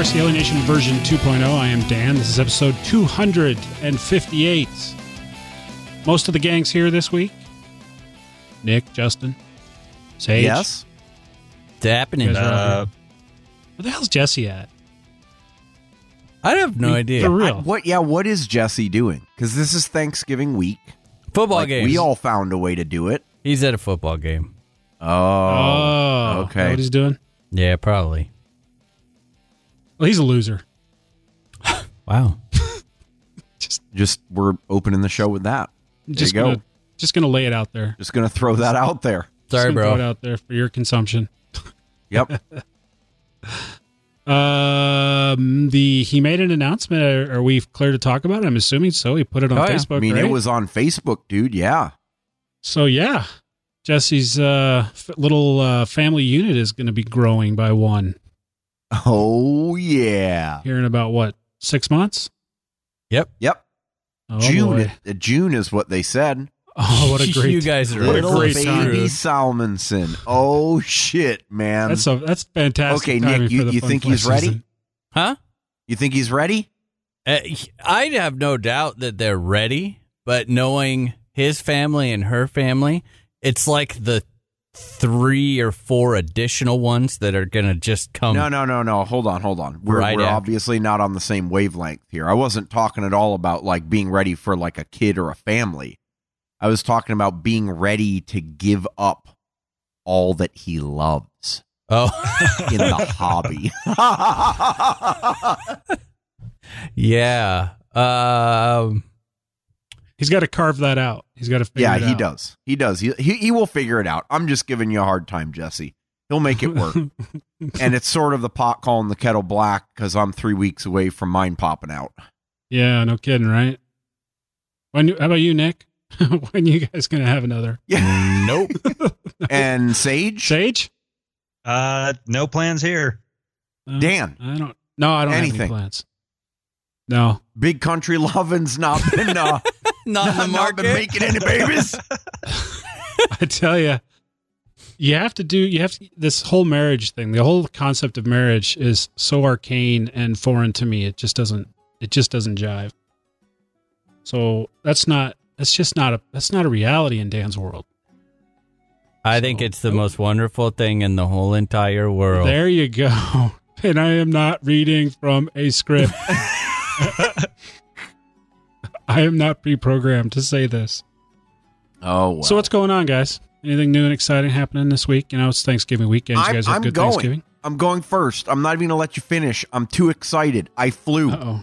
RC Heli Nation version 2.0. I am Dan. This is episode 258. Most of the gang's here this week. Nick, Justin, Sage. Yes. It's happening. You guys are all Uh. Where the hell's Jesse at? I have no idea. For real. I- what? Yeah. What is Jesse doing? Because this is Thanksgiving week. Football Like, games. we all found a way to do it. He's at a football game. Oh. Oh, okay. Know what he's doing? Yeah, probably. Well, he's a loser. Wow. Just just we're opening the show with that. Just you go. Gonna, just gonna lay it out there. Just gonna throw that out there. Sorry, gonna Throw it bro. out there for your consumption. Yep. Um, the he made an announcement. Are, are we clear to talk about it? I'm assuming so. He put it on Oh, yeah. Facebook. I mean, right? it was on Facebook, dude. Yeah. So yeah, Jesse's uh, little uh, family unit is going to be growing by one Oh yeah. here in about what six months. Yep. Oh, June. boy. uh, June is what they said. Oh, what a great! You guys are Little great baby time. Salmonson. Oh shit, man. That's a that's fantastic. Okay, Nick, you- you think Fly he's ready? season. Huh? you think he's ready? Uh, I have no doubt that they're ready, but knowing his family and her family, it's like the three or four additional ones that are going to just come. No, no, no, no. Hold on, hold on. We're, Right we're obviously not on the same wavelength here. I wasn't talking at all about like being ready for like a kid or a family. I was talking about being ready to give up all that he loves Oh, in the hobby. yeah. Um, He's got to carve that out. He's got to figure yeah, it he out. does. He does. He, he he will figure it out. I'm just giving you a hard time, Jesse. He'll make it work. and it's sort of the pot calling the kettle black because I'm three weeks away from mine popping out. Yeah, no kidding, right? When? How about you, Nick? when you guys gonna have another Yeah. nope. and Sage, Sage? Uh, no plans here. Uh, Dan, I don't. No, I don't have Anything. any plans. No, big country lovin's not been uh, Not in the not market. been making any babies. I tell you, you have to do. You have to, this whole marriage thing. The whole concept of marriage is so arcane and foreign to me. It just doesn't. It just doesn't jive. So that's not. That's just not a. That's not a reality in Dan's world. I think it's the most wonderful thing in the whole entire world. There you go. And I am not reading from a script. I am not pre-programmed to say this. Oh, well. So what's going on, guys? Anything new and exciting happening this week? You know, it's Thanksgiving weekend. You I'm- guys have I'm good going. Thanksgiving. I'm going first. I'm not even gonna let you finish. I'm too excited. I flew. Uh oh.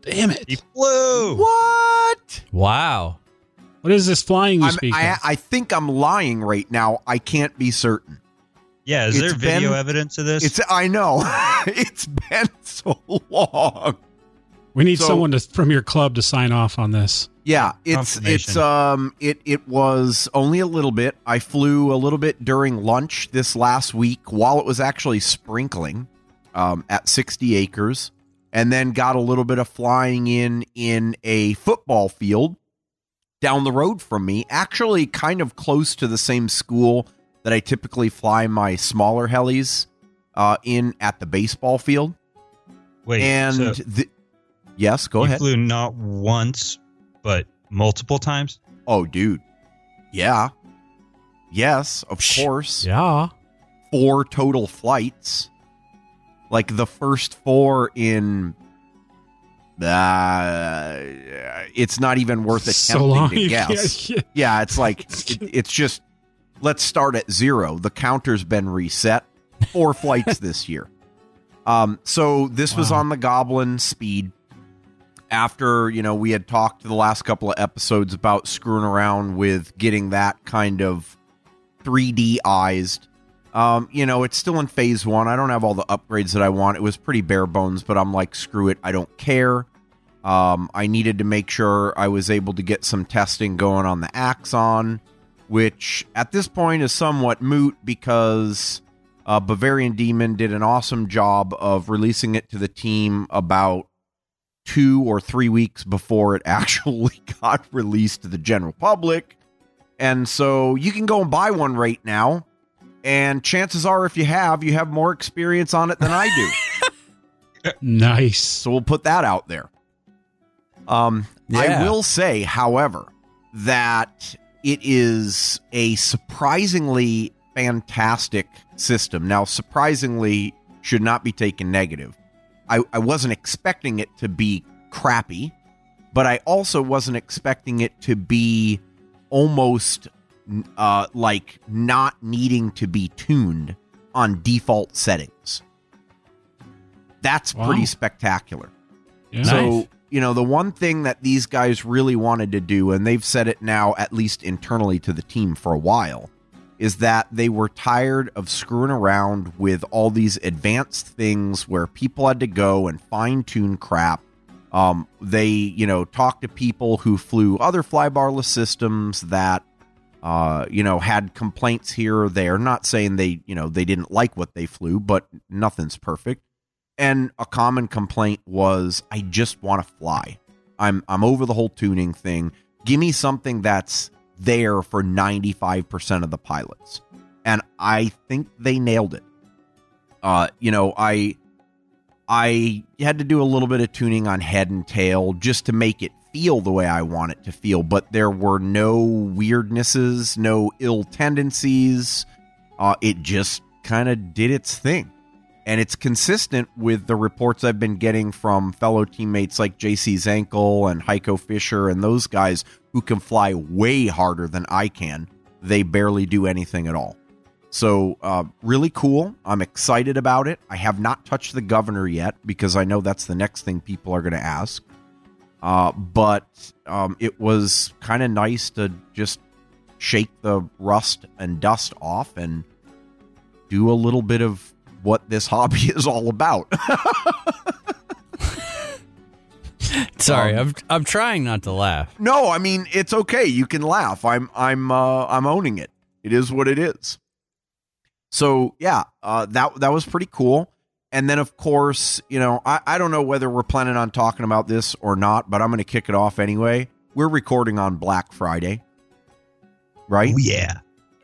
Damn He it! flew. What? wow. What is this flying you I'm, speak I, of? I think I'm lying right now. I can't be certain. Yeah, is there video been- evidence of this? It's. I know. it's been so long. We need so- someone to, from your club to sign off on this. Yeah, it's it's um it it was only a little bit. I flew a little bit during lunch this last week while it was actually sprinkling um at 60 acres and then got a little bit of flying in in a football field down the road from me, actually kind of close to the same school that I typically fly my smaller helis uh in at the baseball field. Wait, and so the, yes, go you ahead. flew not once, but multiple times. Oh, dude. Yeah. Yes, of course. Yeah. Four total flights. Like the first four in. Uh, it's not even worth attempting so long. to guess. Yeah, Yeah, it's like it, it's just let's start at zero. The counter's been reset. Four flights this year. Um, so this was on the Goblin speed. After you know we had talked the last couple of episodes about screwing around with getting that kind of 3D-ized. Um, you know, it's still in phase one. I don't have all the upgrades that I want. It was pretty bare bones, but I'm like, screw it. I don't care. Um, I needed to make sure I was able to get some testing going on the Axon, which at this point is somewhat moot because uh, Bavarian Demon did an awesome job of releasing it to the team about two or three weeks before it actually got released to the general public. And so you can go and buy one right now. And chances are, if you have, you have more experience on it than I do. Nice. So we'll put that out there. Um, I will say, however, that it is a surprisingly fantastic system. Now, surprisingly should not be taken negative. I, I wasn't expecting it to be crappy, but I also wasn't expecting it to be almost uh, like not needing to be tuned on default settings. That's Wow. pretty spectacular. Yeah. So, Nice. you know, the one thing that these guys really wanted to do, and they've said it now, at least internally to the team for a while, is that they were tired of screwing around with all these advanced things where people had to go and fine tune crap. Um, they, you know, talked to people who flew other flybarless systems that, uh, you know, had complaints here or there. Not saying they, you know, they didn't like what they flew, but nothing's perfect and a common complaint was I just want to fly. I'm I'm over the whole tuning thing. Give me something that's there for 95% of the pilots. And I think they nailed it. Uh, you know, I I had to do a little bit of tuning on head and tail just to make it feel the way I want it to feel, but there were no weirdnesses, no ill tendencies. Uh, it just kind of did its thing and it's consistent with the reports I've been getting from fellow teammates like JC Zankel and Heiko Fisher and those guys who can fly way harder than I can. They barely do anything at all. So, uh, really cool. I'm excited about it. I have not touched the governor yet because I know that's the next thing people are going to ask. Uh, but um, it was kind of nice to just shake the rust and dust off and do a little bit of what this hobby is all about. Sorry, Um, I'm I'm trying not to laugh. no, I mean it's okay. You can laugh. I'm I'm uh, I'm owning it. It is what it is. So yeah, uh, that that was pretty cool. And then of course, you know, I, I don't know whether we're planning on talking about this or not, but I'm going to kick it off anyway. We're recording on Black Friday, right? Oh, yeah.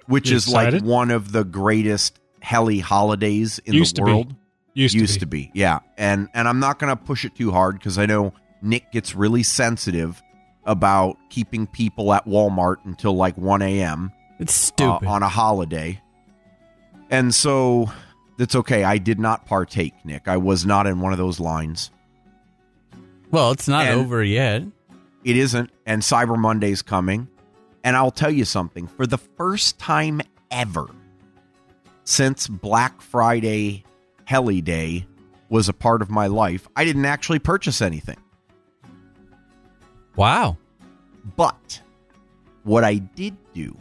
Which You is like one of the greatest heli holidays in Used the to be. world. Used, used to, to be. yeah and and i'm not gonna push it too hard because i know nick gets really sensitive about keeping people at walmart until like 1 a.m It's uh, stupid. on a holiday and so that's okay i did not partake nick i was not in one of those lines well, it's not and- over yet. it isn't and cyber monday's coming and i'll tell you something for the first time ever since black friday heli day was a part of my life i didn't actually purchase anything Wow. But what I did do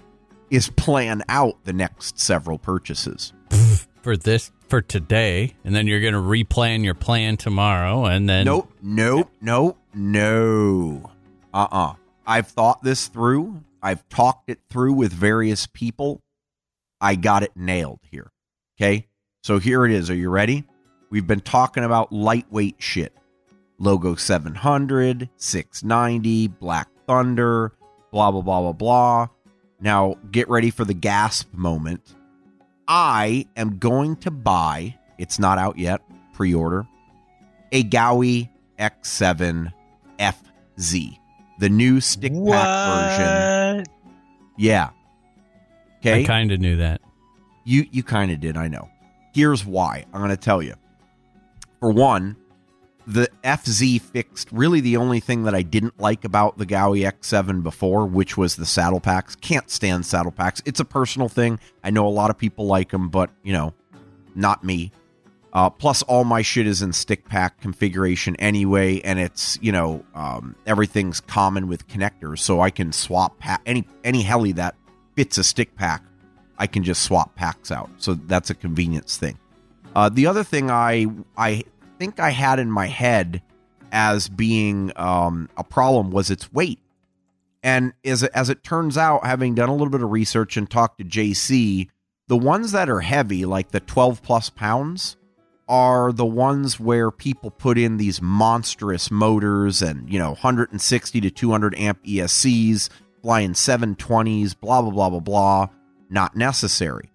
is plan out the next several purchases. For this for today, and then you're going to replan your plan tomorrow, and then Nope, nope, nope, no. Uh uh i have thought this through. I've talked it through with various people. I got it nailed here. Okay. So here it is. Are you ready? We've been talking about lightweight shit. Logo 700, 690, Black Thunder, blah, blah, blah, blah, blah. Now, get ready for the gasp moment. I am going to buy, it's not out yet, pre order, a Gaui X7 FZ, the new stick pack version. Yeah. Okay. I kind of knew that. You you kind of did, I know. Here's why. I'm going to tell you. For one, the FZ fixed really the only thing that I didn't like about the Gaui X7 before, which was the saddle packs. Can't stand saddle packs. It's a personal thing. I know a lot of people like them, but you know, not me. Uh, plus, all my shit is in stick pack configuration anyway, and it's you know um, everything's common with connectors, so I can swap pa- any any heli that fits a stick pack. I can just swap packs out, so that's a convenience thing. Uh, the other thing I I think I had in my head as being um, a problem was its weight. And as as it turns out, having done a little bit of research and talked to JC, the ones that are heavy, like the 12 plus pounds, are the ones where people put in these monstrous motors and, you know, 160 to 200 amp ESCs, flying 720s, blah, blah, blah, blah, blah. Not necessary.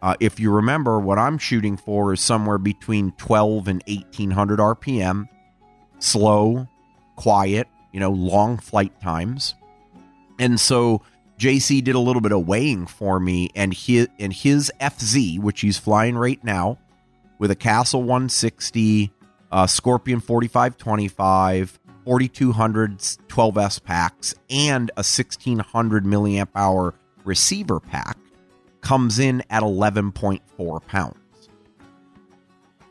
Uh, if you remember, what I'm shooting for is somewhere between 12 and 1800 RPM, slow, quiet, you know, long flight times. And so JC did a little bit of weighing for me, and his, and his FZ, which he's flying right now, with a Castle 160, uh, Scorpion 4525, 4200 12S packs, and a 1600 milliamp hour receiver pack, comes in at 11.4 pounds.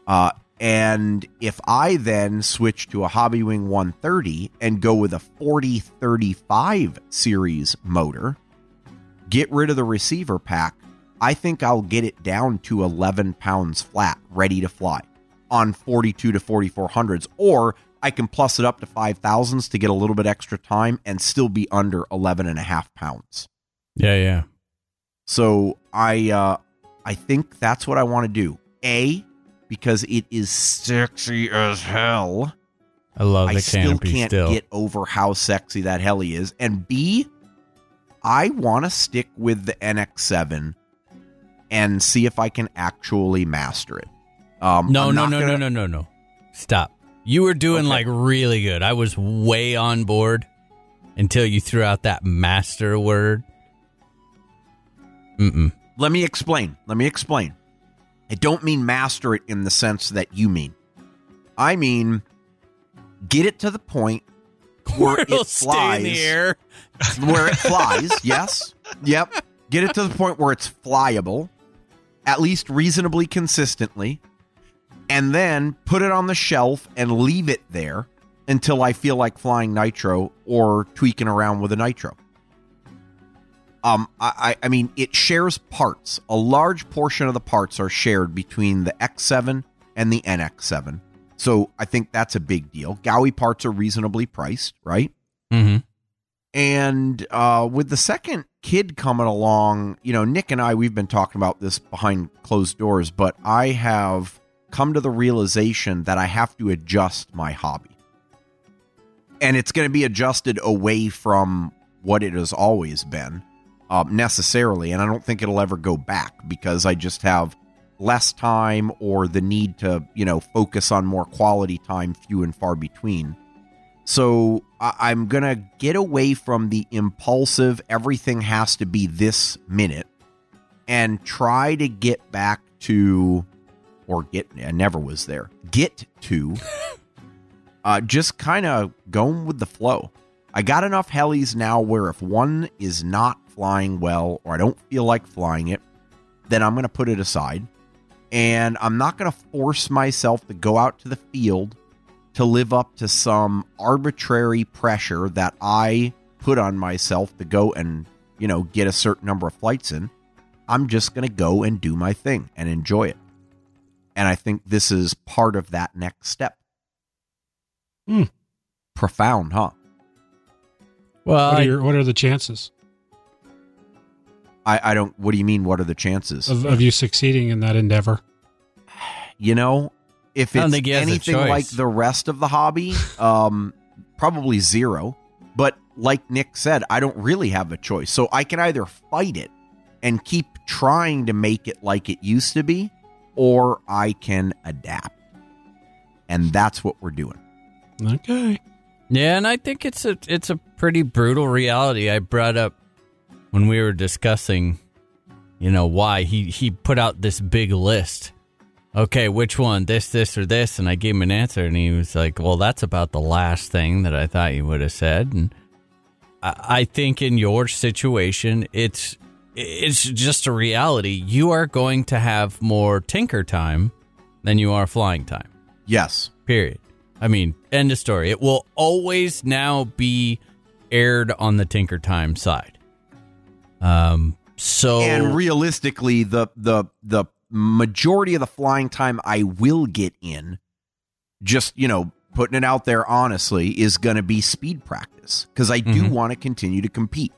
Uh, and if I then switch to a Hobbywing 130 and go with a 4035 series motor, get rid of the receiver pack, I think I'll get it down to 11 pounds flat, ready to fly on 42 to 4400s. Or I can plus it up to 5000s to get a little bit extra time and still be under 11 and a half pounds. Yeah, yeah. So I uh I think that's what I want to do. A because it is sexy as hell. I love the I still can't still. get over how sexy that heli is. And B, I want to stick with the NX7 and see if I can actually master it. Um, no, I'm no, no, gonna- no, no, no, no. Stop. You were doing Okay. like really good. I was way on board until you threw out that master word. Mm-mm. Let me explain. Let me explain. I don't mean master it in the sense that you mean. I mean get it to the point where It'll it stay flies. in the air. where it flies. yes. Yep. Get it to the point where it's flyable, at least reasonably consistently, and then put it on the shelf and leave it there until I feel like flying nitro or tweaking around with a nitro. Um, I, I mean, it shares parts. A large portion of the parts are shared between the X7 and the NX7. So I think that's a big deal. Gaui parts are reasonably priced, right? Mm-hmm. And uh, with the second kid coming along, you know, Nick and I, we've been talking about this behind closed doors, but I have come to the realization that I have to adjust my hobby. And it's going to be adjusted away from what it has always been um, necessarily. And I don't think it'll ever go back because I just have less time or the need to, you know, focus on more quality time, few and far between. So I- I'm going to get away from the impulsive, everything has to be this minute, and try to get back to, or get, I never was there, get to, uh, just kind of going with the flow. I got enough helis now where if one is not flying well or I don't feel like flying it, then I'm going to put it aside. And I'm not going to force myself to go out to the field to live up to some arbitrary pressure that I put on myself to go and, you know, get a certain number of flights in. I'm just going to go and do my thing and enjoy it. And I think this is part of that next step. Hmm. Profound, huh? Well, What are, I- your, what are the chances I, I don't, what do you mean? What are the chances? of, of you succeeding in that endeavor? you know, if it's think he has a anything like the rest of the hobby, um, probably zero. But like Nick said, I don't really have a choice. So I can either fight it and keep trying to make it like it used to be, or I can adapt. And that's what we're doing. Okay. Yeah, and I think it's a it's a pretty brutal reality. I brought up when we were discussing, you know, why he he put out this big list. Okay, which one? This, this, or this? And I gave him an answer, and he was like, "Well, that's about the last thing that I thought you would have said." And I, I think in your situation, it's it's just a reality. You are going to have more tinker time than you are flying time. Yes. Period. I mean, end of story. It will always now be aired on the Tinker Time side. Um. So And realistically, the the the majority of the flying time I will get in, just you know, putting it out there honestly, is going to be speed practice because I do Mhm. want to continue to compete.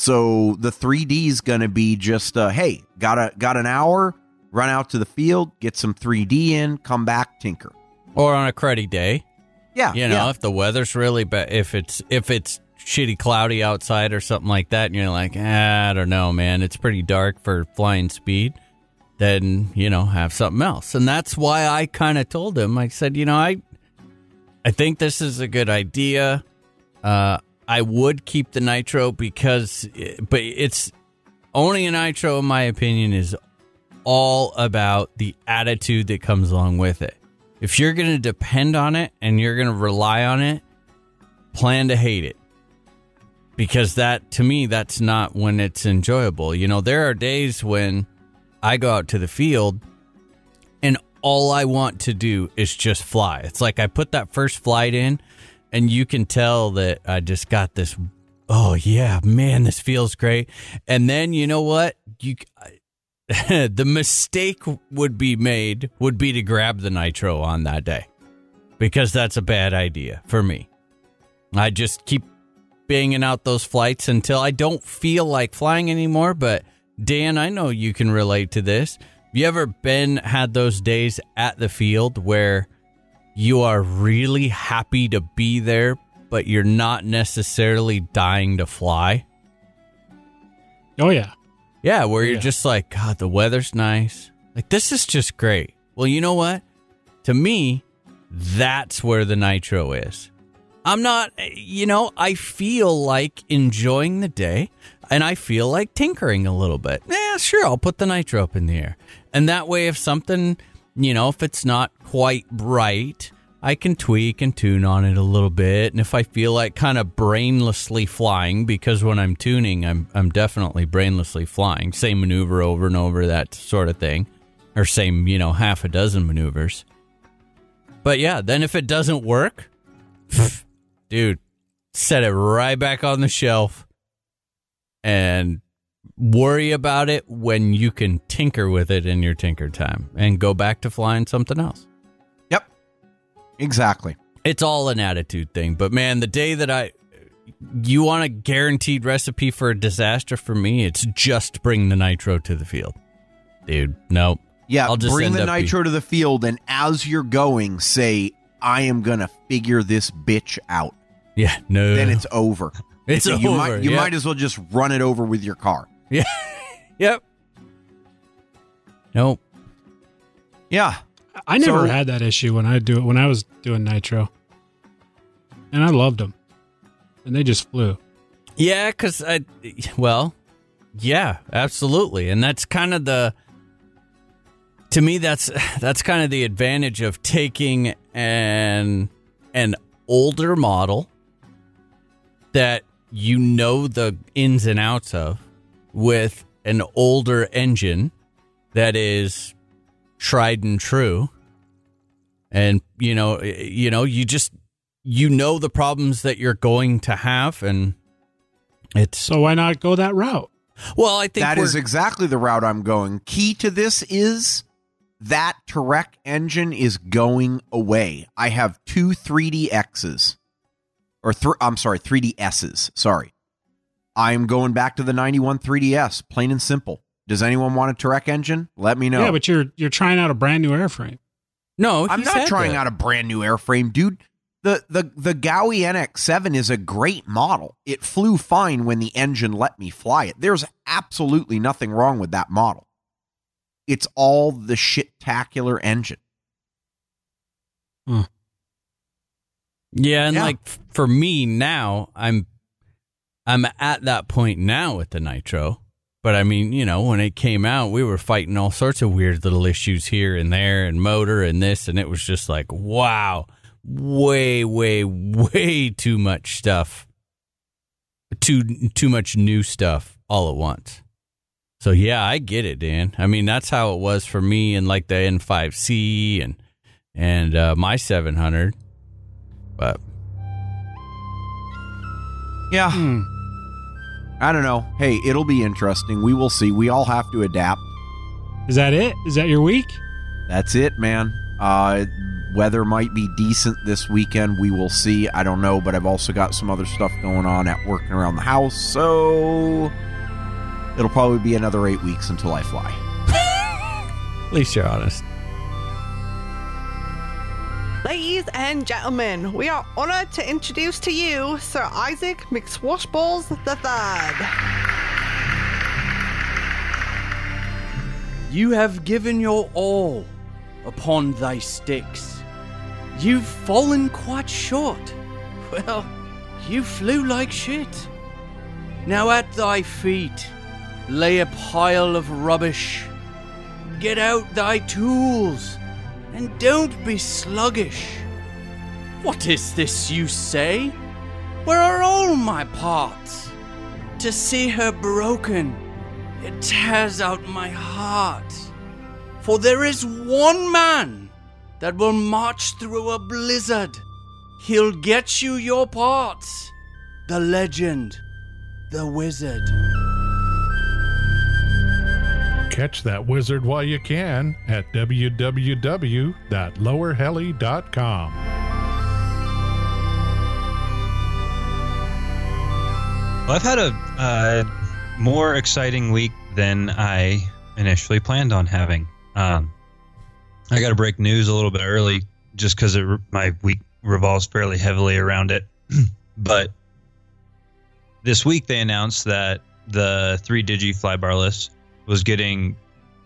So the 3D is going to be just, uh, hey, got a got an hour, run out to the field, get some 3D in, come back, tinker. or on a cruddy day, Yeah, you know, yeah. if the weather's really bad, if it's if it's shitty cloudy outside or something like that, and you're like, ah, I don't know, man, it's pretty dark for flying speed. Then you know, have something else, and that's why I kind of told him. I said, you know, I, I think this is a good idea. Uh, I would keep the nitro because, but it's owning a nitro, in my opinion, is all about the attitude that comes along with it. If you're going to depend on it and you're going to rely on it, plan to hate it. Because that, to me, that's not when it's enjoyable. You know, there are days when I go out to the field and all I want to do is just fly. It's like I put that first flight in and you can tell that I just got this, oh, yeah, man, this feels great. And then, you know what? You. the mistake would be made would be to grab the nitro on that day because that's a bad idea for me. I just keep banging out those flights until I don't feel like flying anymore. But Dan, I know you can relate to this. Have you ever been had those days at the field where you are really happy to be there, but you're not necessarily dying to fly? Oh yeah. Yeah, where you're Yeah. just like, God, the weather's nice. Like, this is just great. Well, you know what? To me, that's where the nitro is. I'm not, you know, I feel like enjoying the day and I feel like tinkering a little bit. Yeah, sure, I'll put the nitro up in the air. And that way, if something, you know, if it's not quite bright, I can tweak and tune on it a little bit. And if I feel like kind of brainlessly flying, because when I'm tuning, I'm I'm definitely brainlessly flying, same maneuver over and over, that sort of thing, or same you know half a dozen maneuvers. But yeah, then if it doesn't work, dude, set it right back on the shelf, and worry about it when you can tinker with it in your tinker time, and go back to flying something else. Exactly. It's all an attitude thing. But man, the day that I you want a guaranteed recipe for a disaster for me, it's just bring the nitro to the field. Dude, nope. Yeah, I'll just bring the up be- nitro to the field, and as you're going, say, "I am gonna figure this bitch out." Yeah, no. Then it's over. It's So you might over, you might as well just run it over with your car. Yeah. yep. Nope. Yeah, I never So- had that issue when I do it when I was doing nitro, and I loved them, and they just flew. Yeah, because I, well, yeah, absolutely, and that's kind of the. To me, that's that's kind of the advantage of taking an an older model that you know the ins and outs of with an older engine that is tried and true and you know you know you just you know the problems that you're going to have and it's So why not go that route? well i think that is exactly the route I'm going. Key to this is that Tarek engine is going away. I have two 3DXs, or th- I'm sorry, 3DSs. Sorry, I'm going back to the 91 3DS. Plain and simple. Does anyone want a Tarek engine? Let me know. Yeah, but you're you're trying out a brand new airframe. no I'm not had trying that. out a brand new airframe, dude. The the the Gaui NX7 is a great model. It flew fine when the engine let me fly it. There's absolutely nothing wrong with that model. It's all the shit-tacular engine. yeah and Yeah. like for me now i'm i'm at that point now with the nitro but i mean you know when it came out we were fighting all sorts of weird little issues here and there and motor and this and it was just like wow way way way too much stuff too too much new stuff all at once So yeah, I get it, Dan. I mean, that's how it was for me in like the N5C and and uh, my 700. But Yeah. Hmm. I don't know. Hey, it'll be interesting. We will see. We all have to adapt. Is that it? Is that your week? That's it, man. Uh, weather might be decent this weekend. We will see. I don't know, but I've also got some other stuff going on at work and around the house. So it'll probably be another eight weeks until I fly. at least you're honest. Ladies and gentlemen, we are honored to introduce to you Sir Isaac McSwashballs III. You have given your all upon thy sticks. You've fallen quite short. Well, you flew like shit. Now at thy feet lay a pile of rubbish. Get out thy tools and don't be sluggish. What is this you say? Where are all my parts? To see her broken, it tears out my heart. For there is one man that will march through a blizzard. He'll get you your parts. The legend, the wizard. Catch that wizard while you can at www.lowerheli.com. Well, I've had a uh, more exciting week than I initially planned on having. Um, I got to break news a little bit early just because my week revolves fairly heavily around it. but this week they announced that the 3Digi flybarless was getting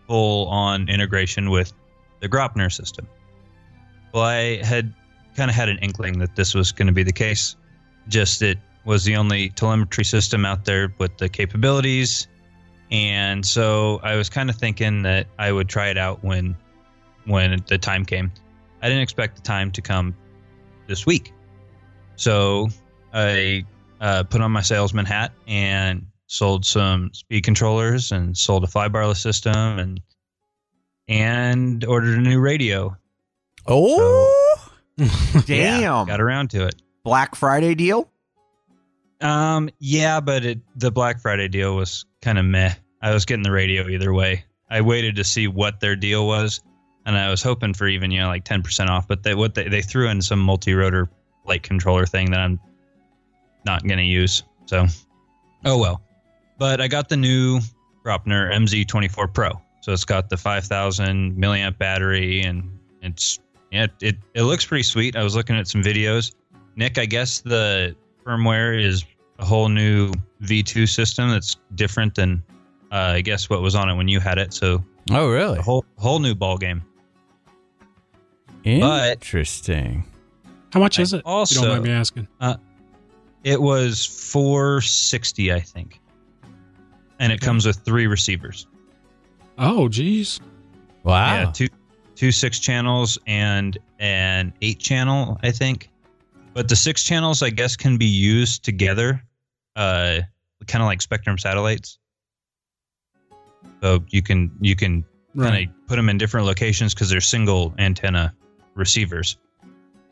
full on integration with the Graupner system. Well, I had kind of had an inkling that this was going to be the case. Just it was the only telemetry system out there with the capabilities. And so I was kind of thinking that I would try it out when when the time came. I didn't expect the time to come this week. So I uh, put on my salesman hat and sold some speed controllers and sold a flybarless system and and ordered a new radio. Oh, Damn. Got around to it. Black Friday deal? Um, yeah, but it, the Black Friday deal was kind of meh. I was getting the radio either way. I waited to see what their deal was, and I was hoping for even you know like ten percent off. But they what they, they threw in some multi-rotor light controller thing that I'm not gonna use. So, oh well. But I got the new Graupner MZ24 Pro. So it's got the 5,000 milliamp battery, and it's yeah, it it looks pretty sweet. I was looking at some videos. Nick, I guess the firmware is a whole new V2 system that's different than uh, I guess what was on it when you had it. So oh, really? a whole whole new ball game. But- Interesting. How much is it? also- you don't mind me asking. It was 460, I think, and it comes with three receivers. Oh, geez. Wow. Yeah, two two six channels and an eight channel, I think. But the six channels, I guess, can be used together, uh, kind of like Spektrum satellites. So you can you can Right. kind of put them in different locations because they're single antenna receivers.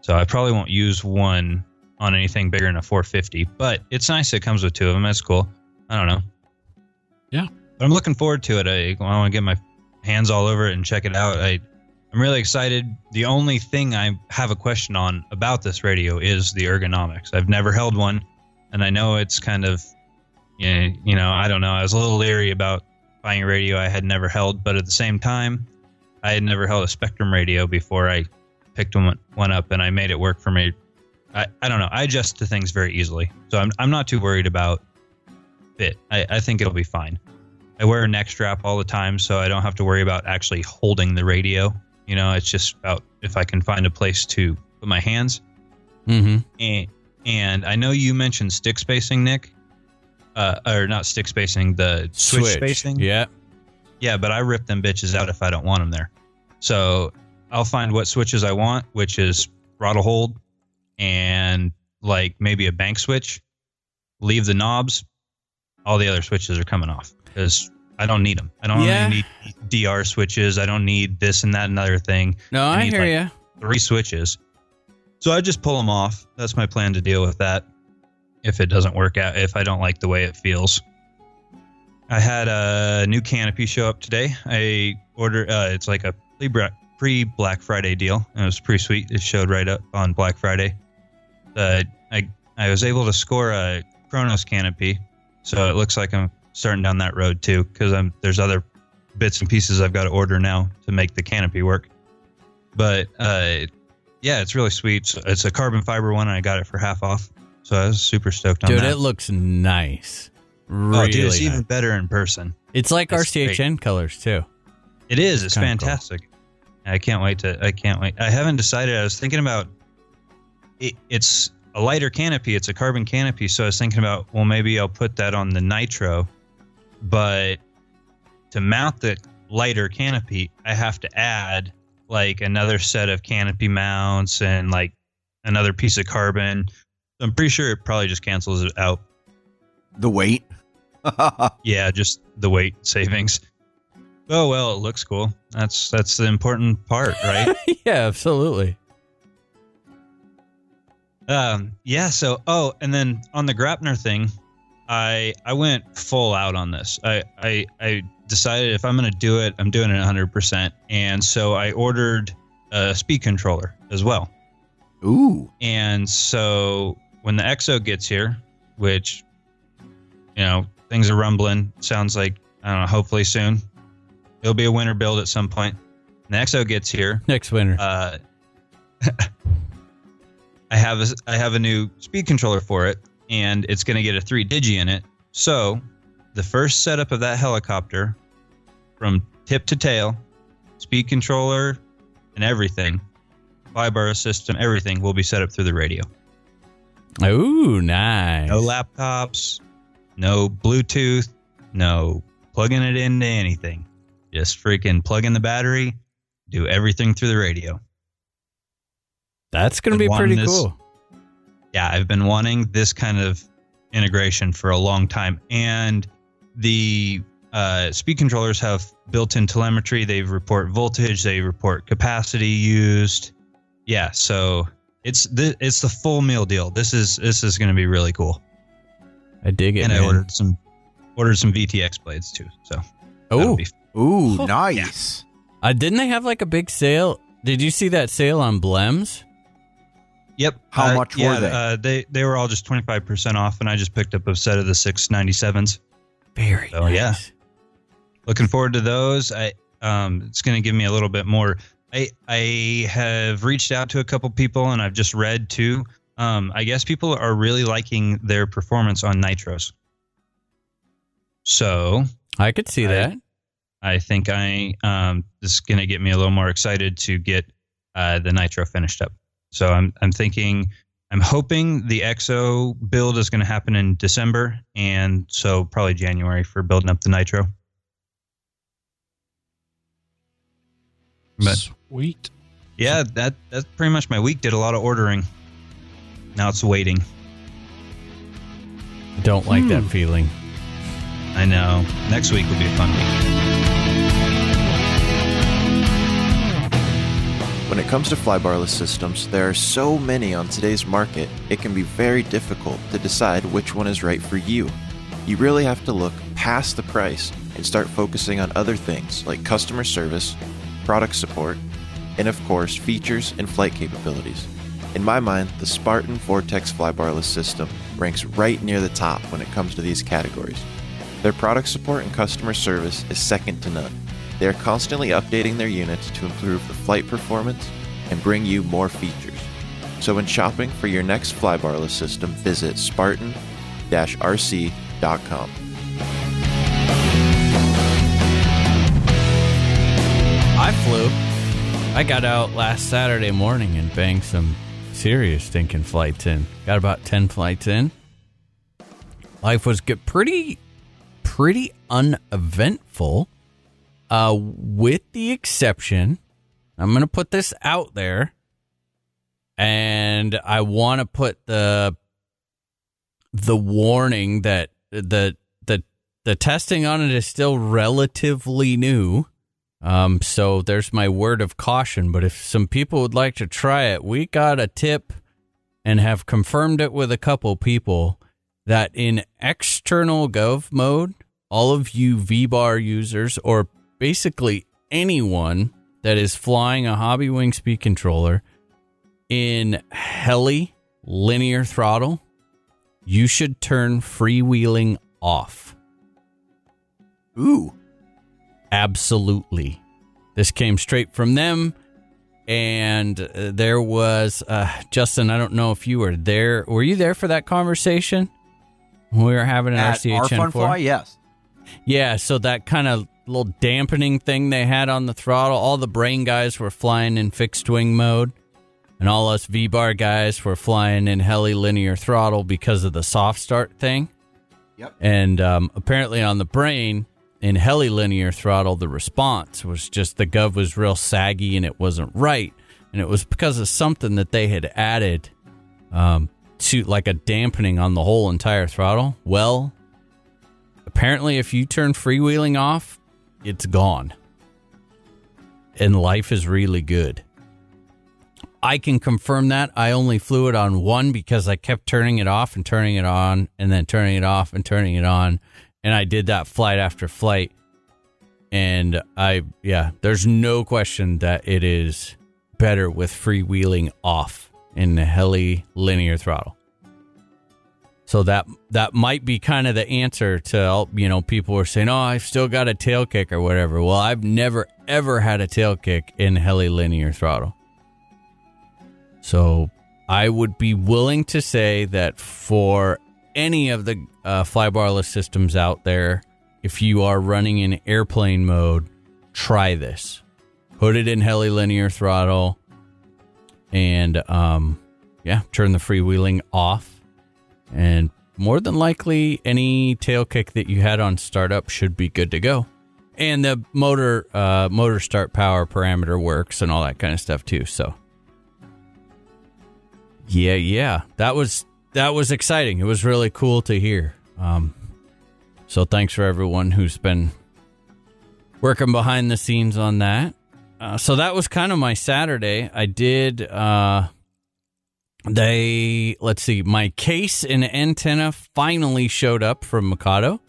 So I probably won't use one on anything bigger than a 450, but it's nice. It comes with two of them. That's cool. I don't know. Yeah. but I'm looking forward to it. I, I want to get my hands all over it and check it out. I I'm really excited. The only thing I have a question on about this radio is the ergonomics. I've never held one, and I know it's kind of, you know, I don't know. I was a little leery about buying a radio I had never held, but at the same time, I had never held a Spektrum radio before I picked one, one up, and I made it work for me. I, I don't know. I adjust to things very easily, so I'm I'm not too worried about fit. I, I think it'll be fine. I wear a neck strap all the time, so I don't have to worry about actually holding the radio. You know, it's just about if I can find a place to put my hands. Mm-hmm. And, and I know you mentioned stick spacing, Nick, uh, or not stick spacing, the switch, spacing. Yeah. Yeah, but I rip them bitches out if I don't want them there. So I'll find what switches I want, which is throttle hold and like maybe a bank switch. Leave the knobs. All the other switches are coming off because I don't need them. I don't Yeah. need DR switches. I don't need this and that and other thing. No, I, need, hear like, you. Three switches. So I just pull them off. That's my plan to deal with that. If it doesn't work out, if I don't like the way it feels. I had a new canopy show up today. I ordered. Uh, it's like a pre Black Friday deal, and it was pretty sweet. It showed right up on Black Friday. Uh, I I was able to score a Kronos canopy, so it looks like I'm starting down that road too. Because I'm there's other bits and pieces I've got to order now to make the canopy work. But uh, yeah, it's really sweet. So it's a carbon fiber one, and I got it for half off. So I was super stoked on Dude, that. Dude, it looks nice. Really oh, dude, it's nice. even better in person. It's like It's RCHN colors too. It is. It's cool. fantastic. I can't wait to. I can't wait. I haven't decided. I was thinking about. It, it's a lighter canopy. It's a carbon canopy. So I was thinking about. Well, maybe I'll put that on the nitro, but to mount the lighter canopy, I have to add like another set of canopy mounts and like another piece of carbon. I'm pretty sure it probably just cancels it out. The weight. Yeah, just the weight savings. Oh well, it looks cool. That's that's the important part, right? yeah, absolutely. Um, yeah. So, oh, and then on the Graupner thing, I I went full out on this. I I I decided if I'm going to do it, I'm doing it 100. percent And so I ordered a speed controller as well. Ooh. And so when the EXO gets here, which you know things are rumbling, sounds like I don't know. Hopefully soon, it'll be a winter build at some point. When the EXO gets here, Next winter. uh, I have a, I have a new speed controller for it, and it's going to get a three digi in it. So, the first setup of that helicopter, from tip to tail, speed controller, and everything, flybar system, everything will be set up through the radio. Ooh, nice. No laptops, no Bluetooth, no plugging it into anything. Just freaking plug in the battery, do everything through the radio. That's going to be pretty this- cool. yeah, I've been wanting this kind of integration for a long time. And the uh, speed controllers have built in telemetry. They report voltage, they report capacity used. Yeah, so it's the it's the full meal deal. This is this is going to be really cool. I dig it. and I ordered some ordered some VTX blades too. So Oh, be- Ooh, Oh, nice. uh, didn't they have like a big sale? Did you see that sale on Blems? Yep. How Uh, much were they? Uh, they they were all just twenty five percent off, and I just picked up a set of the six ninety sevens. Very Oh, nice. yeah. looking forward to those. I um, it's going to give me a little bit more. I I have reached out to a couple people and I've just read too. Um, I guess people are really liking their performance on nitros. So I could see I- that. I think I um, this is going to get me a little more excited to get uh, the nitro finished up. So I'm I'm thinking I'm hoping the EXO build is going to happen in December, and so probably January for building up the nitro. But Sweet. yeah, that that's pretty much my week. Did a lot of ordering. Now it's waiting. Don't like that Hmm. feeling. I know. Next week will be a fun week. When it comes to flybarless systems, there are so many on today's market, it can be very difficult to decide which one is right for you. You really have to look past the price and start focusing on other things like customer service, product support, and of course, features and flight capabilities. In my mind, the Spartan Vortex flybarless system ranks right near the top when it comes to these categories. Their product support and customer service is second to none. They are constantly updating their units to improve the flight performance and bring you more features. So when shopping for your next flybarless system, visit spartan-rc.com. I flew. I got out last Saturday morning and banged some serious stinking flights in. Got about 10 flights in. Life was good. Pretty, pretty uneventful. Uh, with the exception, I'm going to put this out there. And I want to put the, the warning that the, the, the testing on it is still relatively new. Um, so there's my word of caution. But if some people would like to try it, we got a tip and have confirmed it with a couple people that in external gov mode, all of you VBAR users or basically anyone that is flying a Hobbywing speed controller in heli linear throttle, you should turn freewheeling off. Ooh. Absolutely. This came straight from them. And uh, there was, uh, Justin, I don't know if you were there. Were you there for that conversation? We were having an At RCHN our fun fly, yes. Yeah, so that kind of little dampening thing they had on the throttle, all the brain guys were flying in fixed wing mode, and all us V bar guys were flying in heli linear throttle because of the soft start thing. Yep. And um, apparently on the brain in heli linear throttle, the response was just the gov was real saggy and it wasn't right, and it was because of something that they had added um, to like a dampening on the whole entire throttle. Well, apparently if you turn freewheeling off it's gone. And life is really good. I can confirm that. I only flew it on one because i kept turning it off and turning it on and then turning it off and turning it on. And i did that flight after flight. And i yeah there's no question that it is better with freewheeling off in the heli linear throttle so that that might be kind of the answer to all- you know people were saying, "Oh, I've still got a tail kick or whatever." Well, I've never ever had a tail kick in heli linear throttle. So I would be willing to say that for any of the uh, flybarless systems out there, if you are running in airplane mode, try this. Put it in heli linear throttle, and um, yeah, turn the freewheeling off and more than likely any tail kick that you had on startup should be good to go. And the motor uh, motor start power parameter works and all that kind of stuff too. So yeah yeah. That was that was exciting. It was really cool to hear. Um, so thanks for everyone who's been working behind the scenes on that. Uh, so that was kind of my saturday. I did uh, they let's see my case and antenna finally showed up from mikado.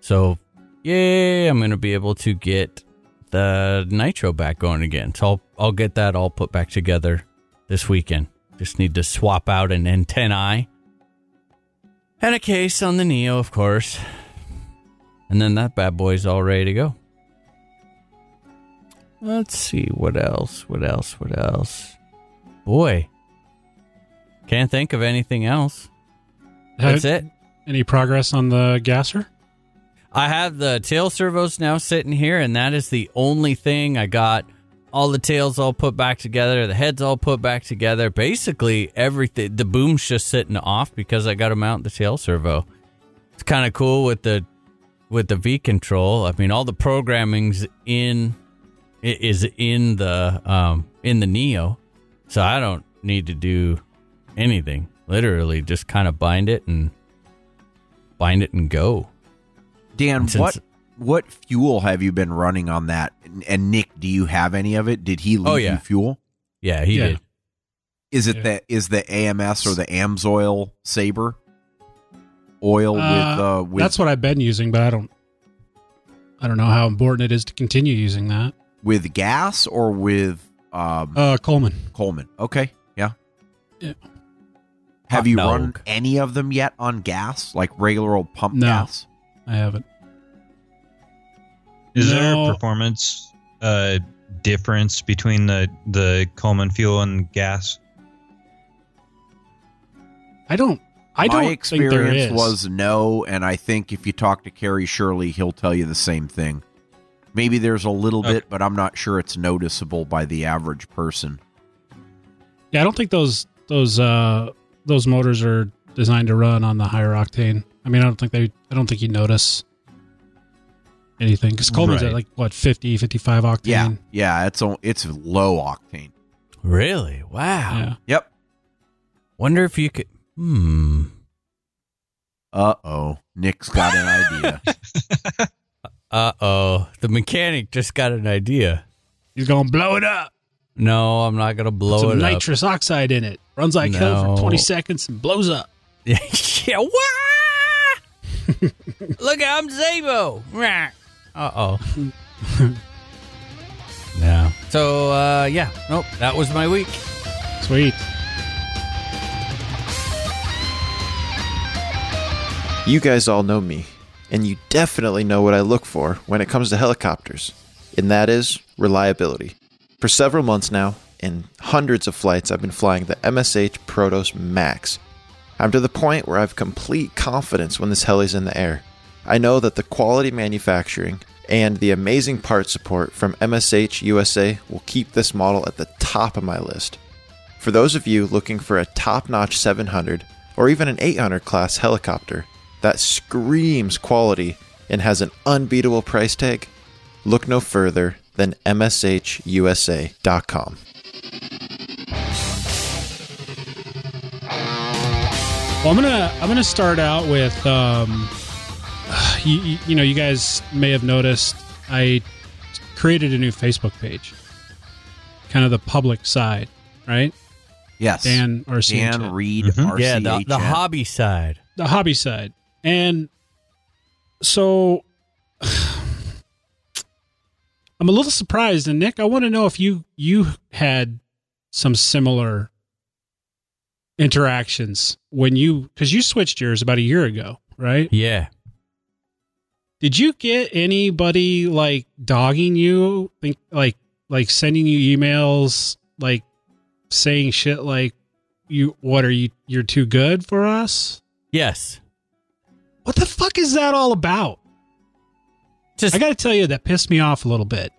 So yay i'm gonna be able to get the nitro back going again. So i'll, I'll get that all put back together this weekend. Just need to swap out an antennae and a case on the neo of course. And then that bad boy's all ready to go. Let's see what else what else what else? Boy can't think of anything else. That's it. Any progress on the gasser? I have the tail servos now sitting here, and that is the only thing I got. All the tails all put back together, the heads all put back together. Basically, everything. The boom's just sitting off because I got to mount the tail servo. It's kind of cool with the with the V control. I mean, all the programming's in is in the um in the Neo, so I don't need to do anything. Literally, just kind of bind it and bind it and go. Dan, And since- what what fuel have you been running on that? And, and Nick, do you have any of it? Did he leave Oh, yeah. you fuel? Yeah, he Yeah. did. Is it Yeah. the is the AMS or the Amsoil Saber oil with uh with That's what I've been using, but I don't. I don't know how important it is to continue using that. with gas or with um Uh, Coleman. Coleman? Okay, yeah. Yeah. Have you dog. run any of them yet on gas, like regular old pump No. gas? I haven't. Is there a performance uh, difference between the the Coleman fuel and gas? I don't. I My don't think there experience is. was no, and I think if you talk to Kerry Shirley, he'll tell you the same thing. Maybe there's a little Okay. bit, but I'm not sure it's noticeable by the average person. Yeah, I don't think those those uh those motors are designed to run on the higher octane. I mean, I don't think they. I don't think you notice anything because Coleman's Right. at like what 50, 55 octane. Yeah, yeah, it's o- it's low octane. Really? Wow. Yeah. Yep. Wonder if you could. Hmm. Uh oh, Nick's got an idea. Uh oh, the mechanic just got an idea. He's gonna blow it up. No, I'm not gonna blow Some it up. nitrous oxide in it. Runs like hell for 20 seconds and blows up. yeah, wah! Look, I'm Zabo. Uh oh. yeah. So, uh, yeah, nope, that was my week. Sweet. You guys all know me, and you definitely know what I look for when it comes to helicopters, and that is reliability. For several months now, in hundreds of flights, I've been flying the MSH Protos Max. I'm to the point where I have complete confidence when this heli's in the air. I know that the quality manufacturing and the amazing part support from MSH USA will keep this model at the top of my list. For those of you looking for a top notch 700 or even an 800 class helicopter that screams quality and has an unbeatable price tag, look no further than MSHUSA.com. Well, I'm gonna I'm gonna start out with um, you, you, you know you guys may have noticed I created a new Facebook page, kind of the public side, right? Yes, Dan RCHN. Dan Reed, Mhm. Yeah, the, the hobby side. the hobby side, and so I'm a little surprised. And Nick, I want to know if you you had some similar interactions when you because you switched yours about a year ago, right? Yeah. Did you get anybody like dogging you, think like like sending you emails, like saying shit like you what are you you're too good for us? Yes. What the fuck is that all about? Just I got to tell you that pissed me off a little bit.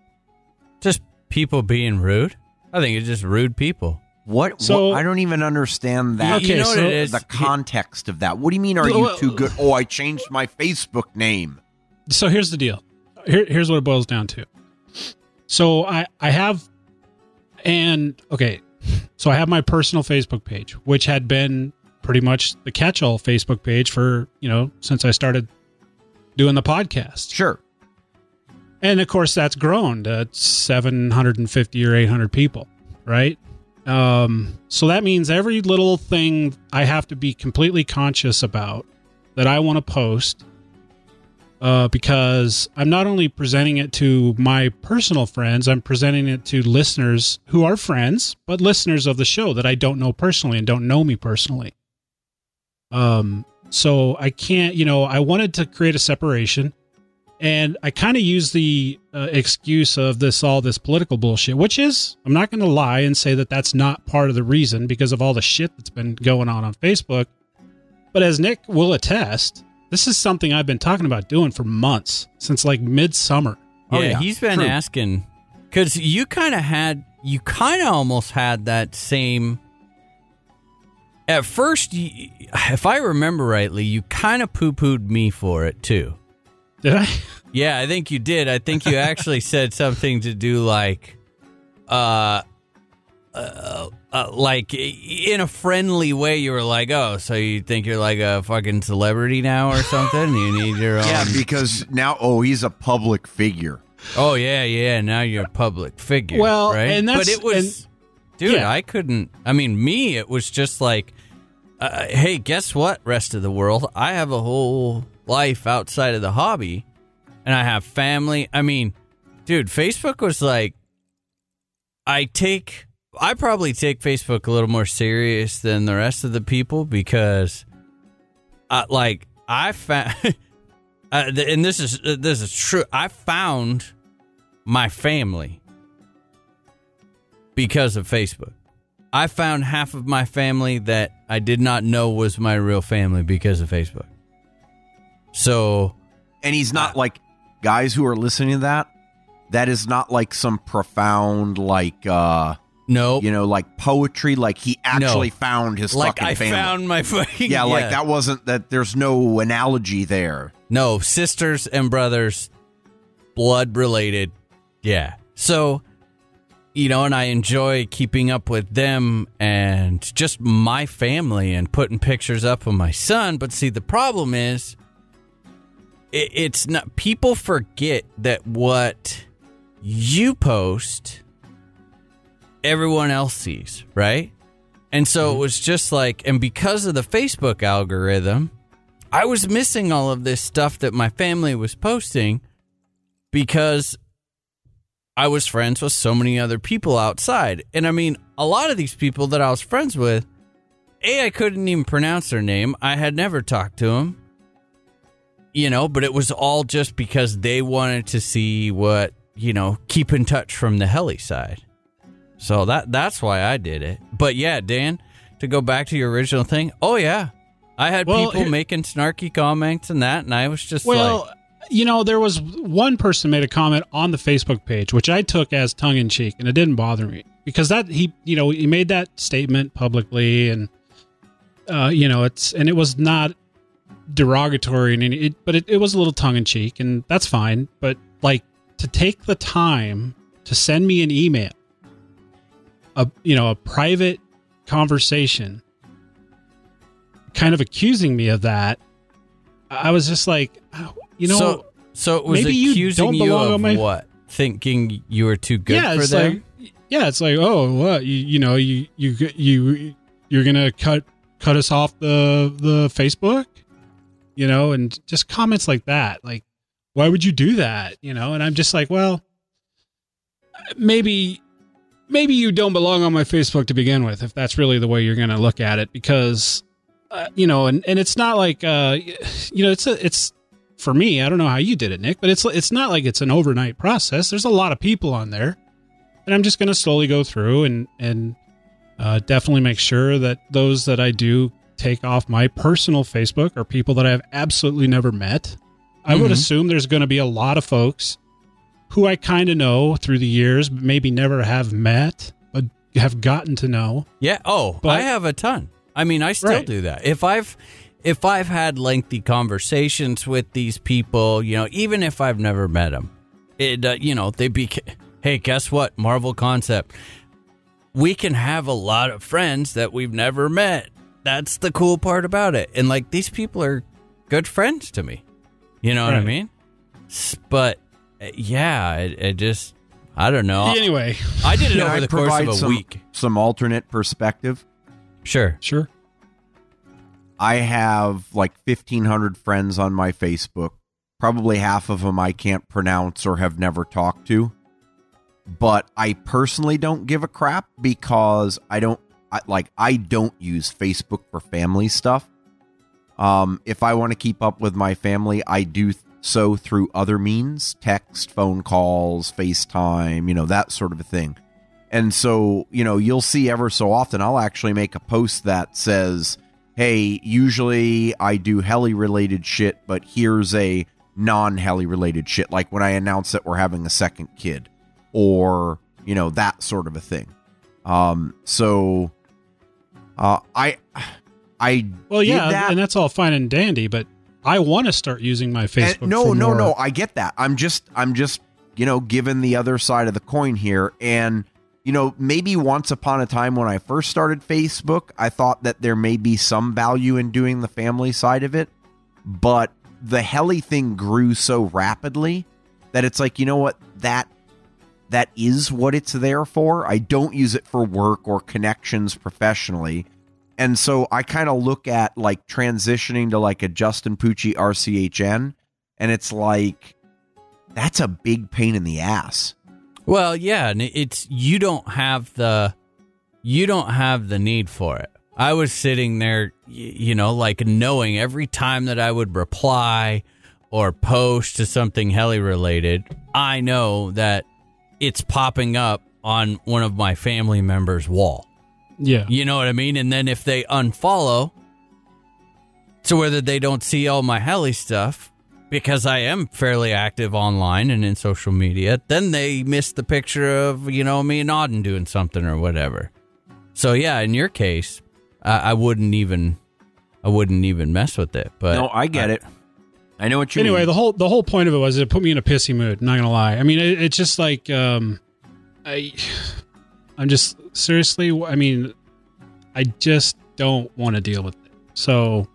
just people being rude. I think it's just rude people. What? So- what- I don't even understand that. Okay, you know what so it is? the context of that. What do you mean? Are you too good? Oh, I changed my Facebook name. So here's the deal. Here, here's what it boils down to. So I I have and okay, so I have my personal Facebook page, which had been pretty much the catch-all Facebook page for you know since I started doing the podcast. Sure. And of course, that's grown to 750 or 800 people, right? Um, so that means every little thing I have to be completely conscious about that I want to post uh, because I'm not only presenting it to my personal friends, I'm presenting it to listeners who are friends, but listeners of the show that I don't know personally and don't know me personally. Um, so I can't, you know, I wanted to create a separation and I kind of use the uh, excuse of this all this political bullshit, which is I'm not going to lie and say that that's not part of the reason because of all the shit that's been going on on Facebook. But as Nick will attest, this is something I've been talking about doing for months since like midsummer. Oh, yeah, yeah. he's been True. asking because you kind of had, you kind of almost had that same. At first, if I remember rightly, you kind of poo pooed me for it too. Did I? Yeah, I think you did. I think you actually said something to do like, uh, uh, uh, like in a friendly way. You were like, "Oh, so you think you're like a fucking celebrity now or something? You need your own." Yeah, because now, oh, he's a public figure. Oh yeah, yeah. Now you're a public figure. Well, right? and that's- but it was, dude. yeah. I couldn't. I mean, me. It was just like, uh, hey, guess what? Rest of the world, I have a whole life outside of the hobby, and I have family. I mean, dude, Facebook was like, I take. I probably take Facebook a little more serious than the rest of the people because, I like, I found uh, and this is uh, this is true. I found my family because of Facebook. I found half of my family that I did not know was my real family because of Facebook. So And he's not like guys who are listening to that. That is not like some profound, like uh no, you know, like poetry. Like he actually found his like fucking I family. found my fucking yeah, like that wasn't that. There's no analogy there. No, sisters and brothers, blood related. Yeah. So you know, and I enjoy keeping up with them and just my family and putting pictures up of my son. But see, the problem is, it, it's not. People forget that what you post, everyone else sees, right? And so it mm-hmm. was just like, and because of the Facebook algorithm, I was missing all of this stuff that my family was posting because I was friends with so many other people outside. And I mean, a lot of these people that I was friends with, A, I couldn't even pronounce their name. I had never talked to them, you know, but it was all just because they wanted to see what, you know, keep in touch from the heli side. So that that's why I did it. But yeah, Dan, to go back to your original thing, oh yeah. I had Well, people here- making snarky comments and that, and I was just Well, like, you know, there was one person made a comment on the Facebook page, which I took as tongue in cheek, and it didn't bother me because that he, you know, he made that statement publicly, and uh, you know, it's and it was not derogatory and any, it, but it, it was a little tongue in cheek, and that's fine. But like to take the time to send me an email, a you know, a private conversation, kind of accusing me of that. I was just like, oh, you know, so so it was maybe you accusing you, belong of my- what? Thinking you were too good yeah, for it's them. like yeah, it's like oh what you you know you you you you're gonna cut cut us off the the Facebook, you know, and just comments like that. Like, why would you do that? You know, and I'm just like, well, maybe maybe you don't belong on my Facebook to begin with, if that's really the way you're gonna look at it, because uh, you know, and and it's not like uh, you know, it's a it's for me. I don't know how you did it, Nick, but it's it's not like it's an overnight process. There's a lot of people on there, and I'm just going to slowly go through and and uh, definitely make sure that those that I do take off my personal Facebook are people that I have absolutely never met. I would Mhm. assume there's going to be a lot of folks who I kind of know through the years, but maybe never have met, but have gotten to know. Yeah. Oh, But- I have a ton. I mean, I still Right. do that. If I've if I've had lengthy conversations with these people, you know, even if I've never met them, it uh, you know they be. Hey, guess what? Marvel concept. We can have a lot of friends that we've never met. That's the cool part about it. And like these people are good friends to me. You know what I mean? But uh, yeah, it, it just I don't know. Anyway, I did it Can over I the course of a some, week. Some alternate perspective. Sure. sure. I have like 1,500 friends on my Facebook. Probably half of them I can't pronounce or have never talked to. But I personally don't give a crap because I don't I, like I don't use Facebook for family stuff. Um, if I want to keep up with my family, I do so through other means, text, phone calls, FaceTime, you know, that sort of a thing. And so, you know, you'll see ever so often I'll actually make a post that says, "Hey, usually I do heli related shit, but here's a non-heli related shit like when I announce that we're having a second kid or, you know, that sort of a thing." Um, so uh I I Well, yeah, that and that's all fine and dandy, but I want to start using my Facebook. and no, no, more- no. I get that. I'm just, I'm just, you know, given the other side of the coin here, and you know, maybe once upon a time when I first started Facebook, I thought that there may be some value in doing the family side of it, but the heli thing grew so rapidly that it's like, you know what, that that is what it's there for. I don't use it for work or connections professionally. And so I kind of look at like transitioning to like a Justin Pucci RCHN, and it's like that's a big pain in the ass. Well, yeah, and it's you don't have the you don't have the need for it. I was sitting there, you know, like knowing every time that I would reply or post to something heli related, I know that it's popping up on one of my family members' wall. Yeah. You know what I mean? And then if they unfollow, so whether they don't see all my heli stuff, because I am fairly active online and in social media, then they miss the picture of, you know, me and Auden doing something or whatever. So yeah, in your case, I, I wouldn't even, I wouldn't even mess with it. But no, I get it. I know what you anyway, mean. the whole the whole point of it was it put me in a pissy mood. Not gonna lie. I mean, it, it's just like um, I I'm just seriously. I mean, I just don't want to deal with it. So,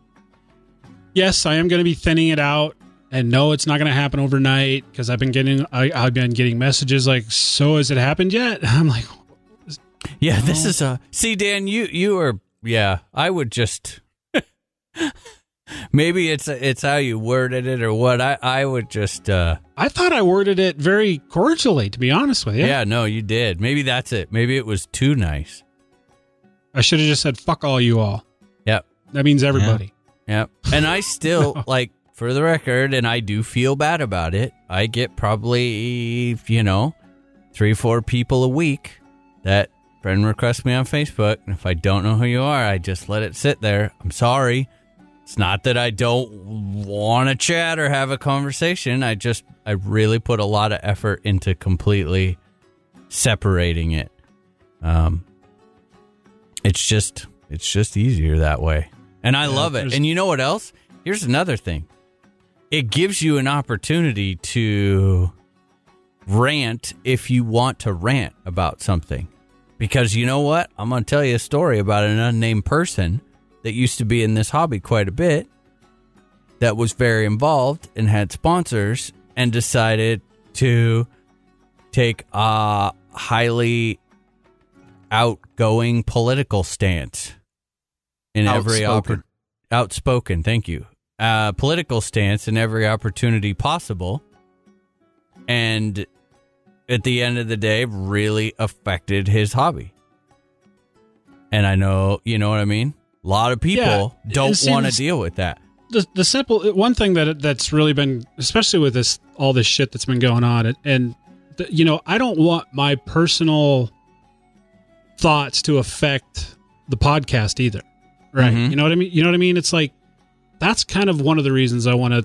yes, I am going to be thinning it out. And no, it's not going to happen overnight because I've been getting I, I've been getting messages like, "So has it happened yet?" I'm like, Yeah, this is a see, Dan. You you are yeah. I would just maybe it's it's how you worded it or what. I I would just uh I thought I worded it very cordially, to be honest with you. yeah. No, you did. Maybe that's it. Maybe it was too nice. I should have just said "fuck all you all." Yep. That means everybody. Yep. And I still like for the record, and I do feel bad about it. I get probably you know three four people a week that friend request me on Facebook, and if I don't know who you are, I just let it sit there. I'm sorry. It's not that I don't want to chat or have a conversation. I just I really put a lot of effort into completely separating it. Um it's just it's just easier that way. And I Yeah, love it. And you know what else? Here's another thing. It gives you an opportunity to rant if you want to rant about something. Because you know what? I'm going to tell you a story about an unnamed person that used to be in this hobby quite a bit that was very involved and had sponsors and decided to take a highly outgoing political stance in every Outspoken. oppor- outspoken thank you. Uh political stance in every opportunity possible and at the end of the day really affected his hobby. And i know you know what i mean a lot of people Yeah, don't want to deal with that. The the simple one thing that that's really been especially with this all this shit that's been going on and, and the, you know I don't want my personal thoughts to affect the podcast either right? Mhm. you know what I mean? You know what I mean? It's like that's kind of one of the reasons I want to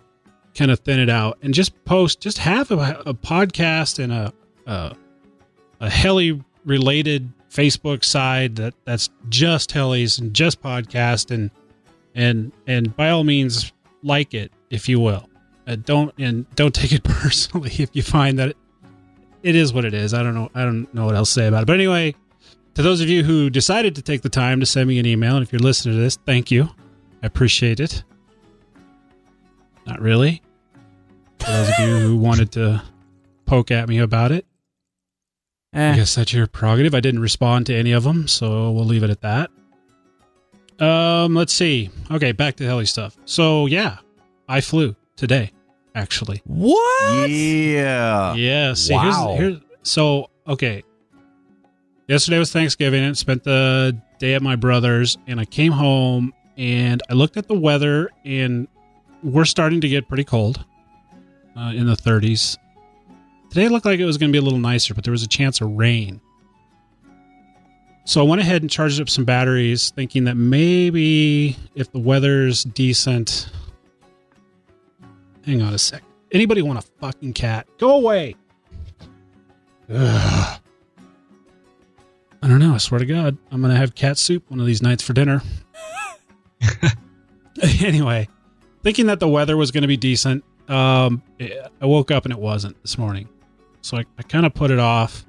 kind of thin it out and just post just have a, a podcast and a a, a heli related Facebook side that that's just helis and just podcast and and and by all means like it if you will. Uh, don't and don't take it personally if you find that it, it is what it is. I don't know i don't know what else to say about it. But anyway to those of you who decided to take the time to send me an email and if you're listening to this thank you. I appreciate it. Not really. For those of you who wanted to poke at me about it Eh. I guess that's your prerogative. I didn't respond to any of them, so we'll leave it at that. Um, let's see. Okay, back to heli stuff. So yeah, I flew today, actually. what Yeah. Yeah. See, Wow. here's, here's so okay. Yesterday was Thanksgiving and spent the day at my brother's, and I came home and I looked at the weather, and we're starting to get pretty cold, uh, in the 30s. Today looked like it was going to be a little nicer, but there was a chance of rain. So I went ahead and charged up some batteries, thinking that maybe if the weather's decent. Hang on a sec. Anybody want a fucking cat? Go away. Ugh. I don't know. I swear to God, I'm gonna have cat soup one of these nights for dinner. anyway, thinking that the weather was going to be decent, um, I woke up and it wasn't this morning, so I, I kind of put it off.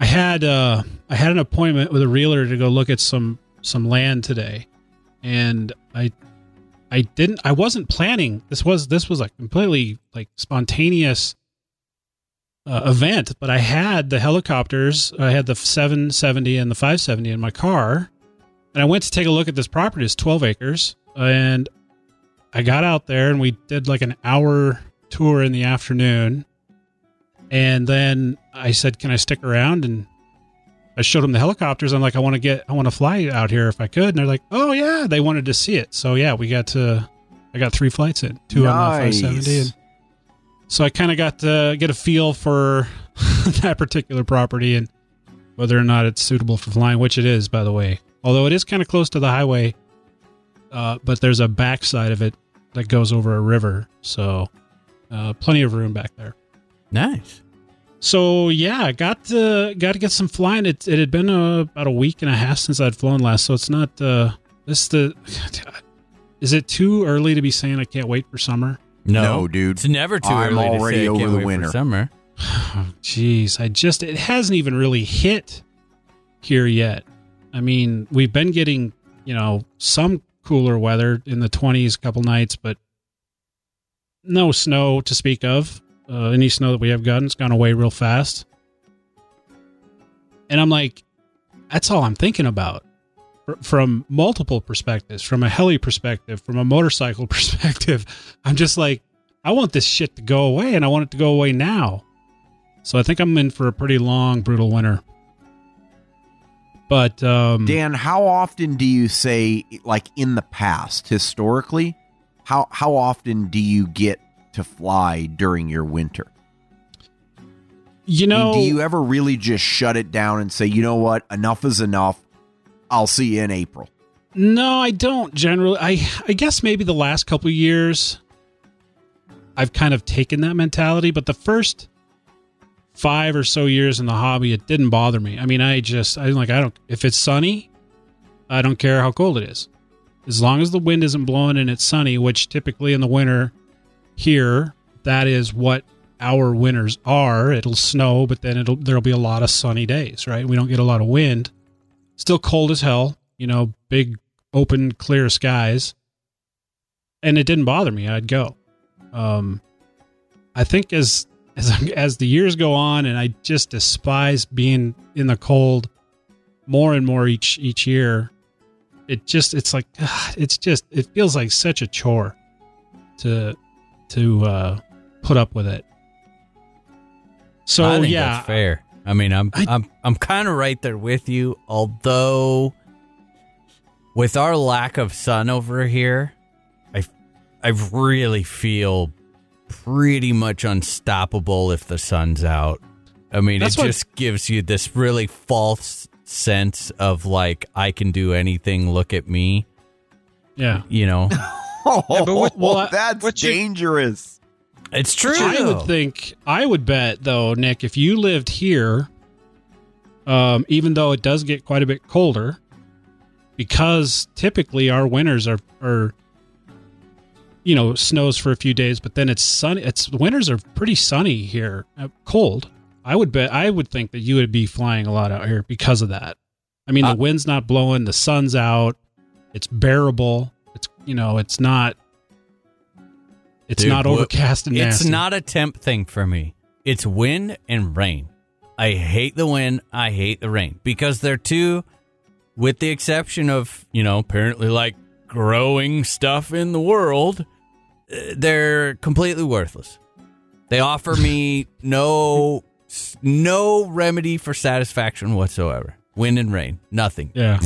I had uh, I had an appointment with a realtor to go look at some some land today, and I I didn't I wasn't planning this was this was a completely like spontaneous uh, event, but I had the helicopters, I had the 770 and the 570 in my car, and I went to take a look at this property. It's 12 acres, and I got out there and we did like an hour tour in the afternoon, and then I said, "Can I stick around?" and I showed them the helicopters. I'm like, I want to get, I want to fly out here if I could. And they're like, oh yeah, they wanted to see it. So yeah, we got to, I got three flights in, two on the Nice. 570. And so I kind of got to get a feel for that particular property and whether or not it's suitable for flying, which it is, by the way. Although it is kind of close to the highway, uh, but there's a backside of it that goes over a river. So uh, plenty of room back there. Nice So yeah, I got to got to get some flying. It it had been uh, about a week and a half since I'd flown last, so it's not uh this the. Is it too early to be saying I can't wait for summer? no, No, dude. it's never too I'm early to already say I over can't the wait for winter. summer Oh, Jeez, I just it hasn't even really hit here yet. I mean, we've been getting, you know, some cooler weather in the 20s a couple nights, but no snow to speak of. Uh, any snow that we have gotten, it's gone away real fast. And I'm like, that's all I'm thinking about from multiple perspectives, from a heli perspective, from a motorcycle perspective. I'm just like, I want this shit to go away and I want it to go away now. So I think I'm in for a pretty long, brutal winter. But um Dan, how often do you say, like in the past, historically, how how often do you get to fly during your winter? you I mean, know do you ever really just shut it down and say, you know what, enough is enough? I'll see you in April. No, I don't generally. I I guess maybe the last couple of years I've kind of taken that mentality, but the first 5 or so years in the hobby it didn't bother me. I mean, I just I like I don't if it's sunny, I don't care how cold it is. As long as the wind isn't blowing and it's sunny, which typically in the winter here that is what our winters are. It'll snow, but then it'll there'll be a lot of sunny days, right? We don't get a lot of wind. Still cold as hell, you know, big open clear skies. And it didn't bother me. I'd go. Um I think as as as the years go on and I just despise being in the cold more and more each each year. It just it's like it's just it feels like such a chore to to uh put up with it. So I think yeah, that's fair. I mean, I'm I- I'm I'm kind of right there with you. Although, with our lack of sun over here, I I really feel pretty much unstoppable if the sun's out. I mean, it just gives you this really false sense of like I can do anything. Look at me, yeah. you know. Oh, but what- well, I- that's what you- dangerous. it's true. I would think I would bet though, Nick, if you lived here, um, even though it does get quite a bit colder, because typically our winters are are you know snows for a few days, but then it's sunny. It's winters are pretty sunny here, uh, cold. I would bet I would think that you would be flying a lot out here because of that. I mean, Uh, the wind's not blowing, the sun's out, it's bearable. It's you know, it's not. It's Dude, not what- overcast and nasty. It's not a temp thing for me. It's wind and rain. I hate the wind. I hate the rain because they're two, with the exception of, you know, apparently like growing stuff in the world, uh, they're completely worthless. They offer me no no remedy for satisfaction whatsoever. Wind and rain, nothing. Yeah.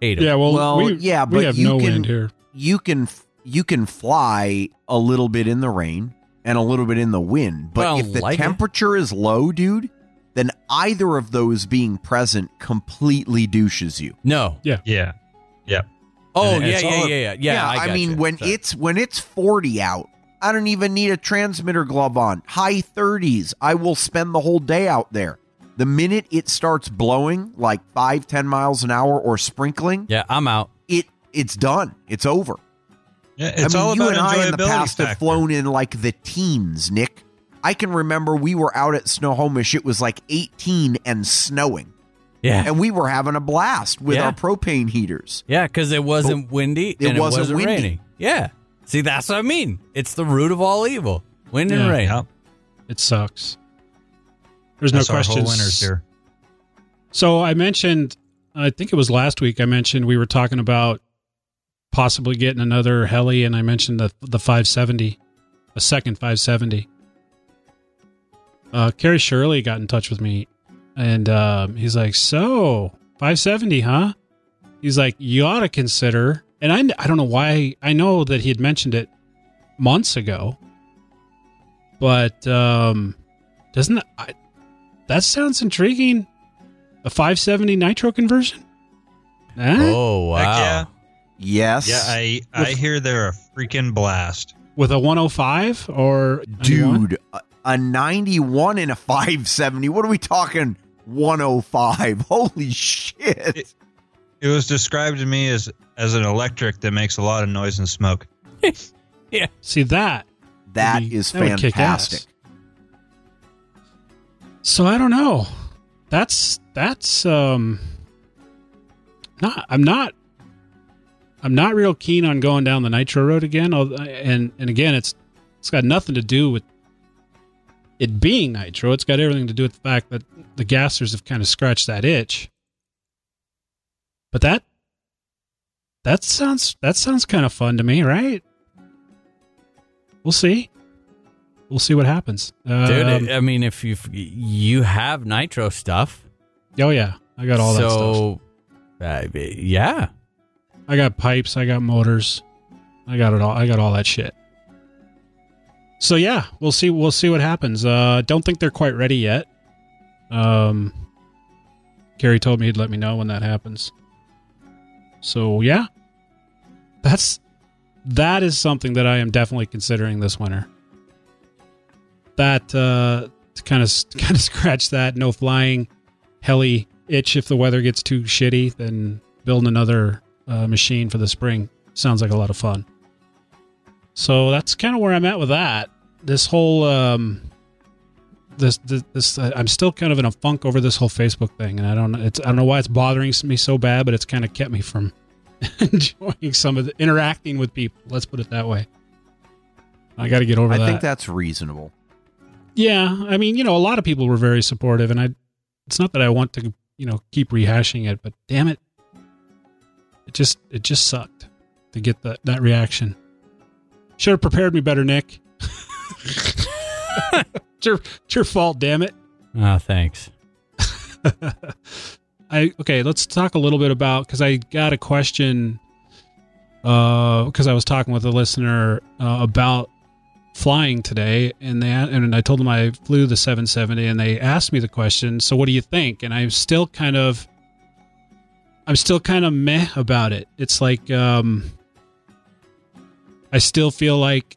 Hate 'em. Yeah, well, Well, we, yeah, we have you no can- wind here. You can you can fly a little bit in the rain and a little bit in the wind, but Well, if the like temperature is low, dude, then either of those being present completely douches you. No. Yeah. Yeah. Oh And yeah, it's yeah, yeah, yeah, yeah. I, mean gotcha. when Sorry. it's when it's 40 out, I don't even need a transmitter glove on. High 30s, I will spend the whole day out there. The minute it starts blowing like five, 10 miles an hour or sprinkling, yeah, I'm out. It it's done. It's over. Yeah. It's I mean, all you about and I in the enjoyability past have flown in like the teens, Nick. I can remember we were out at Snohomish. It was like 18 and snowing, Yeah. and we were having a blast with Yeah. our propane heaters. Yeah, because it wasn't windy it and it wasn't wasn't, windy. raining. Yeah. See, that's what I mean. It's the root of all evil. Wind and rain. Yep. It sucks. There's That's no our whole questions. winners here. So I mentioned, I think it was last week. I mentioned we were talking about possibly getting another heli, and I mentioned the the 570, a second 570. Uh, Kerry Shirley got in touch with me, and um, he's like, "So 570, huh?" He's like, "You ought to consider." And I I don't know why I know that he had mentioned it months ago, but um, doesn't I, that sounds intriguing? A 570 nitro conversion? Huh? Oh, wow. Heck yeah. Yes, Yeah. I I hear they're a freaking blast. With a 105 or 91? dude, a, a 91 and a 570. What are we talking? 105. Holy shit. It- It was described to me as as an electric that makes a lot of noise and smoke. Yeah. See that? That be- is that fantastic. So I don't know. That's that's um not. I'm not. I'm not real keen on going down the nitro road again. And and again, it's it's got nothing to do with it being nitro. It's got everything to do with the fact that the gassers have kind of scratched that itch. But that that sounds that sounds kind of fun to me, right? We'll see. We'll see what happens. Dude, Um, I mean, if you you have nitro stuff, oh yeah, I got all that stuff. so uh, yeah, I got pipes, I got motors, I got it all. I got all that shit. So yeah, we'll see. We'll see what happens. Uh, don't think they're quite ready yet. Um, Gary told me he'd let me know when that happens. So yeah, that's that is something that I am definitely considering this winter. That uh, to kind of kind of scratch that no flying heli itch if the weather gets too shitty, then building another uh, machine for the spring sounds like a lot of fun. So that's kind of where I'm at with that. This whole um, this this, this uh, I'm still kind of in a funk over this whole Facebook thing, and I don't know it's I don't know why it's bothering me so bad, but it's kind of kept me from enjoying some of the interacting with people. Let's put it that way. I got to get over I that. I think that's reasonable. Yeah, I mean, you know, a lot of people were very supportive, and I. It's not that I want to, you know, keep rehashing it, but damn it, it just it just sucked to get that that reaction. Should have prepared me better, Nick. it's, your, it's your fault, damn it. oh, thanks. I okay. Let's talk a little bit about because I got a question. Uh, because I was talking with a listener uh, about flying today, and they and I told them I flew the 770, and they asked me the question. So, what do you think? And I'm still kind of, I'm still kind of meh about it. It's like, um, I still feel like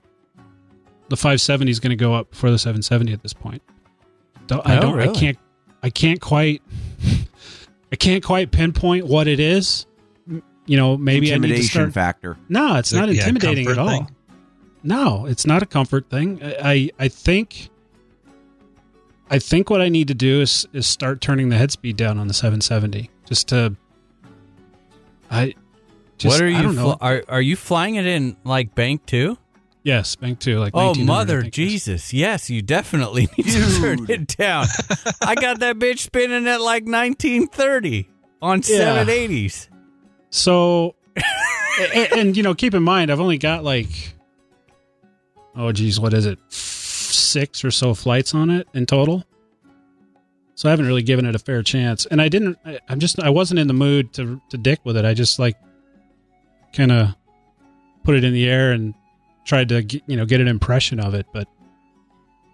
the 570 is going to go up before the 770 at this point. Don't, I Oh, don't. I really? can't. I can't quite. I can't quite pinpoint what it is. You know, maybe I need to start. factor. No, it's not Yeah, intimidating at all. thing. No, it's not a comfort thing. I, I I think I think what I need to do is is start turning the head speed down on the 770 just to I just, what are you? Fl- are are you flying it in like bank two? yes, bank 2 like Oh mother think it is. Jesus! Yes, you definitely need to turn it down. I got that bitch spinning at like 1930 on Yeah. 780s. So and, and you know, keep in mind I've only got like oh geez, what is it? 6 or so flights on it in total. So I haven't really given it a fair chance. And I didn't I, I'm just I wasn't in the mood to to dick with it. I just like kind of put it in the air and tried to you know get an impression of it, but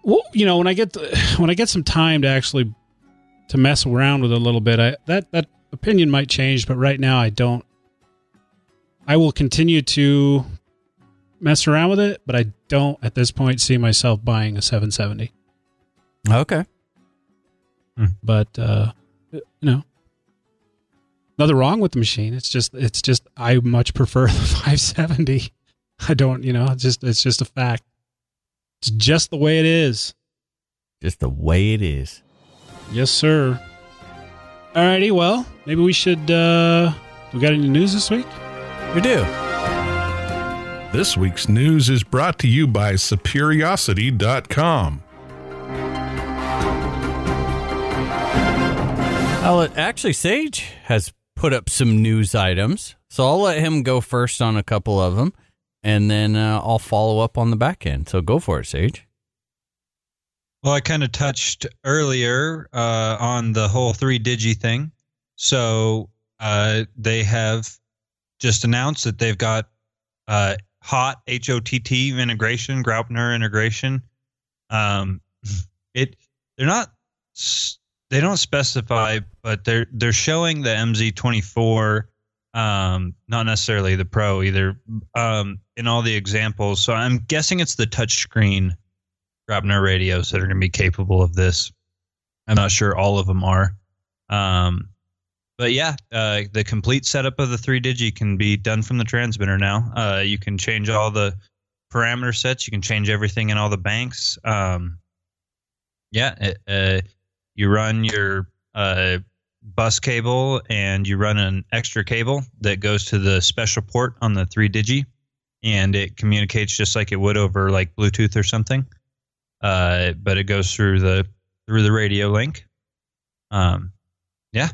well, you know, when I get the, when I get some time to actually to mess around with it a little bit, I that that opinion might change, but right now I don't I will continue to mess around with it, but I don't at this point see myself buying a 770. Okay. But uh you know, nothing wrong with the machine. It's just it's just I much prefer the 570. I don't, you know, it's just it's just a fact. It's just the way it is. Just the way it is. Yes, sir. Alrighty, well, maybe we should uh we got any news this week? We do. This week's news is brought to you by Superiosity.com. I'll actually, Sage has put up some news items, so I'll let him go first on a couple of them, and then uh, I'll follow up on the back end. So go for it, Sage. Well, I kind of touched earlier uh, on the whole three digi thing. So uh, they have just announced that they've got uh, hot H O T T integration, Graupner integration. Um, it they're not they don't specify, but they're they're showing the MZ24, um, not necessarily the Pro either, um, in all the examples. So I'm guessing it's the touchscreen Graupner radios that are going to be capable of this. I'm not sure all of them are. Um, but yeah, uh, the complete setup of the 3 digi can be done from the transmitter now. Uh, you can change all the parameter sets. You can change everything in all the banks. Um, yeah, it, uh, you run your uh, bus cable and you run an extra cable that goes to the special port on the 3 digi and it communicates just like it would over like Bluetooth or something. Uh, but it goes through the through the radio link. Um, yeah,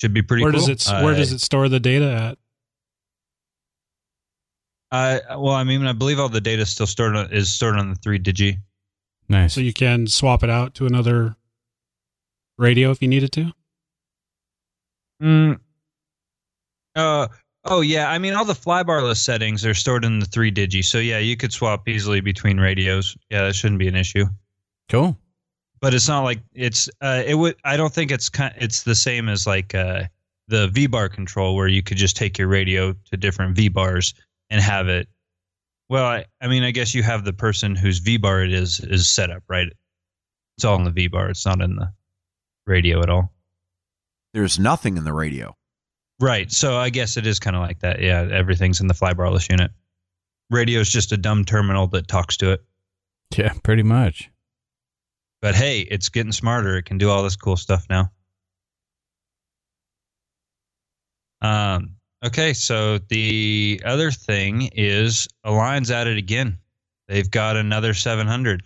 should be pretty where cool. does it Where Uh, does it store the data at? Uh, well, I mean, I believe all the data is still stored on, is stored on the three digi. Nice. So you can swap it out to another radio if you needed to. Mm. Uh, oh yeah, I mean, all the flybarless settings are stored in the 3Digi. So yeah, you could swap easily between radios. Yeah, that shouldn't be an issue. Cool. But it's not like it's. Uh, it would. I don't think it's kind. It's the same as like uh the V bar control where you could just take your radio to different V bars and have it. Well, I, I mean, I guess you have the person whose V bar it is is set up right. It's all in the V bar. It's not in the radio at all. There's nothing in the radio. Right. So I guess it is kind of like that. Yeah, everything's in the flybarless unit. Radio is just a dumb terminal that talks to it. Yeah, pretty much. But hey, it's getting smarter. It can do all this cool stuff now. Um. Okay, so the other thing is Align's at it again. They've got another 700.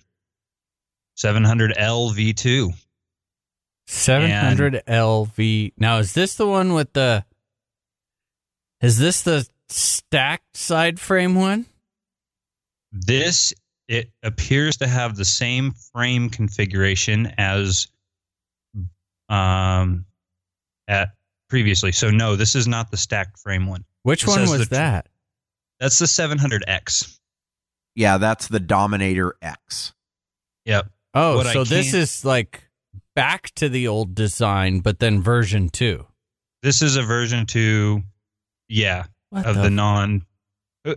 700 LV2. 700 LV. Now, is this the one with the. Is this the stacked side frame one? This it appears to have the same frame configuration as um at previously. So no, this is not the stacked frame one. Which It one was the that? That's the 700X. Yeah, that's the Dominator X. Yep. Oh, What so this is like back to the old design, but then version two. This is a version 2 yeah, What of the the, non uh,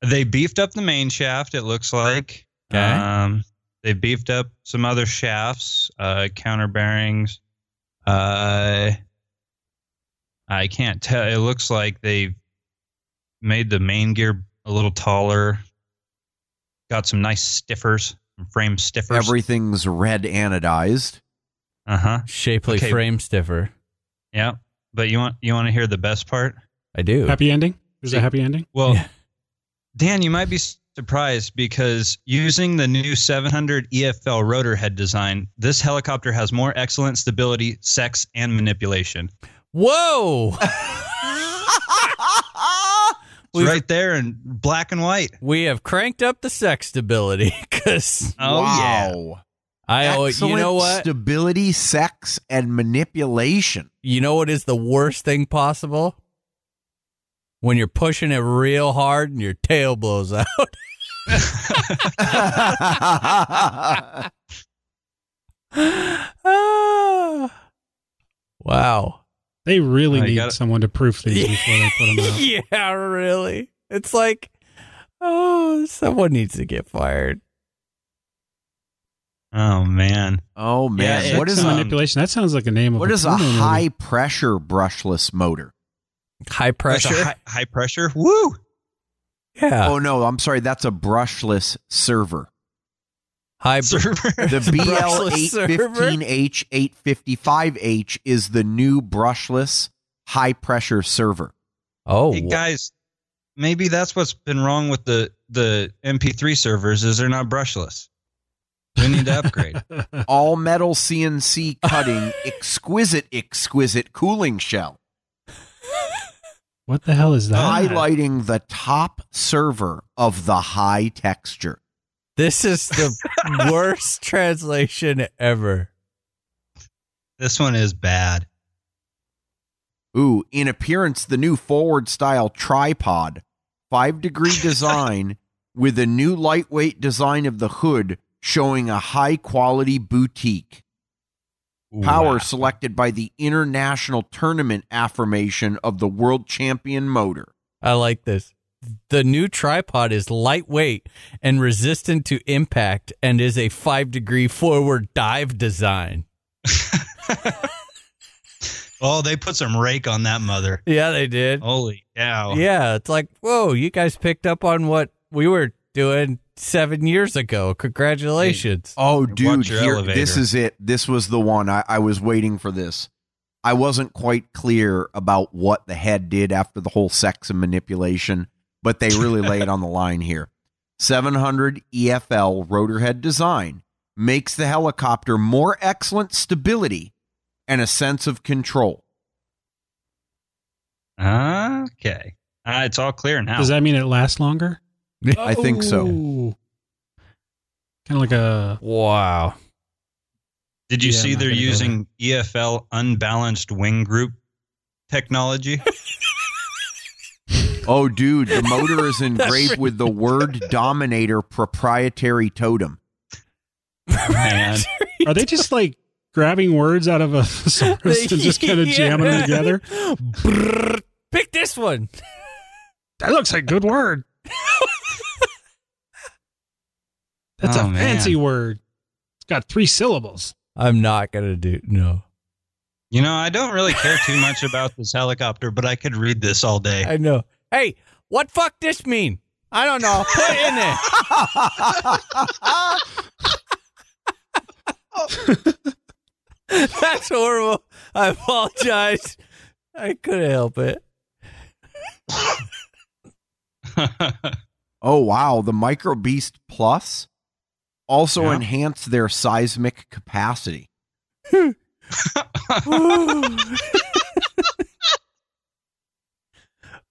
they beefed up the main shaft it looks like. Okay. Um they beefed up some other shafts, uh counter bearings. Uh I can't tell. It looks like they've made the main gear a little taller. Got some nice stiffers, frame stiffers. Everything's red anodized. Uh huh. Shapely Okay. frame stiffer. Yeah. But you want you want to hear the best part? I do. Happy ending? Is See- a happy ending? Well, Yeah. Dan, you might be surprised because using the new 700 EFL rotor head design, this helicopter has more excellent stability, sex, and manipulation. Whoa! It's We've- right there in black and white. we have cranked up the sex stability because Oh yeah. Wow. I oh, you know what Stability, sex, and manipulation. you know what is the worst thing possible when you're pushing it real hard and your tail blows out. Wow. They really you need gotta- someone to proof these before they put them out. yeah, really. It's like, oh, someone needs to get fired. Oh man. oh man, Yeah, what it's, um, manipulation? That sounds like a name of what a is a porno movie. high pressure brushless motor? High pressure. high, high pressure. Woo. yeah. Oh no, I'm sorry, that's a brushless server. high. Br- Server. The BL815H 855H is the new brushless high pressure server. oh, Hey guys, maybe that's what's been wrong with the the MP3 servers is they're not brushless. We need to upgrade. All metal CNC cutting, exquisite, exquisite cooling shell, What the hell is that? highlighting the top server of the high texture. this is the worst translation ever. this one is bad. Ooh, in appearance, the new forward style tripod, five degree design with a new lightweight design of the hood showing a high quality boutique. Power Wow. selected by the international tournament affirmation of the world champion motor. I like this. The new tripod is lightweight and resistant to impact and is a five degree forward dive design. Oh, they put some rake on that mother. Yeah, they did. Holy cow. Yeah, it's like, whoa, you guys picked up on what we were doing seven years ago. Congratulations. Oh, dude, here, this is it. This was the one. I, I was waiting for this. I wasn't quite clear about what the head did after the whole sex and manipulation, but they really lay it on the line here. 700 EFL rotor head design makes the helicopter more excellent stability and a sense of control. Okay. Uh, it's all clear now. Does that mean it lasts longer? I think so. Oh. Kind of like a Wow. Did you Yeah, see I'm not they're gonna go using EFL unbalanced wing group technology? Oh, dude, the motor is engraved with the word Dominator proprietary totem. Man. Are they just like grabbing words out of a thesaurus and just kind of jamming them together? Brrr. Pick this one. That looks like good word. That's Oh, a man. fancy word. It's got three syllables. I'm not gonna do no. You know, I don't really care too much about this helicopter, but I could read this all day. I know. Hey, what fuck this mean? I don't know. Put it in there. That's horrible. I apologize. I couldn't help it. Oh, wow. The Micro Beast Plus also Yeah. enhanced their seismic capacity.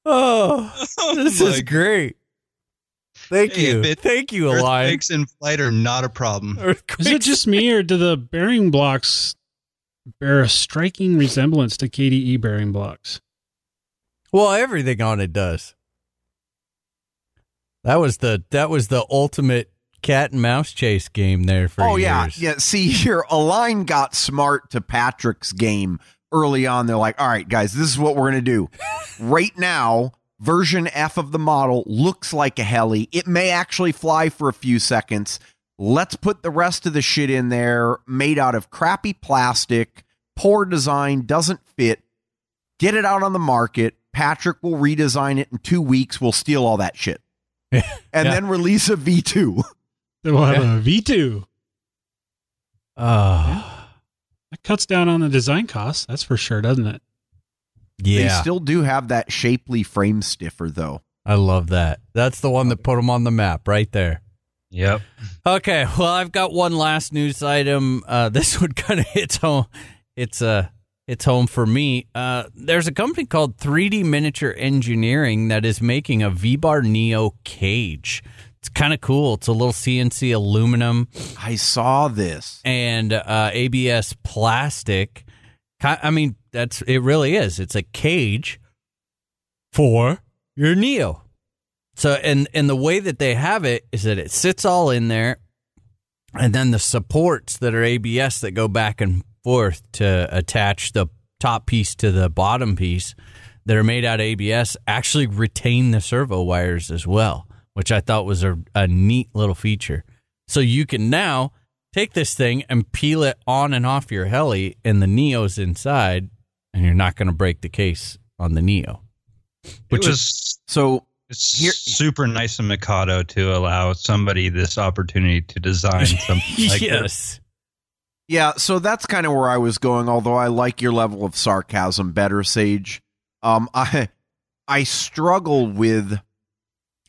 oh, this oh is great. Thank Hey, you. it- Thank you, Eli. Earthquakes in flight are not a problem. Is it just me, or do the bearing blocks bear a striking resemblance to KDE bearing blocks? Well, everything on it does. That was the that was the ultimate cat and mouse chase game there for years. oh, years. yeah. Yeah. See, here, Align got smart to Patrick's game early on. They're like, all right, guys, this is what we're going to do. right now, version F of the model looks like a heli. It may actually fly for a few seconds. Let's put the rest of the shit in there, made out of crappy plastic, poor design, doesn't fit. Get it out on the market. Patrick will redesign it in two weeks. We'll steal all that shit. and Yeah. then release a V2. Then we'll have a V2. Oh, That cuts down on the design costs. That's for sure, doesn't it? Yeah. They still do have that shapely frame stiffer, though. I love that. That's the one that put them on the map right there. Yep. Okay, well, I've got one last news item. Uh, this one kind of hits home. It's uh, it's home for me. Uh, there's a company called 3D Miniature Engineering that is making a V-Bar Neo cage. It's kind of cool. It's a little CNC aluminum I saw this. and uh, ABS plastic. Ki- I mean, that's it. Really is. It's a cage for your Neo. So, and and the way that they have it is that it sits all in there, and then the supports that are ABS that go back and forth to attach the top piece to the bottom piece that are made out of ABS actually retain the servo wires as well, which I thought was a, a neat little feature. So you can now take this thing and peel it on and off your heli, and the Neo's inside, and you're not going to break the case on the Neo. Which Which is So it's Here- super nice of Mikado to allow somebody this opportunity to design something like this. yes. yeah, so that's kind of where I was going. Although I like your level of sarcasm better, Sage. Um, I I struggle with.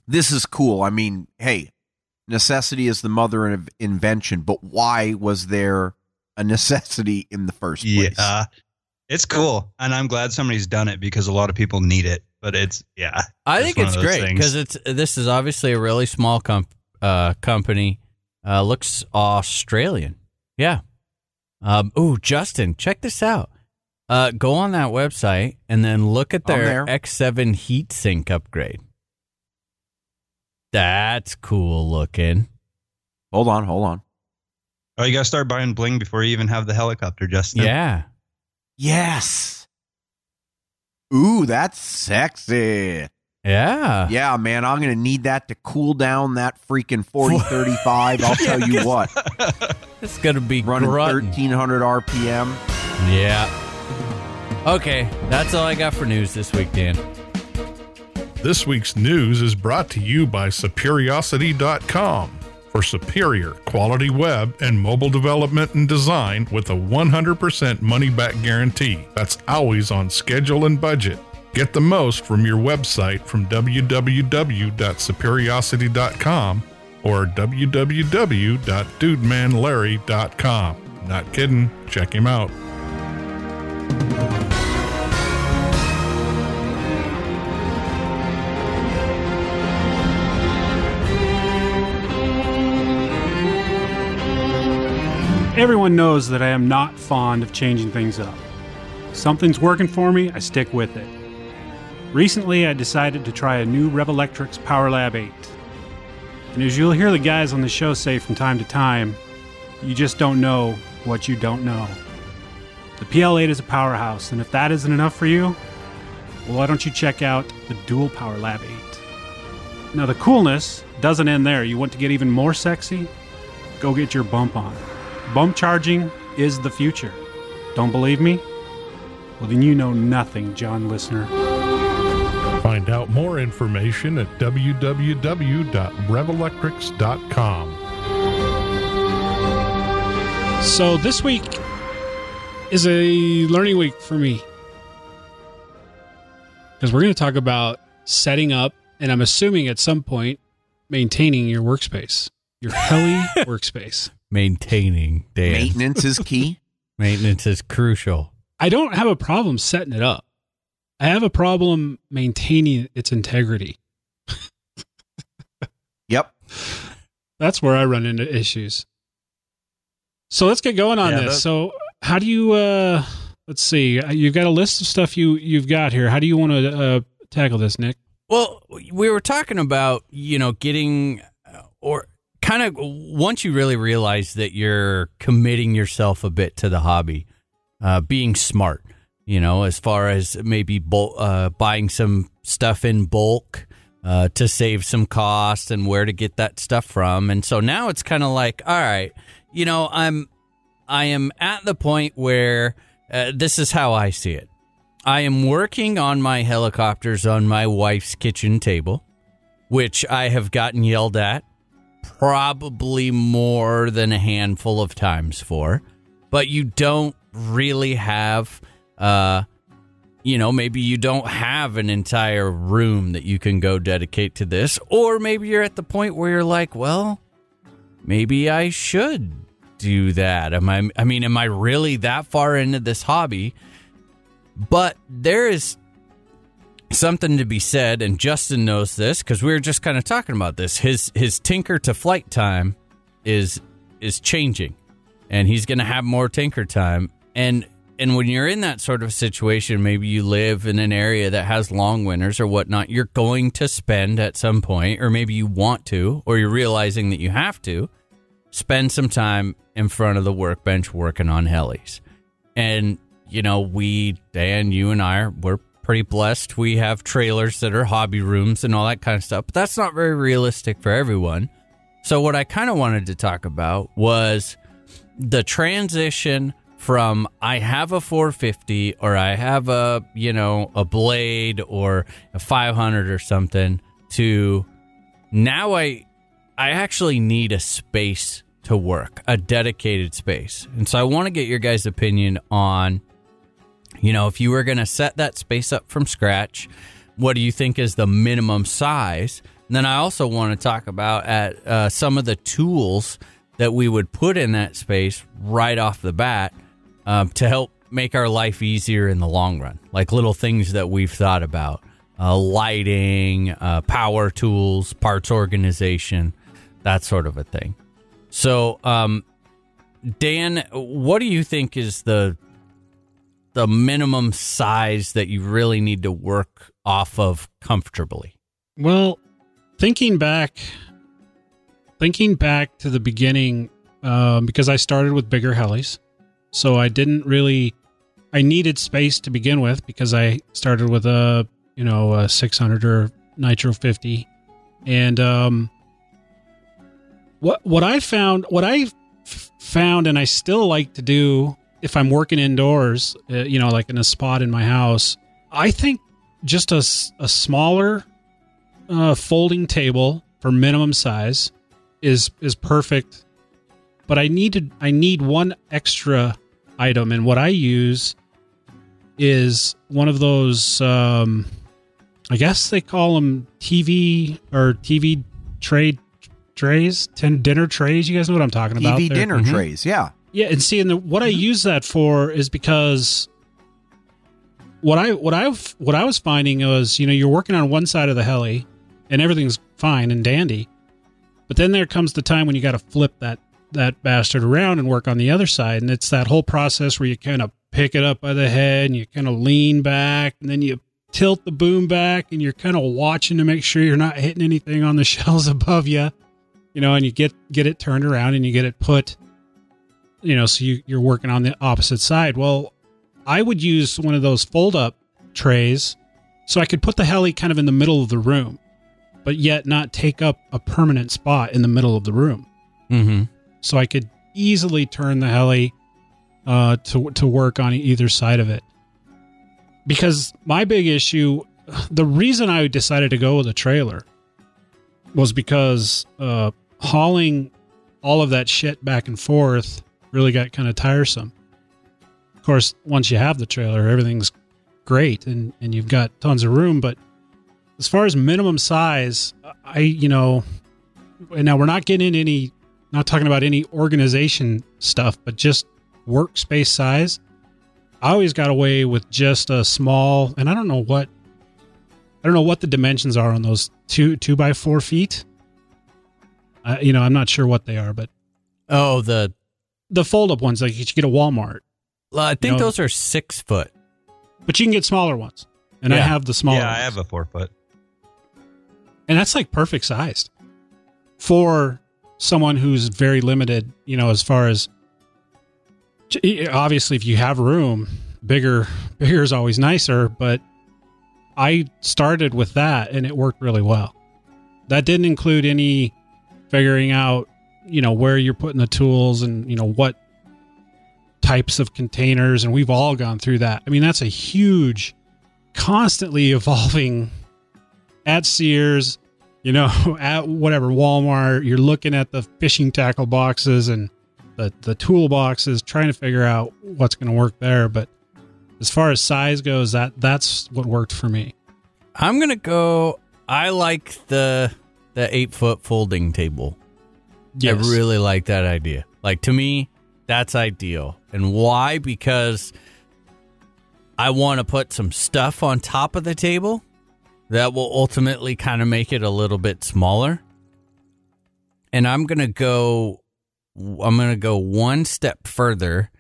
This is cool. I mean, hey, necessity is the mother of invention. But why was there a necessity in the first place? Yeah. It's cool. And I'm glad somebody's done it because a lot of people need it. But it's, yeah. I It's think it's great because it's this is obviously a really small comp, uh, company. Uh, looks Australian. Yeah. Um, oh, Justin, check this out. Uh, go on that website and then look at their. X7 heatsink upgrade. That's cool looking. Hold on, hold on. Oh, you got to start buying bling before you even have the helicopter, Justin. Yeah. Yes. Ooh, that's sexy. Yeah. Yeah, man, I'm going to need that to cool down that freaking 4035. I'll tell you what, It's going to be running grunting. 1300 RPM. Yeah. Okay. That's all I got for news this week, Dan. This week's news is brought to you by Superiosity.com. for superior quality web and mobile development and design with a 100% money back guarantee. That's always on schedule and budget. Get the most from your website from www.superiosity.com or www.dudemanlarry.com. Not kidding, check him out. Everyone knows that I am not fond of changing things up. Something's working for me, I stick with it. Recently, I decided to try a new Revolectrix PowerLab 8. And as you'll hear the guys on the show say from time to time, you just don't know what you don't know. The PL8 is a powerhouse, and if that isn't enough for you, well, why don't you check out the Dual Power Lab 8? Now, the coolness doesn't end there. You want to get even more sexy? Go get your bump on. Bump charging is the future. Don't believe me? Well, then you know nothing, John listener. Find out more information at www.revolectrix.com. So this week is a learning week for me. Because we're going to talk about setting up, and I'm assuming at some point, maintaining your workspace, your heli workspace. Maintaining, Dan. Maintenance is key. Maintenance is crucial. I don't have a problem setting it up. I have a problem maintaining its integrity. Yep. That's where I run into issues. So let's get going on Yeah, this. that- So how do you uh let's see. uh, You've got a list of stuff you you've got here. How do you want to uh tackle this, Nick? Well, we were talking about, you know, getting uh, or kind of once you really realize that you're committing yourself a bit to the hobby, uh, being smart, you know, as far as maybe uh, buying some stuff in bulk uh, to save some cost and where to get that stuff from. And so now it's kind of like, all right, you know, I'm I am at the point where uh, this is how I see it. I am working on my helicopters on my wife's kitchen table, which I have gotten yelled at probably more than a handful of times for. But you don't really have, uh, you know, maybe you don't have an entire room that you can go dedicate to this. Or maybe you're at the point where you're like, well, maybe I should do that. Am I, I mean, am I really that far into this hobby? But there is something to be said, and Justin knows this because we were just kind of talking about this. His his tinker to flight time is is changing, and he's going to have more tinker time. And and when you're in that sort of situation, maybe you live in an area that has long winters or whatnot. You're going to spend at some point, or maybe you want to, or you're realizing that you have to spend some time in front of the workbench working on helis. And you know, we Dan, you and I we're pretty blessed. We have trailers that are hobby rooms and all that kind of stuff, but that's not very realistic for everyone. So what I kind of wanted to talk about was the transition from I have a 450 or I have a, you know, a blade or a 500 or something to now I I actually need a space to work, a dedicated space. And so I want to get your guys' opinion on you know, if you were going to set that space up from scratch, what do you think is the minimum size? And then I also want to talk about at uh, some of the tools that we would put in that space right off the bat um, to help make our life easier in the long run, like little things that we've thought about, uh, lighting, uh, power tools, parts organization, that sort of a thing. So, um, Dan, what do you think is the the minimum size that you really need to work off of comfortably? Well, thinking back, thinking back to the beginning, um, because I started with bigger helis, so I didn't really. I needed space to begin with because I started with a you know a 600 or Nitro 50, and um, what what I found, what I found, and I still like to do if I'm working indoors, uh, you know, like in a spot in my house, I think just a, a smaller uh, folding table for minimum size is is perfect, but I need to I need one extra item, and what I use is one of those. Um, I guess they call them TV or TV tray trays, ten dinner trays. You guys know what I'm talking about? TV there? dinner Mhm. trays. Yeah. Yeah, and see, and the, what I mm-hmm. use that for is because what I what I what I was finding was, you know, you're working on one side of the heli, and everything's fine and dandy, but then there comes the time when you got to flip that that bastard around and work on the other side, and it's that whole process where you kind of pick it up by the head and you kind of lean back, and then you tilt the boom back, and you're kind of watching to make sure you're not hitting anything on the shells above you, you know, and you get get it turned around and you get it put you know, so you, you're working on the opposite side. Well, I would use one of those fold up trays so I could put the heli kind of in the middle of the room, but yet not take up a permanent spot in the middle of the room. Mm-hmm. So I could easily turn the heli uh, to to work on either side of it. Because my big issue, the reason I decided to go with a trailer was because uh, hauling all of that shit back and forth really got kind of tiresome. Of course, once you have the trailer, everything's great and, and you've got tons of room. But as far as minimum size, I, you know, and now we're not getting any, not talking about any organization stuff, but just workspace size. I always got away with just a small, and I don't know what, I don't know what the dimensions are on those two two by four feet. Uh, you know, I'm not sure what they are, but Oh, the the fold up ones like you get at Walmart, well, I think No. those are six foot. but you can get smaller ones, and I have the smaller. yeah, I have a four foot. and that's like perfect sized for someone who's very limited. You know, as far as obviously, if you have room, bigger bigger is always nicer. But I started with that, and it worked really well. That didn't include any figuring out, you know, where you're putting the tools and you know what types of containers, and we've all gone through that. I mean, that's a huge, constantly evolving at Sears, you know, at whatever Walmart, you're looking at the fishing tackle boxes and the the tool boxes, trying to figure out what's going to work there. But as far as size goes, that that's what worked for me. I'm gonna go. I like the the eight foot folding table. Yes. I really like that idea. Like to me, that's ideal. And why? Because I want to put some stuff on top of the table that will ultimately kind of make it a little bit smaller. And I'm going to go I'm going to go one step further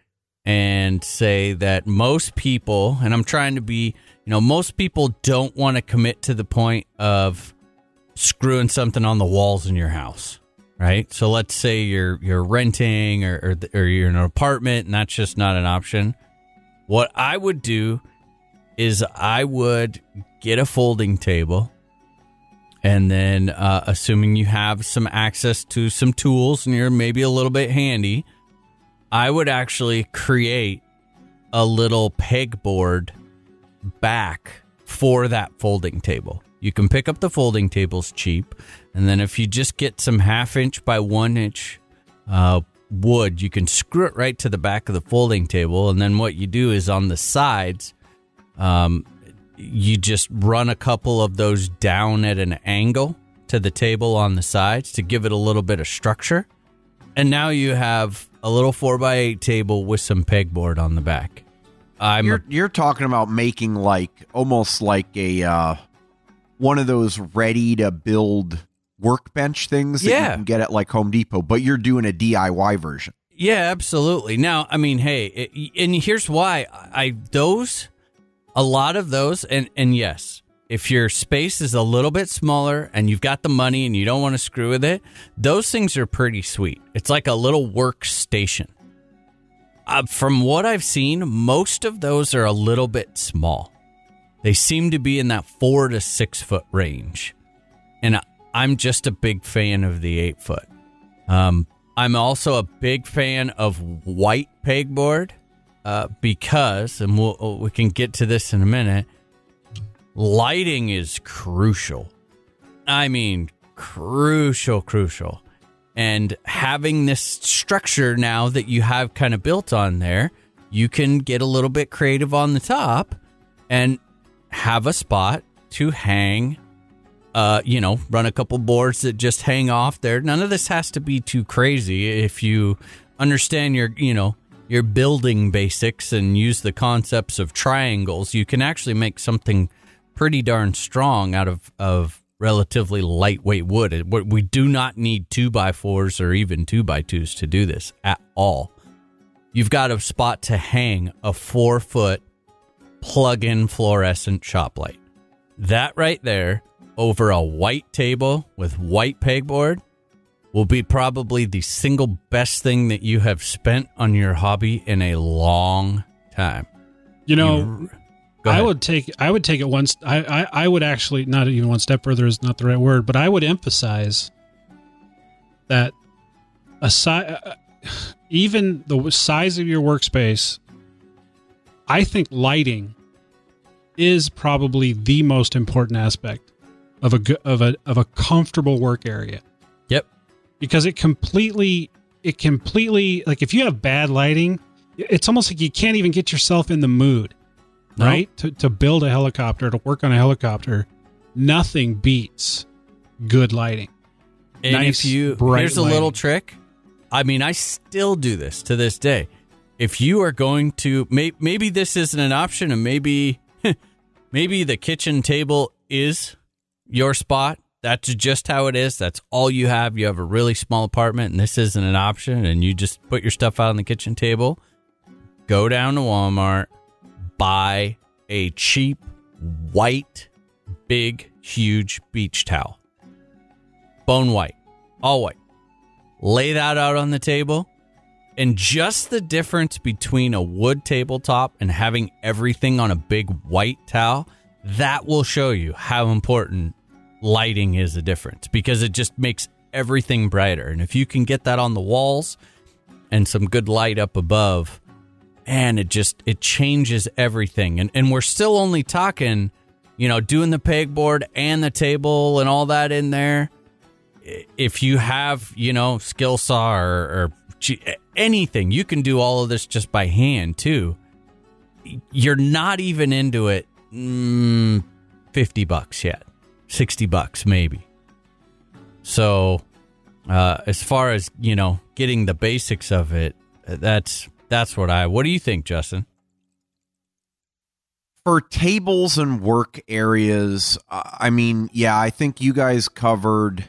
and say that most people and I'm trying to be, you know, most people don't want to commit to the point of screwing something on the walls in your house right? So let's say you're you're renting or, or or you're in an apartment and that's just not an option. What I would do is I would get a folding table, and then uh, assuming you have some access to some tools and you're maybe a little bit handy, I would actually create a little pegboard back for that folding table. You can pick up the folding tables cheap, and then if you just get some half inch by one inch uh, wood, you can screw it right to the back of the folding table. And then what you do is on the sides, um, you just run a couple of those down at an angle to the table on the sides to give it a little bit of structure. And now you have a little four by eight table with some pegboard on the back. I'm You're you're talking about making like almost like a uh, one of those ready to build workbench things that Yeah. you can get at like Home Depot, but you're doing a DIY version. Yeah, absolutely. Now, I mean, hey, it, and here's why I those a lot of those and and yes, if your space is a little bit smaller and you've got the money and you don't want to screw with it, those things are pretty sweet. It's like a little workstation. Uh, from what I've seen, most of those are a little bit small. They seem to be in that four to six foot range, and I- I'm just a big fan of the eight foot. Um, I'm also a big fan of white pegboard uh, because, and we'll, we can get to this in a minute. Lighting is crucial. I mean, crucial, crucial. And having this structure now that you have kind of built on there, you can get a little bit creative on the top and have a spot to hang uh, you know, run a couple boards that just hang off there. None of this has to be too crazy if you understand your, you know, your building basics and use the concepts of triangles. You can actually make something pretty darn strong out of of relatively lightweight wood. We do not need two by fours or even two by twos to do this at all. You've got a spot to hang a four foot plug in fluorescent shop light. That right there over a white table with white pegboard will be probably the single best thing that you have spent on your hobby in a long time. You know, I would take I would take it one. st- I, I I would actually not even one step further is not the right word, but I would emphasize that aside, uh, uh, even the size of your workspace, I think lighting is probably the most important aspect of a of a of a comfortable work area Yep. because it completely it completely like if you have bad lighting it's almost like you can't even get yourself in the mood No. right to, to build a helicopter to work on a helicopter nothing beats good lighting And Nice, if you here's a little trick. I mean, I still do this to this day. If you are going to may, maybe this isn't an option and maybe maybe the kitchen table is your spot. That's just how it is. That's all you have. You have a really small apartment and this isn't an option and you just put your stuff out on the kitchen table. Go down to Walmart, buy a cheap white big huge beach towel bone white, all white. Lay that out on the table. And just the difference between a wood tabletop and having everything on a big white towel, that will show you how important lighting is a difference because it just makes everything brighter. And if you can get that on the walls and some good light up above, and it just it changes everything. And and we're still only talking, you know, doing the pegboard and the table and all that in there if you have you know skill saw or, or anything you can do all of this just by hand too you're not even into it mm, 50 bucks yet. 60 bucks maybe. So uh, as far as you know getting the basics of it that's that's what i what do you think justin? For tables and work areas uh, i mean yeah i think you guys covered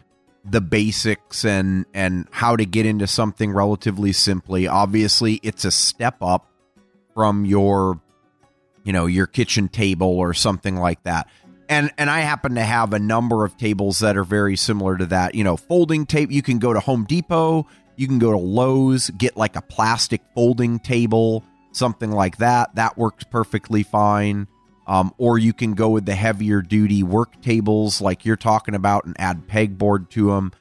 the basics and and how to get into something relatively simply. Obviously it's a step up from your you know your kitchen table or something like that. And and i happen to have a number of tables that are very similar to that you know folding tape you can go to home depot you can go to lowes get like a plastic folding table something like that. That works perfectly fine. Um, or you can go with the heavier duty work tables like you're talking about and add pegboard to them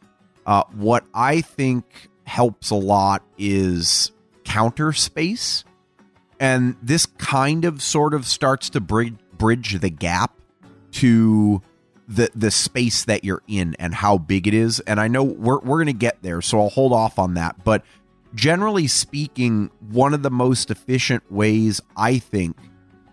uh, what i think helps a lot is counter space and this kind of sort of starts to bridge bridge the gap to the the space that you're in and how big it is. And I know we're we're going to get there so I'll hold off on that. But generally speaking one of the most efficient ways I think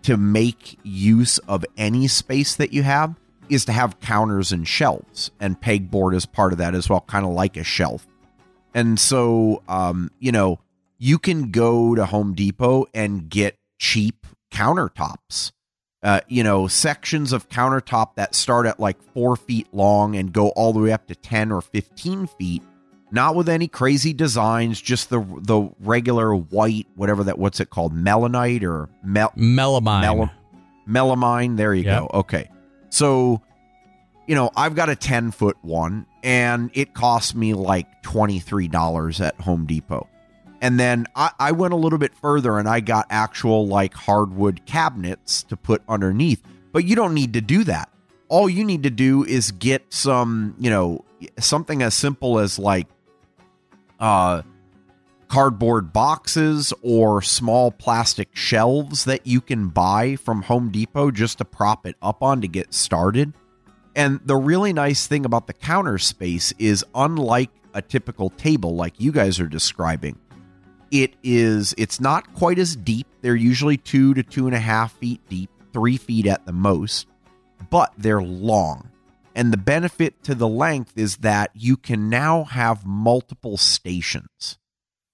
to make use of any space that you have is to have counters and shelves. And pegboard is part of that as well kind of like a shelf. And so, um, you know, you can go to Home Depot and get cheap countertops. Uh, you know, sections of countertop that start at like four feet long and go all the way up to 10 or 15 feet. Not with any crazy designs, just the the regular white, whatever that, what's it called? Melanite or mel- melamine Mel- melamine. There you Yep. go. Okay. So, you know, I've got a 10 foot one and it cost me like $23 at Home Depot. And then I, I went a little bit further and I got actual like hardwood cabinets to put underneath. But you don't need to do that. All you need to do is get some, you know, something as simple as like uh cardboard boxes or small plastic shelves that you can buy from Home Depot just to prop it up on to get started. And the really nice thing about the counter space is unlike a typical table like you guys are describing, it is it's not quite as deep. They're usually two to two and a half feet deep, three feet at the most, but they're long. And the benefit to the length is that you can now have multiple stations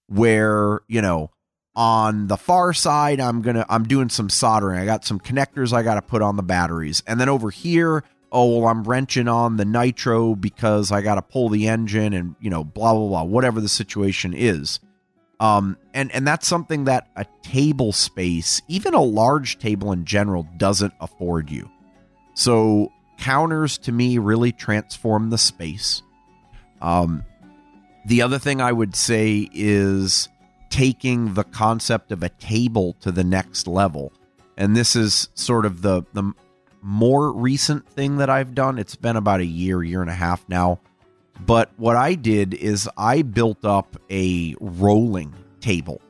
where, you know, on the far side i'm gonna i'm doing some soldering i got some connectors i gotta put on the batteries and then over here oh well i'm wrenching on the nitro because i gotta pull the engine and you know blah blah blah whatever the situation is um and and that's something that a table space even a large table in general doesn't afford you so counters to me really transform the space um the other thing i would say is taking the concept of a table to the next level. And this is sort of the the more recent thing that I've done. It's been about a year, year and a half now. But what I did is I built up a rolling table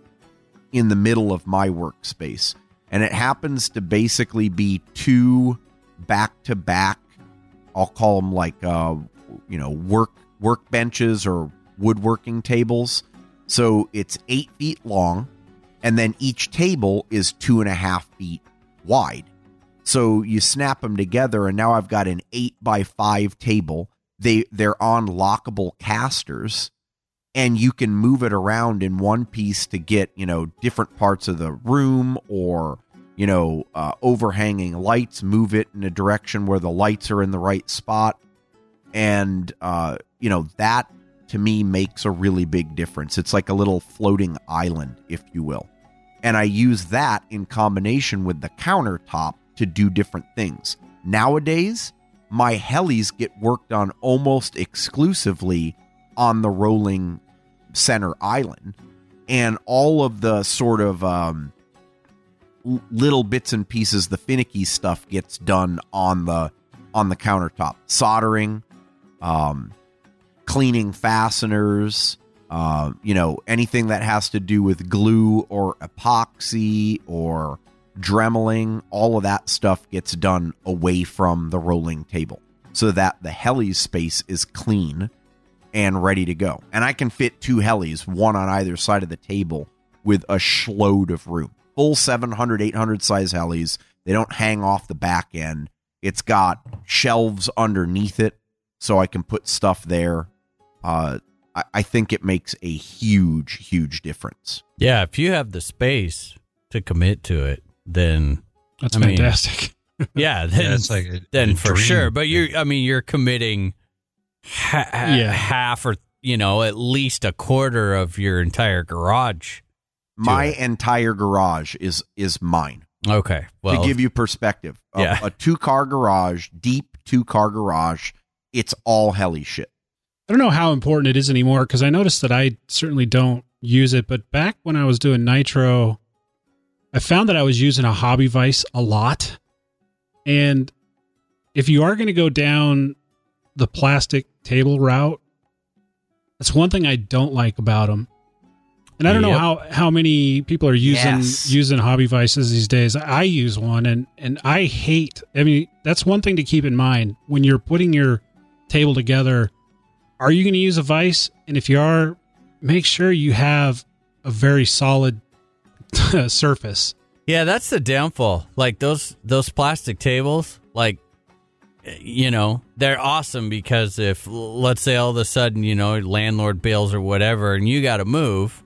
in the middle of my workspace. And it happens to basically be two back to back, I'll call them like uh, you know, work workbenches or woodworking tables so it's eight feet long, and then each table is two and a half feet wide. So you snap them together, and now I've got an eight by five table. They they're on lockable casters, and you can move it around in one piece to get you know different parts of the room or you know uh, overhanging lights. Move it in a direction where the lights are in the right spot, and uh, you know that to me makes a really big difference. It's like a little floating island, if you will. And I use that in combination with the countertop to do different things. Nowadays, my helis get worked on almost exclusively on the rolling center island. And all of the sort of um, little bits and pieces, the finicky stuff gets done on the on the countertop. Soldering, um, cleaning fasteners, uh, you know, anything that has to do with glue or epoxy or dremeling, all of that stuff gets done away from the rolling table so that the heli space is clean and ready to go. And I can fit two helis, one on either side of the table with a schload of room. Full 700, 800 size helis. They don't hang off the back end. It's got shelves underneath it so I can put stuff there uh, I, I think it makes a huge, huge difference. Yeah, if you have the space to commit to it, then That's I mean, fantastic. yeah, then, Yeah, like a- then a for dream. sure. But you're, I mean, you're committing ha- ha- Yeah. half or you know at least a quarter of your entire garage. My it. entire garage is is mine. Okay, well, to give you perspective, a, Yeah. a two car garage, deep two car garage, it's all heli shit. I don't know how important it is anymore because I noticed that I certainly don't use it. But back when I was doing Nitro, I found that I was using a hobby vice a lot. And if you are going to go down the plastic table route, that's one thing I don't like about them. And I don't know how, how many people are using Yes. using hobby vices these days. I use one and and I hate. I mean, that's one thing to keep in mind when you're putting your table together. Are you going to use a vice? And if you are, make sure you have a very solid surface. Yeah, that's the downfall. Like those those plastic tables, like you know, they're awesome because if let's say all of a sudden, you know, landlord bails or whatever and you got to move,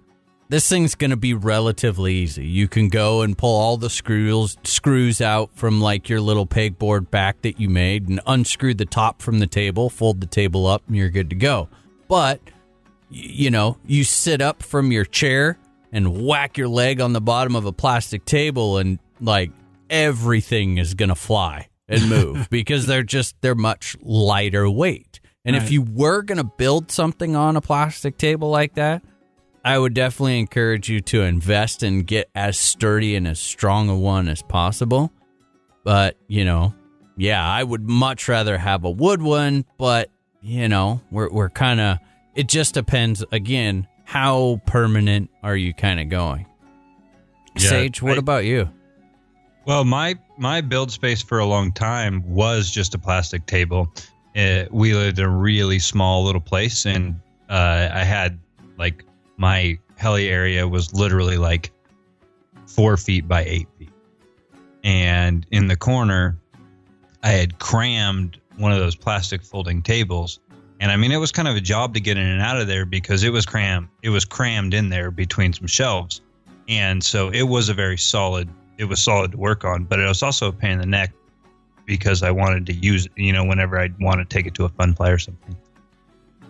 this thing's going to be relatively easy. You can go and pull all the screws screws out from like your little pegboard back that you made and unscrew the top from the table, fold the table up and you're good to go. But you know, you sit up from your chair and whack your leg on the bottom of a plastic table and like everything is going to fly and move because they're just they're much lighter weight. And if you were going to build something on a plastic table like that, I would definitely encourage you to invest and get as sturdy and as strong a one as possible. But, you know, yeah, I would much rather have a wood one, but you know, we're we're kind of it just depends again, how permanent are you kind of going? Yeah, Sage, what I- about you? Well, my my build space for a long time was just a plastic table. Uh, we lived in a really small little place, and uh, I had like my heli area was literally like four feet by eight feet, and in the corner, I had crammed one of those plastic folding tables. And I mean, it was kind of a job to get in and out of there because it was crammed. It was crammed in there between some shelves, and so it was a very solid it was solid to work on, but it was also a pain in the neck because I wanted to use it, you know, whenever I'd want to take it to a fun play or something.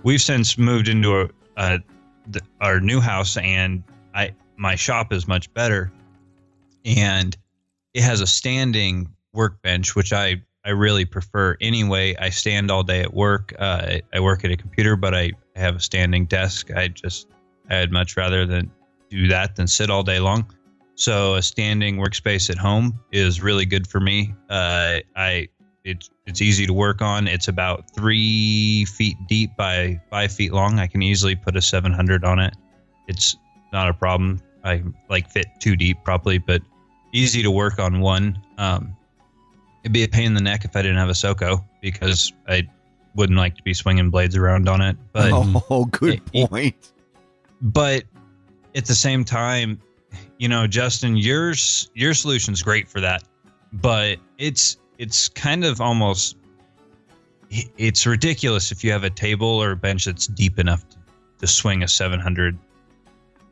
We've since moved into a, a the, our new house, and I my shop is much better, and it has a standing workbench, which I I really prefer. Anyway, I stand all day at work. Uh, I work at a computer, but I have a standing desk. I just I'd much rather than do that than sit all day long. So a standing workspace at home is really good for me. Uh, I it's it's easy to work on. It's about three feet deep by five feet long. I can easily put a 700 on it. It's not a problem. I like fit too deep probably, but easy to work on one. Um, it'd be a pain in the neck if I didn't have a Soko because I wouldn't like to be swinging blades around on it. But oh, mm. good it- point. but at the same time, you know, Justin, yours your solution's great for that, but it's it's kind of almost it's ridiculous if you have a table or a bench that's deep enough to, to swing a 700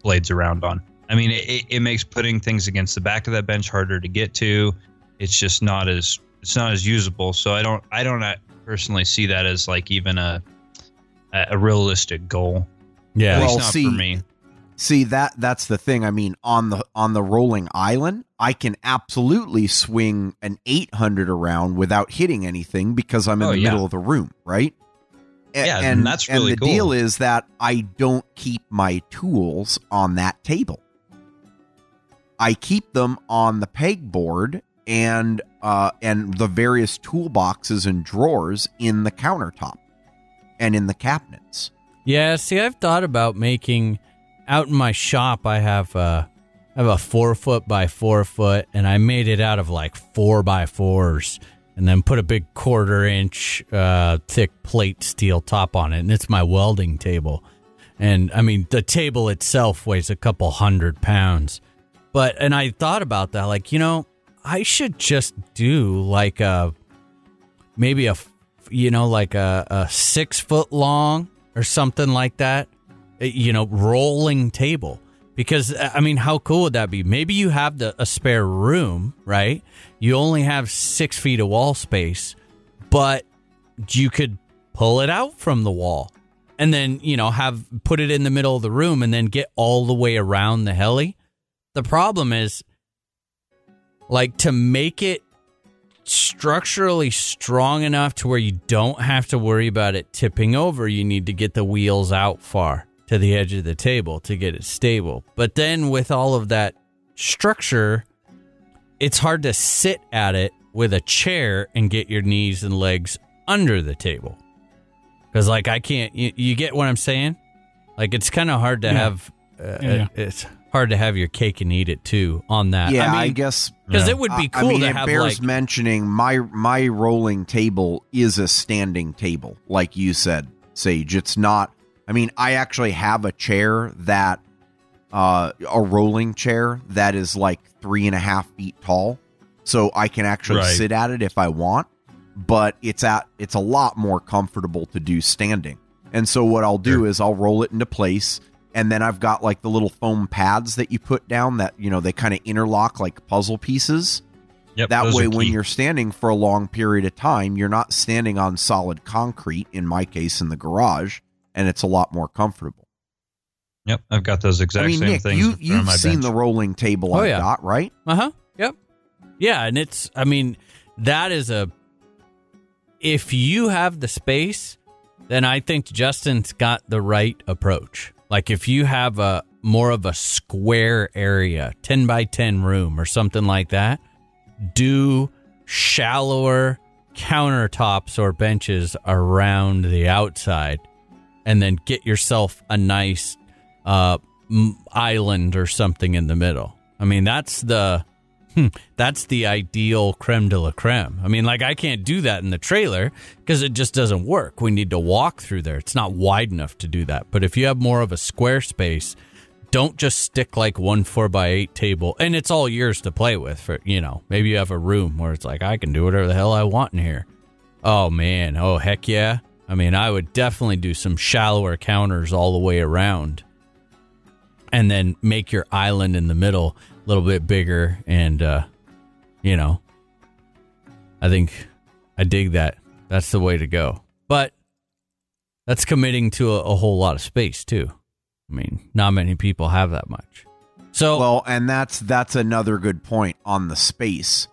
blades around on. I mean, it, it makes putting things against the back of that bench harder to get to. It's just not as it's not as usable. So I don't I don't uh, personally see that as like even a a a realistic goal. Yeah. At least Well, not see- for me. See that that's the thing. I mean, on the on the rolling island, I can absolutely swing an 800 around without hitting anything because I'm in Oh, the yeah. middle of the room, right? A- Yeah, and and that's really and the cool. deal is that I don't keep my tools on that table. I keep them on the pegboard and uh and the various toolboxes and drawers in the countertop and in the cabinets. Yeah, see, I've thought about making out in my shop. I have uh, I have a four foot by four foot, and I made it out of like four by fours, and then put a big quarter inch uh, thick plate steel top on it, and it's my welding table. And I mean, the table itself weighs a couple hundred pounds, but and I thought about that, like you know, I should just do like a maybe a you know like a, a six foot long or something like that uh, you know rolling table. Because uh, i mean how cool would that be? Maybe you have the, a spare room right? You only have six feet of wall space but you could pull it out from the wall and then you know have put it in the middle of the room and then get all the way around the heli. The problem is like to make it structurally strong enough to where you don't have to worry about it tipping over, you need to get the wheels out far to the edge of the table to get it stable. But then with all of that structure, it's hard to sit at it with a chair and get your knees and legs under the table. Cuz like I can't you, you get what I'm saying? Like it's kind of hard to Yeah. have uh, Yeah. it's hard to have your cake and eat it too on that. Yeah, I mean, I, guess because it would be cool I mean, to it have bears like mentioning my my rolling table is a standing table, like you said, Sage. It's not. I mean, I actually have a chair that, uh, a rolling chair that is like three and a half feet tall, so I can actually Right. sit at it if I want. But it's at it's a lot more comfortable to do standing. And so what I'll do is I'll roll it into place and then I've got like the little foam pads that you put down that you know they kind of interlock like puzzle pieces. Yep, that way when you're standing for a long period of time, you're not standing on solid concrete in my case in the garage and it's a lot more comfortable. Yep, I've got those exact I mean, same Nick, things you in front of you've my seen bench. the rolling table Oh, I've yeah. got, right? Uh huh. Yep. Yeah, and it's. I mean, that is a. If you have the space, then I think Justin's got the right approach. Like if you have a more of a square area, ten by ten room or something like that, do shallower countertops or benches around the outside, and then get yourself a nice uh, island or something in the middle. I mean, that's the hmm, that's the ideal creme de la creme. I mean, like I can't do that in the trailer because it just doesn't work. We need to walk through there. It's not wide enough to do that. But if you have more of a square space, don't just stick like one four by eight table and it's all yours to play with for you know maybe you have a room where it's like i can do whatever the hell i want in here oh man oh heck yeah i mean i would definitely do some shallower counters all the way around and then make your island in the middle a little bit bigger and uh you know i think i dig that that's the way to go but that's committing to a, a whole lot of space too I mean, not many people have that much. So well, and that's that's another good point on the space.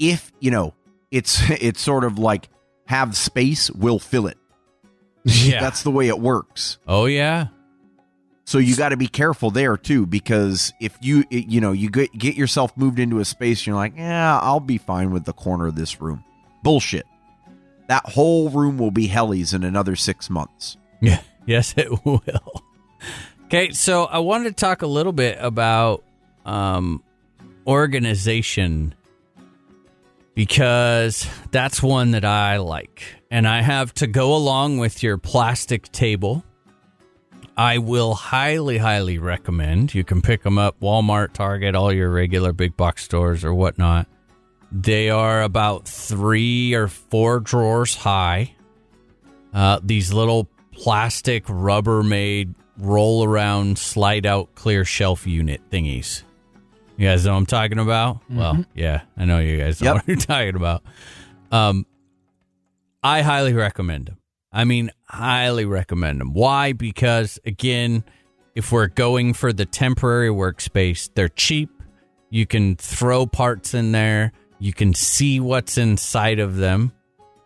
If you know, it's it's sort of like have space, we'll fill it. Yeah, that's the way it works. Oh yeah. So you got to be careful there too, because if you you know you get get yourself moved into a space, you're like, yeah, I'll be fine with the corner of this room. Bullshit. That whole room will be helis in another six months. Yeah. Yes, it will. Okay, so I wanted to talk a little bit about um, organization because that's one that I like. And I have to go along with your plastic table. I will highly, highly recommend. You can pick them up Walmart, Target, all your regular big box stores or whatnot. They are about three or four drawers high. Uh, these little plastic Rubbermaid roll around, slide out, clear shelf unit thingies. You guys know what I'm talking about? Mm-hmm. Well, yeah, I know you guys know yep. what you're talking about. Um, I highly recommend them. I mean, highly recommend them. Why? Because again, if we're going for the temporary workspace, they're cheap. You can throw parts in there. You can see what's inside of them.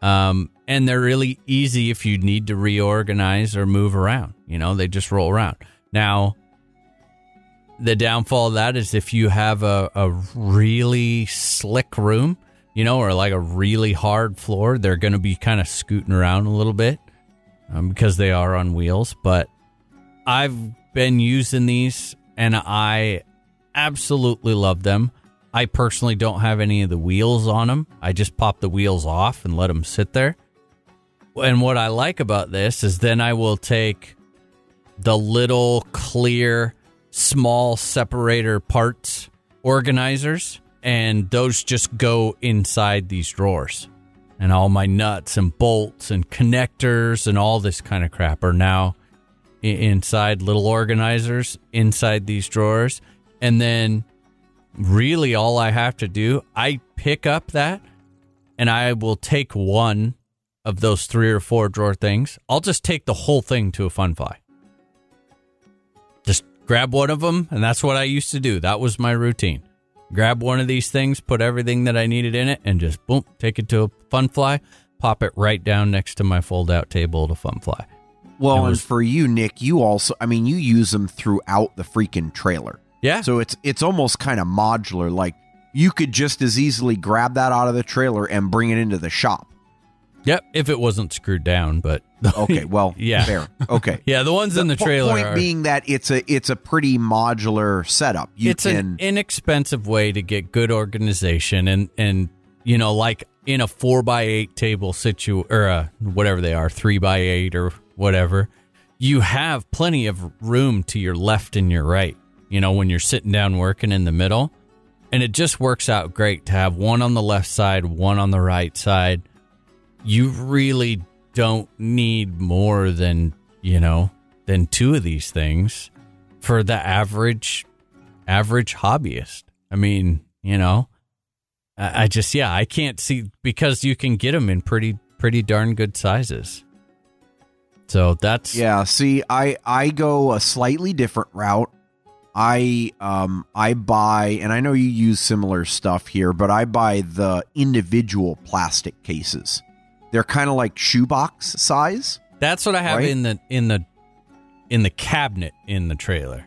Um, and they're really easy if you need to reorganize or move around. You know, they just roll around. Now, the downfall of that is if you have a, a really slick room, you know, or like a really hard floor, they're going to be kind of scooting around a little bit um, because they are on wheels. But I've been using these and I absolutely love them. I personally don't have any of the wheels on them. I just pop the wheels off and let them sit there. And what I like about this is then I will take the little clear small separator parts organizers and those just go inside these drawers. And all my nuts and bolts and connectors and all this kind of crap are now inside little organizers inside these drawers. And then really all I have to do, I pick up that and I will take one of those three or four drawer things, I'll just take the whole thing to a fun fly. Just grab one of them, and that's what I used to do. That was my routine. Grab one of these things, put everything that I needed in it, and just boom, take it to a fun fly, pop it right down next to my fold out table to fun fly. Well, was, and for you, Nick, you also, I mean, you use them throughout the freaking trailer. Yeah. So it's it's almost kind of modular. Like you could just as easily grab that out of the trailer and bring it into the shop. Yep, if it wasn't screwed down, but okay, well, yeah, fair. Okay, yeah, the ones the in the trailer. The point are, being that it's a it's a pretty modular setup. You it's can, an inexpensive way to get good organization, and and you know, like in a four by eight table situ or a, whatever they are, three by eight or whatever, you have plenty of room to your left and your right. You know, when you're sitting down working in the middle, and it just works out great to have one on the left side, one on the right side you really don't need more than, you know, than two of these things for the average average hobbyist. I mean, you know, I, I just yeah, I can't see because you can get them in pretty pretty darn good sizes. So that's yeah. See, I I go a slightly different route. I um I buy, and I know you use similar stuff here, but I buy the individual plastic cases. They're kind of like shoebox size. That's what I have right? in the in the in the cabinet in the trailer.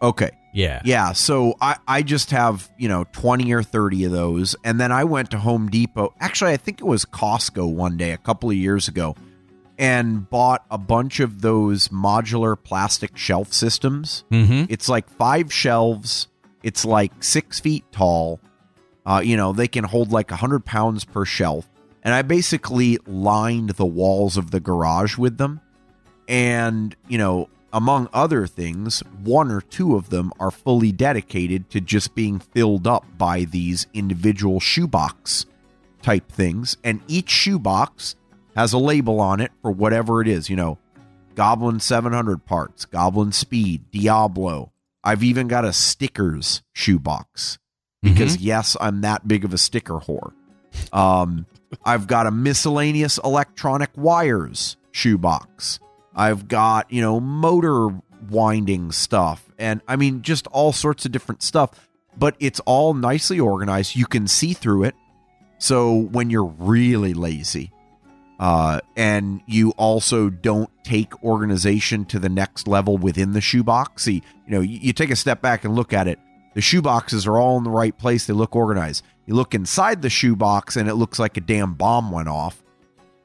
Okay. Yeah. Yeah. So I, I just have, you know, 20 or 30 of those. And then I went to Home Depot. Actually, I think it was Costco one day a couple of years ago and bought a bunch of those modular plastic shelf systems. Mm-hmm. It's like five shelves, it's like six feet tall, Uh, you know, they can hold like 100 pounds per shelf. And I basically lined the walls of the garage with them. And, you know, among other things, one or two of them are fully dedicated to just being filled up by these individual shoebox type things. And each shoebox has a label on it for whatever it is, you know, Goblin 700 parts, Goblin Speed, Diablo. I've even got a stickers shoebox because, yes, I'm that big of a sticker whore. Um, I've got a miscellaneous electronic wires shoebox. I've got, you know, motor winding stuff. And I mean, just all sorts of different stuff. But it's all nicely organized. You can see through it. So when you're really lazy, uh, and you also don't take organization to the next level within the shoebox, see, you know, you, you take a step back and look at it. The shoeboxes are all in the right place. They look organized. You look inside the shoebox and it looks like a damn bomb went off.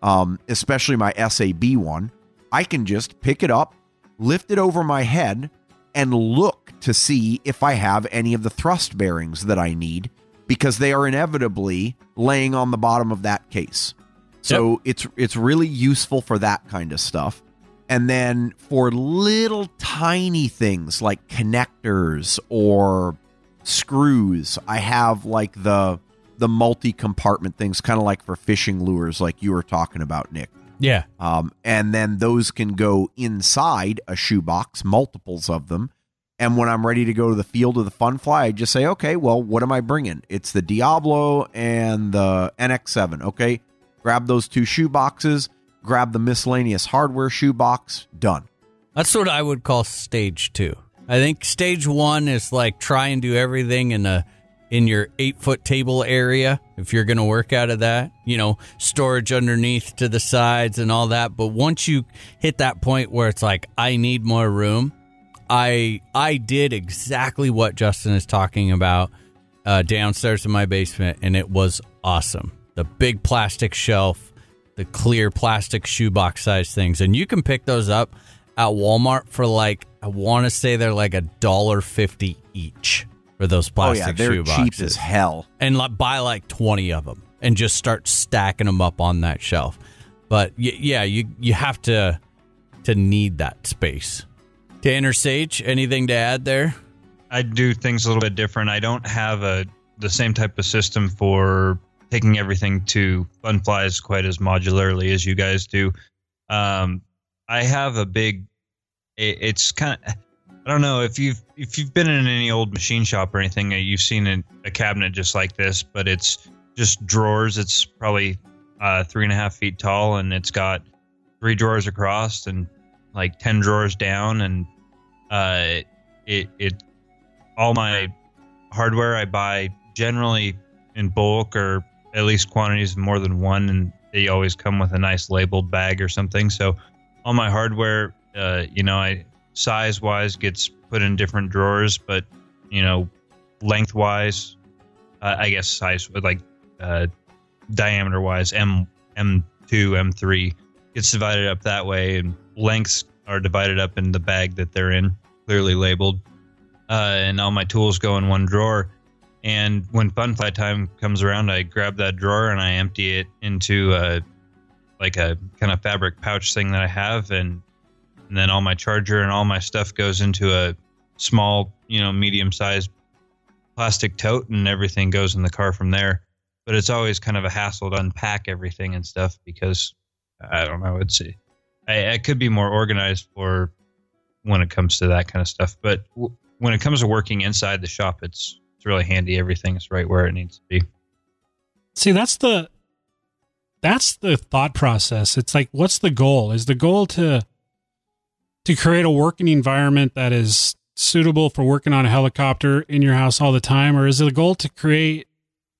Um, especially my SAB one. I can just pick it up, lift it over my head, and look to see if I have any of the thrust bearings that I need because they are inevitably laying on the bottom of that case. So it's it's really useful for that kind of stuff. And then for little tiny things like connectors or screws, I have like the the multi-compartment things kind of like for fishing lures like you were talking about, Nick. Yeah. Um, and then those can go inside a shoebox, multiples of them. And when I'm ready to go to the field of the fun fly, I just say, okay, well, what am I bringing? It's the Diablo and the NX7. Okay, grab those two shoe boxes, grab the miscellaneous hardware shoebox, done. That's what I would call stage two. I think stage one is like try and do everything in a in your eight foot table area if you're going to work out of that. You know, storage underneath to the sides and all that. But once you hit that point where it's like I need more room, I I did exactly what Justin is talking about uh, downstairs in my basement, and it was awesome. The big plastic shelf, the clear plastic shoebox size things, and you can pick those up at Walmart for like I want to say they're like a dollar fifty each for those oh, plastic Oh plastic yeah, they're shoeboxes, cheap as hell. and like, buy like twenty of them and just start stacking them up on that shelf. But y- yeah, you you have to to need that space. Tanner Sage, anything to add there? I do things a little bit different. I don't have a the same type of system for taking everything to fun flies quite as modularly as you guys do. Um, I have a big. It, it's kind of. I don't know if you've if you've been in any old machine shop or anything, uh, you've seen a, a cabinet just like this, but it's just drawers. It's probably uh, three and a half feet tall, and it's got three drawers across and like ten drawers down, and uh, it it all my hardware I buy generally in bulk or at least quantities of more than one, and they always come with a nice labeled bag or something. So all my hardware, uh, you know, I size wise gets put in different drawers, but you know, lengthwise, uh, I guess size like uh, diameter wise, M M two M three gets divided up that way, and lengths are divided up in the bag that they're in, clearly labeled. Uh, and all my tools go in one drawer. And when fun fly time comes around, I grab that drawer and I empty it into a like a kind of fabric pouch thing that I have, and and then all my charger and all my stuff goes into a small, you know, medium sized plastic tote, and everything goes in the car from there. But it's always kind of a hassle to unpack everything and stuff because I don't know. It's I, I could be more organized for when it comes to that kind of stuff, but w- when it comes to working inside the shop, it's it's really handy. Everything's right where it needs to be. See, that's the that's the thought process. It's like what's the goal? Is the goal to to create a working environment that is suitable for working on a helicopter in your house all the time or is it a goal to create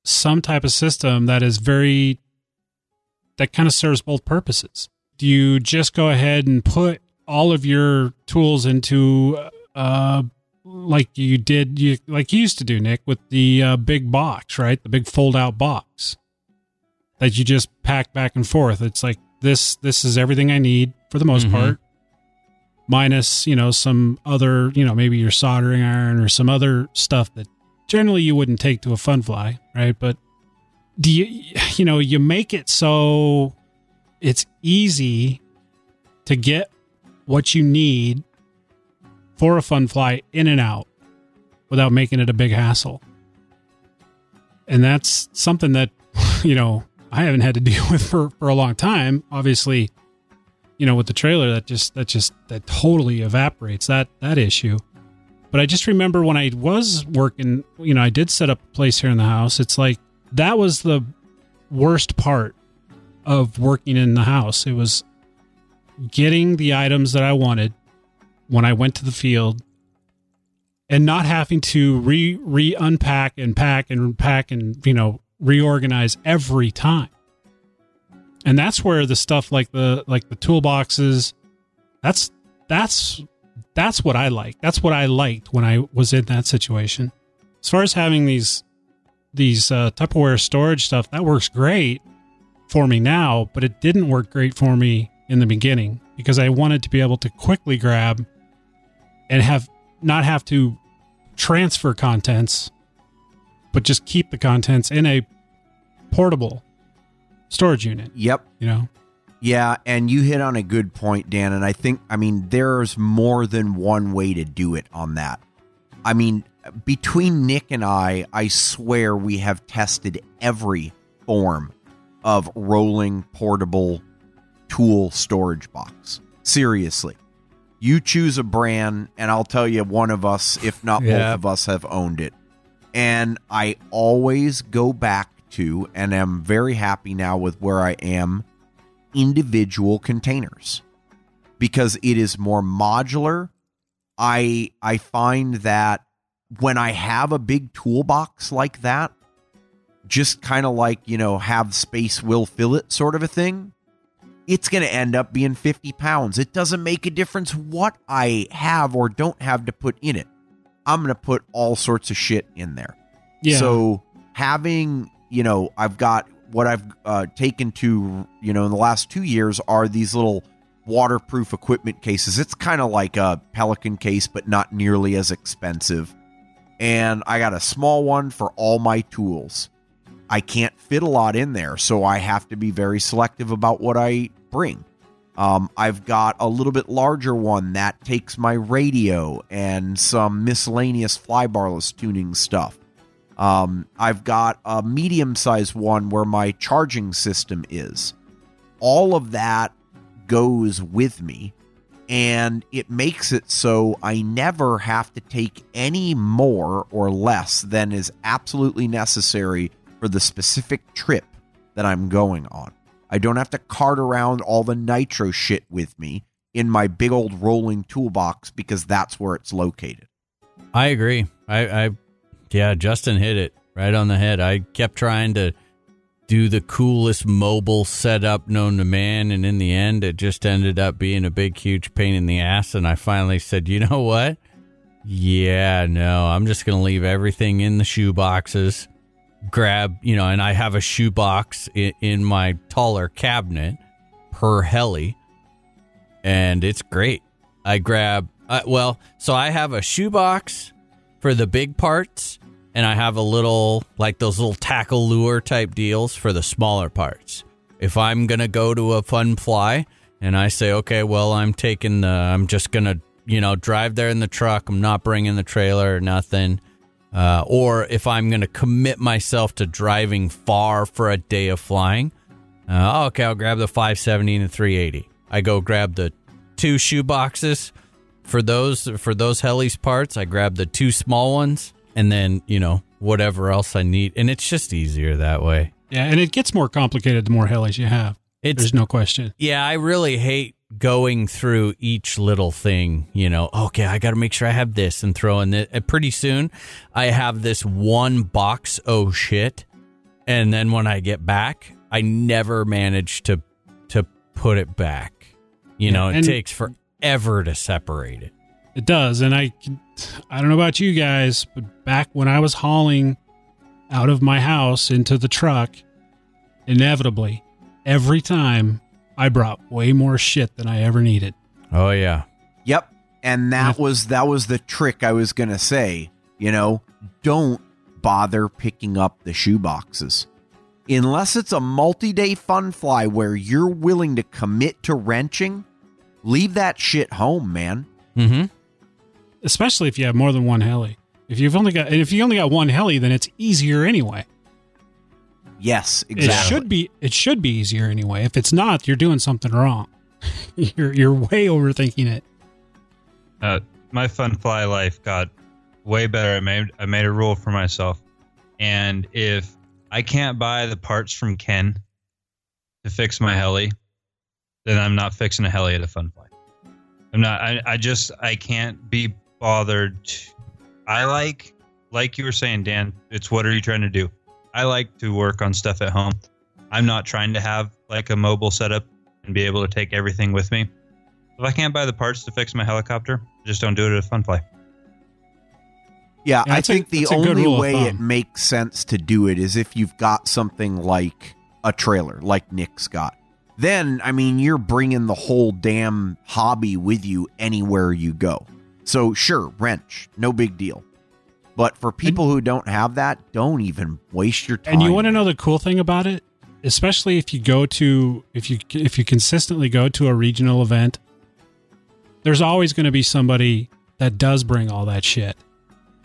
some type of system that is very that kind of serves both purposes? Do you just go ahead and put all of your tools into uh like you did you like you used to do Nick with the uh, big box, right? The big fold out box that you just pack back and forth. It's like this this is everything I need for the most Mhm. part. Minus, you know, some other, you know, maybe your soldering iron or some other stuff that generally you wouldn't take to a fun fly, right? But do you you know, you make it so it's easy to get what you need for a fun fly in and out without making it a big hassle. And that's something that, you know, I haven't had to deal with for, for a long time. Obviously, you know, with the trailer that just that just that totally evaporates that that issue. But I just remember when I was working, you know, I did set up a place here in the house. It's like that was the worst part of working in the house. It was getting the items that I wanted when I went to the field and not having to re re unpack and pack and pack and you know reorganize every time. And that's where the stuff like the like the toolboxes that's that's that's what I like. That's what I liked when I was in that situation. As far as having these these uh, Tupperware storage stuff, that works great for me now, but it didn't work great for me in the beginning because I wanted to be able to quickly grab and have not have to transfer contents, but just keep the contents in a portable storage unit. Yep. You know, Yeah, and you hit on a good point, Dan. And I think, I mean, there's more than one way to do it on that. I mean, between Nick and I, I swear we have tested every form of rolling portable tool storage box. Seriously. You choose a brand, and I'll tell you, one of us, if not both of us, have owned it. And I always go back to, and am very happy now with where I am, individual containers because it is more modular. I I find that when I have a big toolbox like that, just kind of like, you know, have space will fill it sort of a thing, it's going to end up being 50 pounds. It doesn't make a difference what I have or don't have to put in it. I'm going to put all sorts of shit in there. Yeah. So having, you know, I've got what I've uh, taken to, you know, in the last two years are these little waterproof equipment cases. It's kind of like a Pelican case, but not nearly as expensive. And I got a small one for all my tools. I can't fit a lot in there, so I have to be very selective about what I bring. Um, I've got a little bit larger one that takes my radio and some miscellaneous flybarless tuning stuff. Um, I've got a medium sized one where my charging system is. All of that goes with me, and it makes it so I never have to take any more or less than is absolutely necessary for the specific trip that I'm going on. I don't have to cart around all the nitro shit with me in my big old rolling toolbox because that's where it's located. I agree. I, I, yeah, Justin hit it right on the head. I kept trying to do the coolest mobile setup known to man, and in the end, it just ended up being a big, huge pain in the ass. And I finally said, you know what? Yeah, no, I'm just gonna leave everything in the shoe boxes. Grab, you know, and I have a shoe box in, in my taller cabinet per heli, and it's great. I grab, uh, well, so I have a shoebox for the big parts, and I have a little, like those little tackle lure type deals for the smaller parts. If I'm going to go to a fun fly and I say, okay, well, I'm taking the, I'm just going to, you know, drive there in the truck, I'm not bringing the trailer or nothing. Uh, or if I'm going to commit myself to driving far for a day of flying, uh, okay, I'll grab the 570 and the 380. I go grab the two shoe boxes for those for those helis parts. I grab the two small ones, and then you know whatever else I need, and it's just easier that way. yeah, and it gets more complicated the more helis you have. It's There's no question. yeah, I really hate going through each little thing. You know, okay, I got to make sure I have this and throw in it. Pretty soon, I have this one box. Oh shit! And then when I get back, I never manage to to put it back. You know, Yeah, it takes forever to separate it. It does, and I, I don't know about you guys, but back when I was hauling out of my house into the truck, inevitably, every time I brought way more shit than I ever needed. Oh yeah. Yep. And that was that was the trick I was going to say, you know, don't bother picking up the shoe boxes. Unless it's a multi day fun fly where you're willing to commit to wrenching, leave that shit home, man. Mm-hmm. especially if you have more than one heli. If you've only got and if you only got one heli, then it's easier anyway. Yes, exactly. It should be it should be easier anyway. If it's not, you're doing something wrong. you're you're way overthinking it. Uh, my fun fly life got way better. I made I made a rule for myself, and if I can't buy the parts from Ken to fix my heli, then I'm not fixing a heli at a fun fly. I'm not. I, I just I can't be bothered. I like like you were saying, Dan. It's what are you trying to do? I like to work on stuff at home. I'm not trying to have like a mobile setup and be able to take everything with me. If I can't buy the parts to fix my helicopter, I just don't do it at a fun fly. Yeah, Yeah, I that's a- think the that's a good only way it makes sense to do it is if you've got something like a trailer, like Nick's got. Then, I mean, you're bringing the whole damn hobby with you anywhere you go. So, sure, wrench, no big deal. But for people who don't have that, don't even waste your time. And you want to know the cool thing about it, especially if you go to if you if you consistently go to a regional event, there's always going to be somebody that does bring all that shit,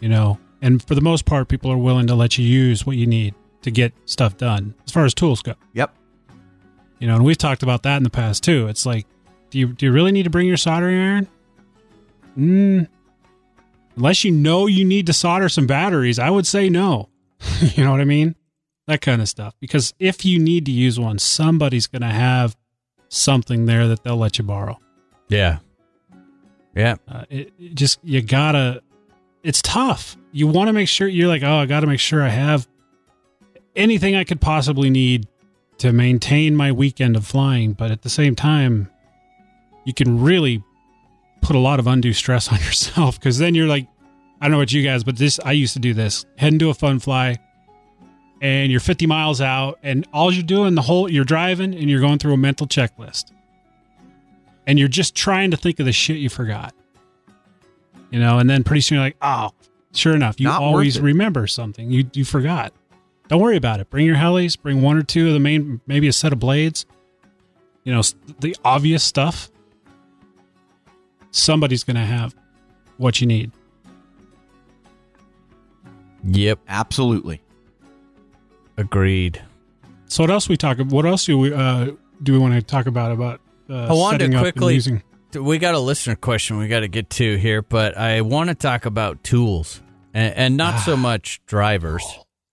you know. And for the most part, people are willing to let you use what you need to get stuff done as far as tools go. Yep. You know, and we've talked about that in the past too. It's like, do you do you really need to bring your soldering iron? Mm, unless you know you need to solder some batteries, I would say no. you know what I mean? That kind of stuff. Because if you need to use one, somebody's going to have something there that they'll let you borrow. Yeah. Yeah. Uh, it, it just you gotta. It's tough. You want to make sure you're like, oh, I got to make sure I have anything I could possibly need to maintain my weekend of flying. But at the same time, you can really put a lot of undue stress on yourself because then you're like, I don't know about you guys, but this I used to do this. Heading to a fun fly, and you're 50 miles out, and all you're doing the whole you're driving and you're going through a mental checklist and you're just trying to think of the shit you forgot. You know, and then pretty soon you're like, oh, sure enough, you Not always remember something you you forgot. Don't worry about it. Bring your helis, bring one or two of the main, maybe a set of blades. You know, the obvious stuff. Somebody's going to have what you need. Yep. Absolutely. Agreed. So what else we talk? What else do we uh, do we want to talk about about? Uh, I wanted setting to up and quickly. using- We got a listener question we got to get to here, but I want to talk about tools and, and not so much drivers.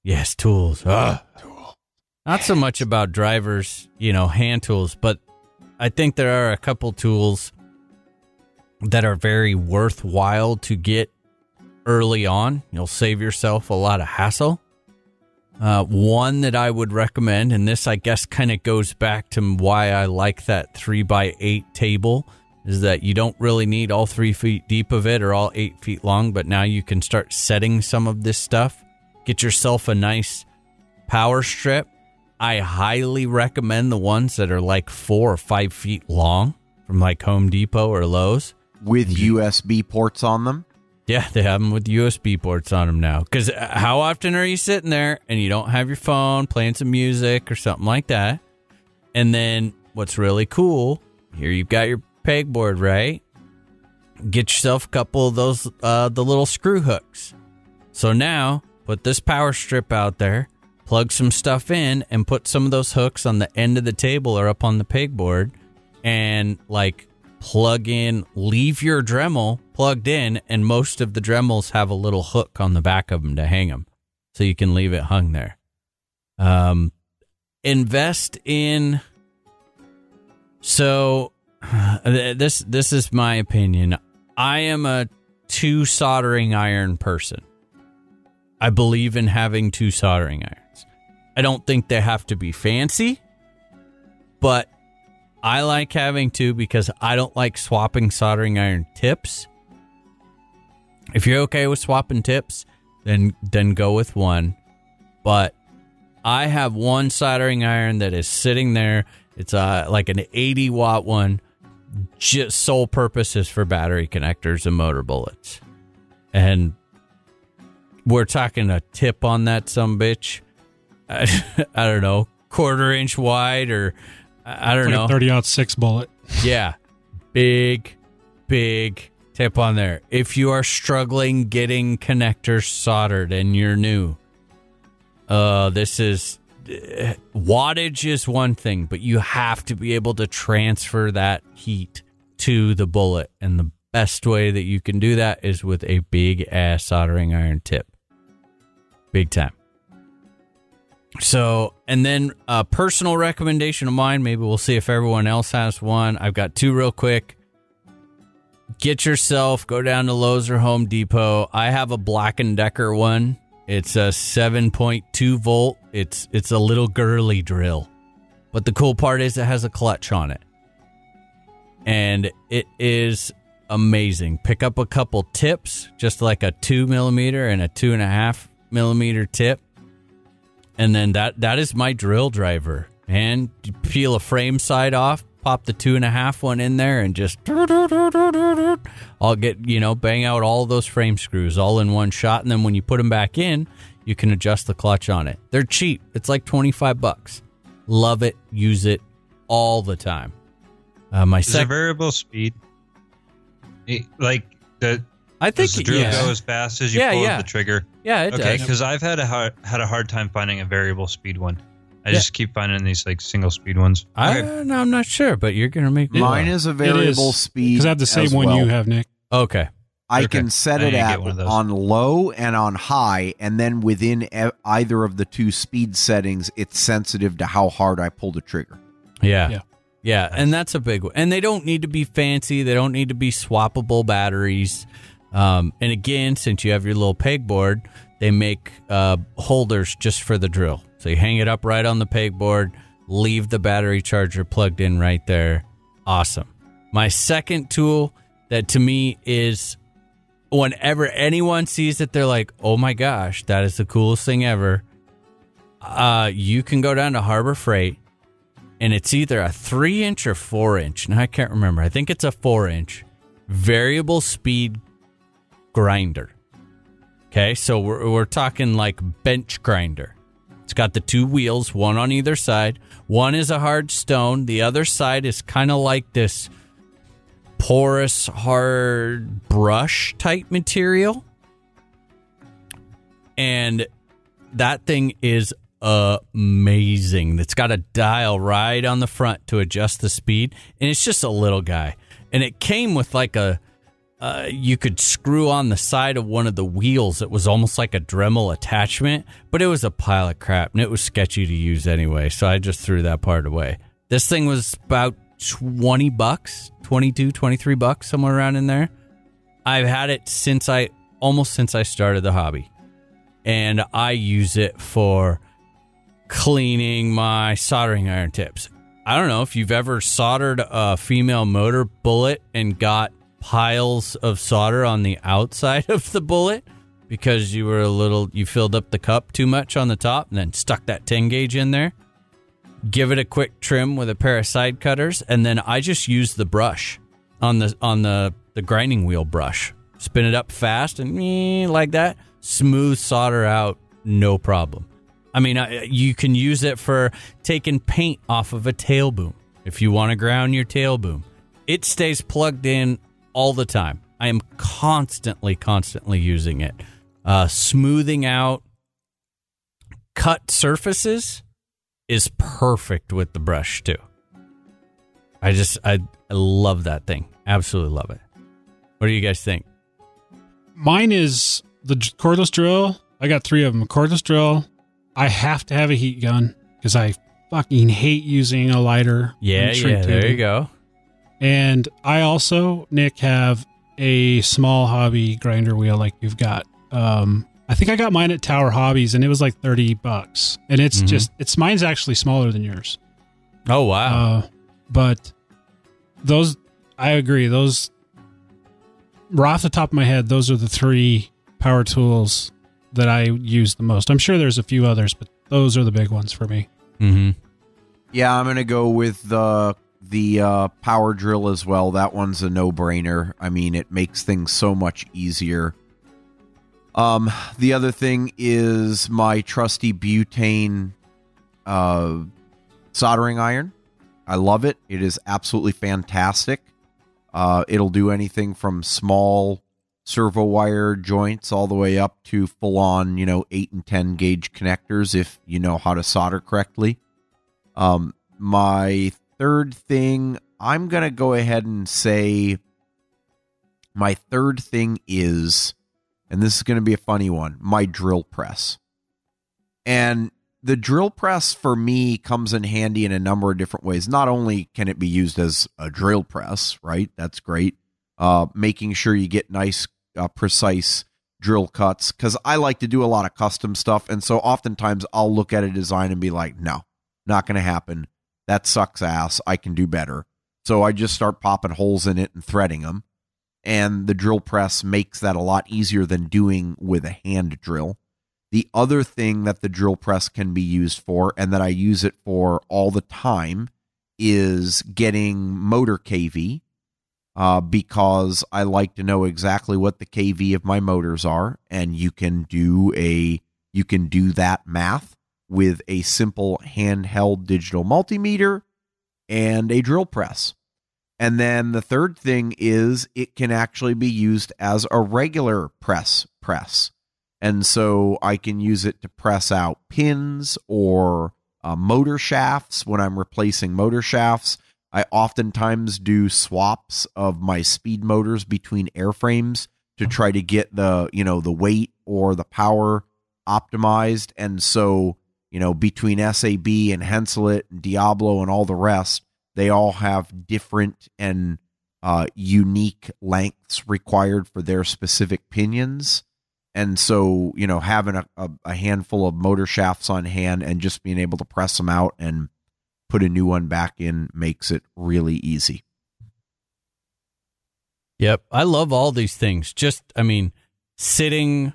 Yes, tools. Ah. Not so much about drivers, you know, hand tools, but I think there are a couple tools that are very worthwhile to get early on. You'll save yourself a lot of hassle. Uh, one that I would recommend, and this I guess kind of goes back to why I like that three by eight table, is that you don't really need all three feet deep of it or all eight feet long, but now you can start setting some of this stuff. Get yourself a nice power strip. I highly recommend the ones that are like four or five feet long from like Home Depot or Lowe's. With USB ports on them. Yeah, they have them with USB ports on them now. Because how often are you sitting there and you don't have your phone playing some music or something like that? And then what's really cool, here you've got your pegboard, right? Get yourself a couple of those, uh, the little screw hooks. So now put this power strip out there, plug some stuff in, and put some of those hooks on the end of the table or up on the pegboard, and like plug in, leave your Dremel plugged in, and most of the Dremels have a little hook on the back of them to hang them, so you can leave it hung there. Um, invest in. So, this this is my opinion. I am a two soldering iron person. I believe in having two soldering irons. I don't think they have to be fancy, but I like having two because I don't like swapping soldering iron tips. If you're okay with swapping tips, then then go with one. But I have one soldering iron that is sitting there. It's uh like an 80 watt one. Just sole purpose is for battery connectors and motor bullets. And we're talking a tip on that some bitch. I, I don't know, quarter inch wide or I I don't like know. 30 out six bullet. Yeah. Big, big tip on there. If you are struggling getting connectors soldered and you're new, uh, this is uh, wattage is one thing, but you have to be able to transfer that heat to the bullet. And the best way that you can do that is with a big ass soldering iron tip. Big time. So, and then a personal recommendation of mine, maybe we'll see if everyone else has one. I've got two real quick. Get yourself, go down to Lowe's or Home Depot. I have a Black and Decker one. It's a 7.2 volt. It's it's a little girly drill. But the cool part is it has a clutch on it. And it is amazing. Pick up a couple tips, just like a two millimeter and a two and a half millimeter tip and then that that is my drill driver. And you peel a frame side off, pop the two and a half one in there, and just I'll get you know bang out all those frame screws all in one shot. And then when you put them back in, you can adjust the clutch on it. They're cheap. It's like twenty five bucks. Love it. Use it all the time. Uh, my second, variable speed? It- like the I think does the drill yeah. go as fast as you Yeah, pull yeah. the trigger? Yeah, it okay, does. because I've had a hard, had a hard time finding a variable speed one. I Yeah. just keep finding these like single speed ones. I, Okay. no, I'm not sure, but you're gonna make Mine laugh. is a variable speed. Because I have the same as one well. you have, Nick. okay. I Okay. can set I it at get one of those. on low and on high, and then within e- either of the two speed settings, it's sensitive to how hard I pull the trigger. Yeah. Yeah. Yeah. And that's a big one. And they don't need to be fancy. They don't need to be swappable batteries. Um, and again, since you have your little pegboard, they make uh, holders just for the drill. So you hang it up right on the pegboard, leave the battery charger plugged in right there. Awesome. My second tool that to me is whenever anyone sees it, they're like, oh my gosh, that is the coolest thing ever. Uh, you can go down to Harbor Freight and it's either a three inch or four inch. Now I can't remember. I think it's a four inch variable speed grinder. Okay, so we're, we're talking like bench grinder. It's got the two wheels, one on either side. One is a hard stone, the other side is kind of like this porous, hard brush type material. And that thing is amazing. It's got a dial right on the front to adjust the speed, and it's just a little guy. And it came with like a, uh, you could screw on the side of one of the wheels. It was almost like a Dremel attachment, but it was a pile of crap, and it was sketchy to use anyway. So I just threw that part away. This thing was about 20 bucks, 22, 23 bucks, somewhere around in there. I've had it since I almost since I started the hobby. And I use it for cleaning my soldering iron tips. I don't know if you've ever soldered a female motor bullet and got piles of solder on the outside of the bullet because you were a little you filled up the cup too much on the top and then stuck that 10 gauge in there. Give it a quick trim with a pair of side cutters and then I just use the brush on the on the the grinding wheel brush. Spin it up fast and like that, smooth solder out no problem. I mean, you can use it for taking paint off of a tail boom if you want to ground your tail boom. It stays plugged in all the time. I am constantly, constantly using it. Uh, smoothing out cut surfaces is perfect with the brush too. I just, I, I love that thing. Absolutely love it. What do you guys think? Mine is the cordless drill. I got three of them. A cordless drill. I have to have a heat gun because I fucking hate using a lighter. Yeah, yeah, there you go. And I also, Nick, have a small hobby grinder wheel like you've got. Um, I think I got mine at Tower Hobbies and it was like 30 bucks. And it's Mhm. just, it's mine's actually smaller than yours. Oh, wow. Uh, but those, I agree. Those, right off the top of my head, those are the three power tools that I use the most. I'm sure there's a few others, but those are the big ones for me. mm-hmm. Yeah, I'm gonna go with the the uh, power drill as well. That one's a no brainer. I mean, it makes things so much easier. Um, the other thing is my trusty butane uh, soldering iron. I love it. It is absolutely fantastic. Uh, it'll do anything from small servo wire joints all the way up to full on, you know, 8 and 10 gauge connectors if you know how to solder correctly. Um, my third thing, I'm going to go ahead and say my third thing is, and this is going to be a funny one, my drill press. And the drill press for me comes in handy in a number of different ways. Not only can it be used as a drill press, right? That's great. Uh, making sure you get nice, uh, precise drill cuts because I like to do a lot of custom stuff. And so oftentimes I'll look at a design and be like, no, not going to happen. That sucks ass. I can do better. So I just start popping holes in it and threading them. And the drill press makes that a lot easier than doing with a hand drill. The other thing that the drill press can be used for, and that I use it for all the time, is getting motor KV uh, because I like to know exactly what the KV of my motors are, and you can do a you can do that math with a simple handheld digital multimeter and a drill press. And then the third thing is it can actually be used as a regular press press. And so I can use it to press out pins or uh, motor shafts when I'm replacing motor shafts. I oftentimes do swaps of my speed motors between airframes to try to get the, you know, the weight or the power optimized. And so, you know, between SAB and Henseleit and Diablo and all the rest, they all have different and uh, unique lengths required for their specific pinions. And so, you know, having a, a, a handful of motor shafts on hand and just being able to press them out and put a new one back in makes it really easy. Yep. I love all these things. Just, I mean, sitting,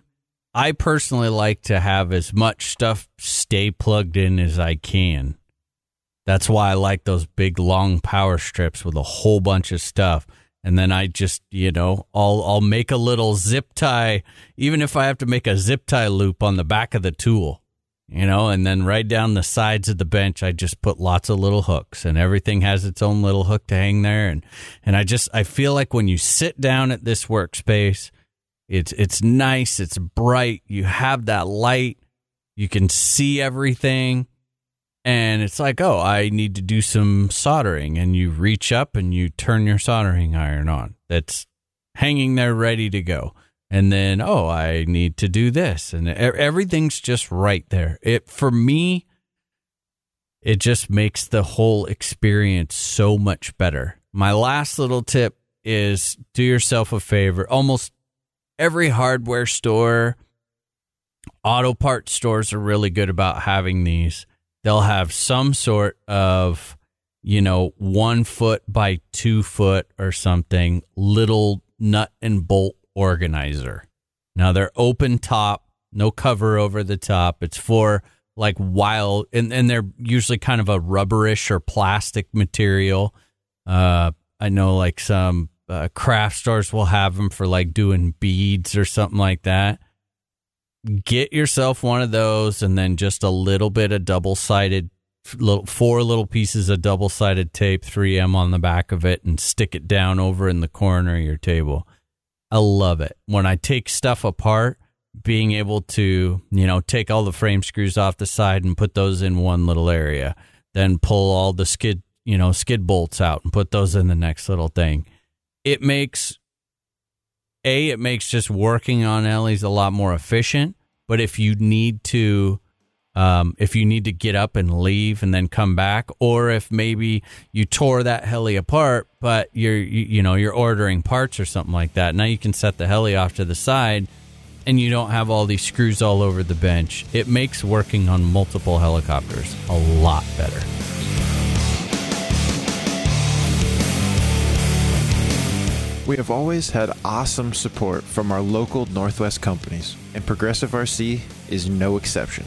I personally like to have as much stuff stay plugged in as I can. That's why I like those big long power strips with a whole bunch of stuff. And then I just, you know, I'll I'll make a little zip tie, even if I have to make a zip tie loop on the back of the tool, you know, and then right down the sides of the bench, I just put lots of little hooks, and everything has its own little hook to hang there, and and I just I feel like when you sit down at this workspace, it's it's nice, it's bright, you have that light, you can see everything and it's like, oh, I need to do some soldering, and you reach up and you turn your soldering iron on. That's hanging there ready to go. And then, oh, I need to do this, and everything's just right there. It for me, it just makes the whole experience so much better. My last little tip is do yourself a favor. Almost every hardware store, auto parts stores are really good about having these. They'll have some sort of you know one foot by two foot or something little nut and bolt organizer. Now they're open top no cover over the top. It's for like wild and, and they're usually kind of a rubberish or plastic material. Uh i know like some uh, craft stores will have them for like doing beads or something like that get yourself one of those and then just a little bit of double sided little four little pieces of double sided tape 3M on the back of it and stick it down over in the corner of your table. I love it. When I take stuff apart, being able to, you know, take all the frame screws off the side and put those in one little area, then pull all the skid, you know, skid bolts out and put those in the next little thing. It makes a it makes just working on helis a lot more efficient. But if you need to, um, if you need to get up and leave and then come back, or if maybe you tore that heli apart, but you're you, you know you're ordering parts or something like that, now you can set the heli off to the side, and you don't have all these screws all over the bench. It makes working on multiple helicopters a lot better. We have always had awesome support from our local Northwest companies, and Progressive RC is no exception.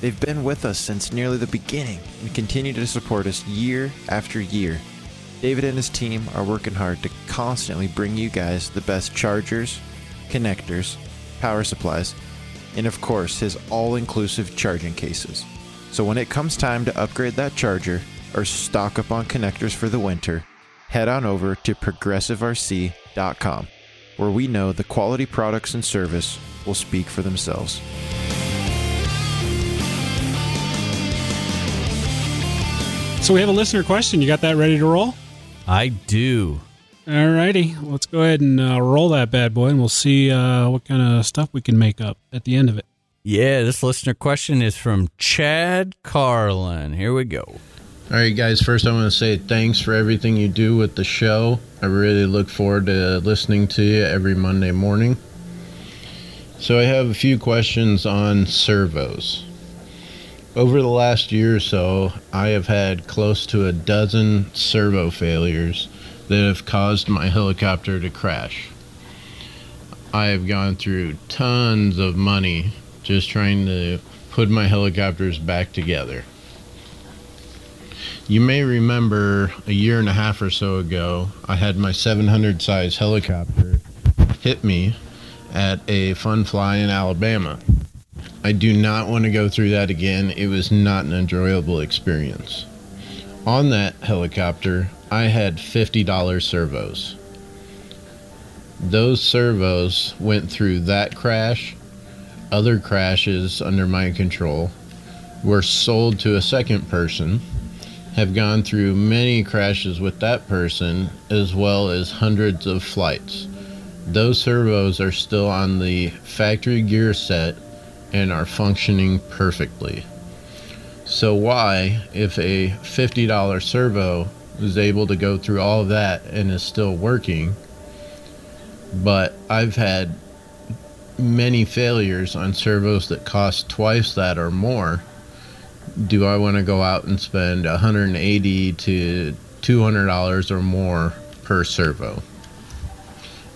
They've been with us since nearly the beginning and continue to support us year after year. David and his team are working hard to constantly bring you guys the best chargers, connectors, power supplies, and of course, his all inclusive charging cases. So when it comes time to upgrade that charger or stock up on connectors for the winter, head on over to progressiverc.com, where we know the quality products and service will speak for themselves. So we have a listener question. You got that ready to roll? I do. All righty, let's go ahead and uh, roll that bad boy, and we'll see uh, what kind of stuff we can make up at the end of it. Yeah, this listener question is from Chad Carlin. Here we go. All right, guys. First, I want to say thanks for everything you do with the show. I really look forward to listening to you every Monday morning. So, I have a few questions on servos. Over the last year or so, I have had close to a dozen servo failures that have caused my helicopter to crash. I have gone through tons of money just trying to put my helicopters back together. You may remember a year and a half or so ago, I had my 700 size helicopter hit me at a fun fly in Alabama. I do not want to go through that again. It was not an enjoyable experience. On that helicopter, I had $50 servos. Those servos went through that crash, other crashes under my control, were sold to a second person, have gone through many crashes with that person, as well as hundreds of flights. Those servos are still on the factory gear set and are functioning perfectly. So, why, if a $50 servo is able to go through all of that and is still working, but I've had many failures on servos that cost twice that or more, do I want to go out and spend 180 to $200 or more per servo?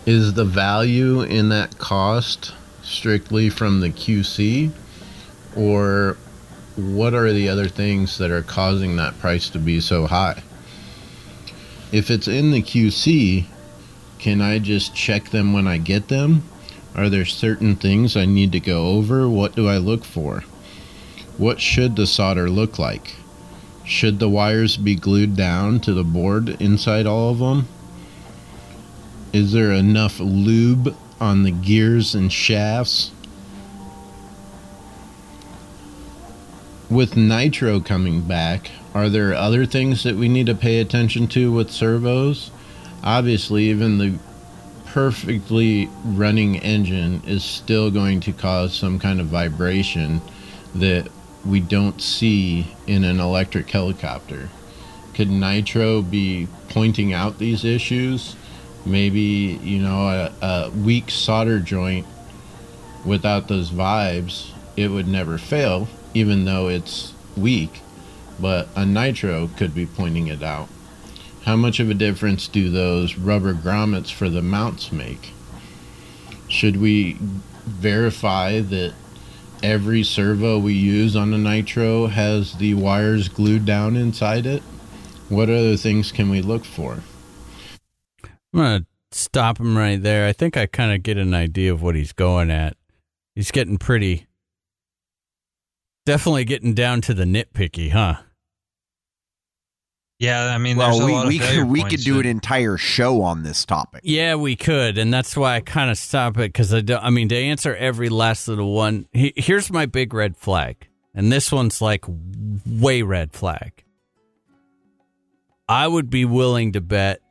Is the value in that cost strictly from the QC or what are the other things that are causing that price to be so high? If it's in the QC, can I just check them when I get them? Are there certain things I need to go over? What do I look for? What should the solder look like? Should the wires be glued down to the board inside all of them? Is there enough lube on the gears and shafts? With nitro coming back, are there other things that we need to pay attention to with servos? Obviously, even the perfectly running engine is still going to cause some kind of vibration that we don't see in an electric helicopter. Could nitro be pointing out these issues? Maybe, you know, a, a weak solder joint without those vibes, it would never fail, even though it's weak. But a nitro could be pointing it out. How much of a difference do those rubber grommets for the mounts make? Should we verify that every servo we use on the nitro has the wires glued down inside it? What other things can we look for? I'm going to stop him right there. I think I kind of get an idea of what he's going at. He's getting pretty, definitely getting down to the nitpicky, huh? Yeah, I mean, there's well, a we, lot of we could we could do that- an entire show on this topic. Yeah, we could, and that's why I kind of stop it because I don't. I mean, to answer every last little one, he, here's my big red flag, and this one's like way red flag. I would be willing to bet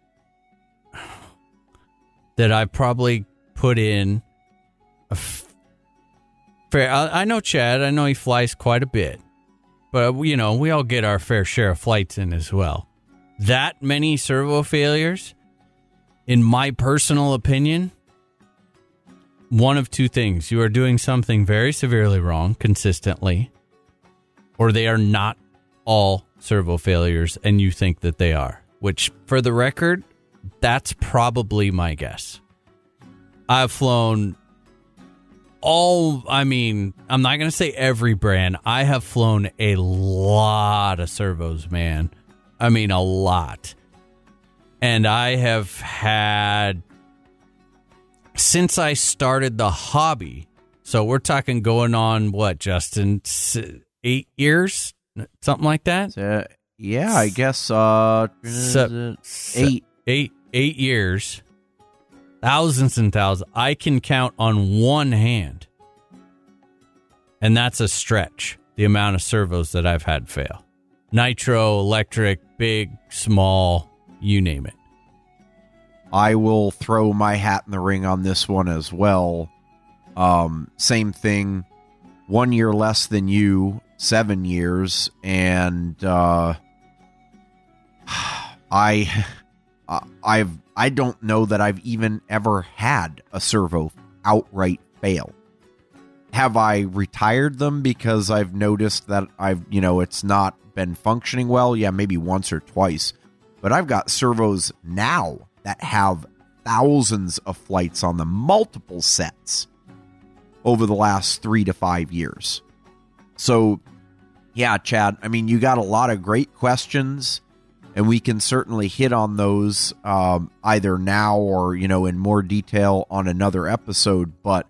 that I probably put in a f- fair. I, I know Chad. I know he flies quite a bit, but uh, you know we all get our fair share of flights in as well. That many servo failures in my personal opinion, one of two things. You are doing something very severely wrong consistently, or they are not all servo failures and you think that they are. Which, for the record, that's probably my guess. I've flown all, I mean, I'm not going to say every brand. I have flown a lot of servos, man. I mean, a lot and I have had since I started the hobby, so we're talking going on what, Justin, eight years, something like that. Uh, yeah, I guess uh, Se- eight. eight eight years, thousands and thousands. I can count on one hand, and that's a stretch. The amount of servos that I've had fail, nitro, electric, big, small, you name it. I will throw my hat in the ring on this one as well. Um, same thing, one year less than you, seven years, and uh, I, I've I don't know that I've even ever had a servo outright fail. Have I retired them because I've noticed that I've you know it's not been functioning well? Yeah, maybe once or twice, but I've got servos now that have thousands of flights on them, multiple sets over the last three to five years. So, yeah, Chad, I mean, you got a lot of great questions, and we can certainly hit on those um, either now or, you know, in more detail on another episode. But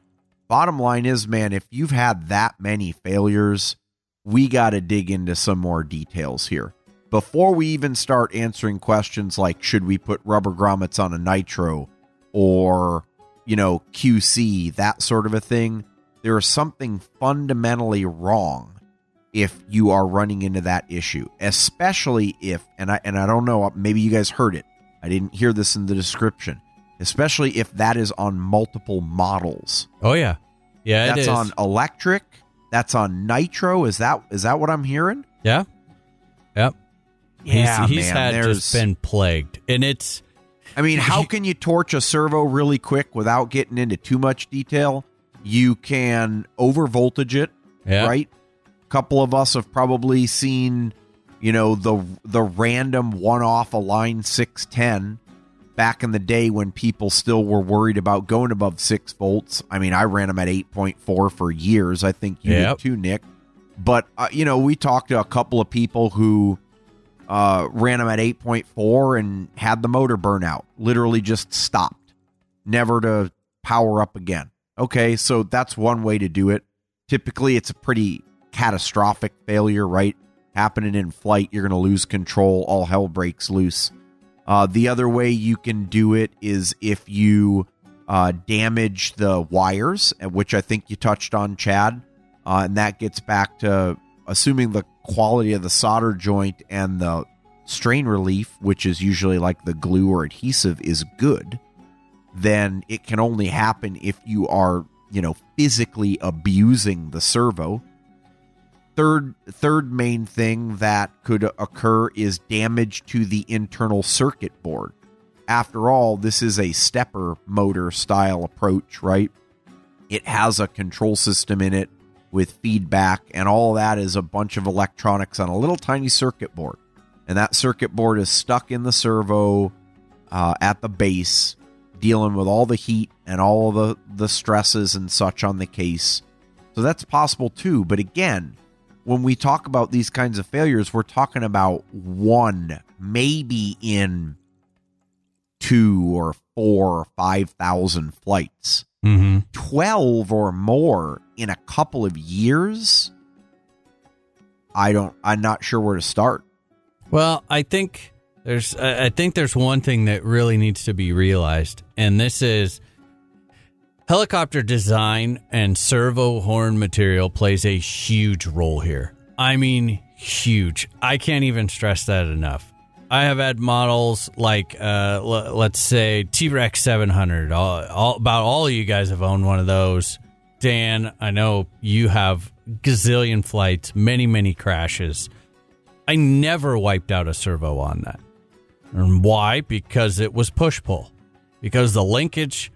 bottom line is, man, if you've had that many failures, we got to dig into some more details here before we even start answering questions like should we put rubber grommets on a nitro or you know QC that sort of a thing there is something fundamentally wrong if you are running into that issue especially if and I and I don't know maybe you guys heard it I didn't hear this in the description especially if that is on multiple models Oh yeah, yeah. that's is. on electric that's on nitro is that is that what I'm hearing Yeah. Yep. Yeah, he's, he's man, had there's- just been plagued, and it's I mean, how can you torch a servo really quick without getting into too much detail? You can over voltage it, Yeah. right? A couple of us have probably seen, you know, the the random one off Align six ten back in the day when people still were worried about going above six volts. I mean, I ran them at eight point four for years. I think you Yep. did too, Nick. But uh, you know, we talked to a couple of people who uh, ran them at 8.4 and had the motor burn out. Literally just stopped, never to power up again. Okay, so that's one way to do it. Typically, it's a pretty catastrophic failure, right? Happening in flight, you're going to lose control, all hell breaks loose. Uh, the other way you can do it is if you uh, damage the wires, which I think you touched on, Chad. Uh, and that gets back to assuming the quality of the solder joint and the strain relief, which is usually like the glue or adhesive, is good, then it can only happen if you are, you know, physically abusing the servo. Third, third main thing that could occur is damage to the internal circuit board. After all, this is a stepper motor style approach, right? It has a control system in it with feedback, and all that is a bunch of electronics on a little tiny circuit board. And that circuit board is stuck in the servo uh, at the base, dealing with all the heat and all the, the stresses and such on the case. So that's possible too. But again, when we talk about these kinds of failures, we're talking about one, maybe in two or four or five thousand flights. mm-hmm. 12 or more in a couple of years i don't i'm not sure where to start Well, I think there's I think there's one thing that really needs to be realized, and this is helicopter design and servo horn material plays a huge role here. I mean, huge. I can't even stress that enough. I have had models like, uh, l- let's say T Rex 700. All, all, about all of you guys have owned one of those. Dan, I know you have gazillion flights, many, many crashes. I never wiped out a servo on that. And why? Because it was push pull. Because the linkage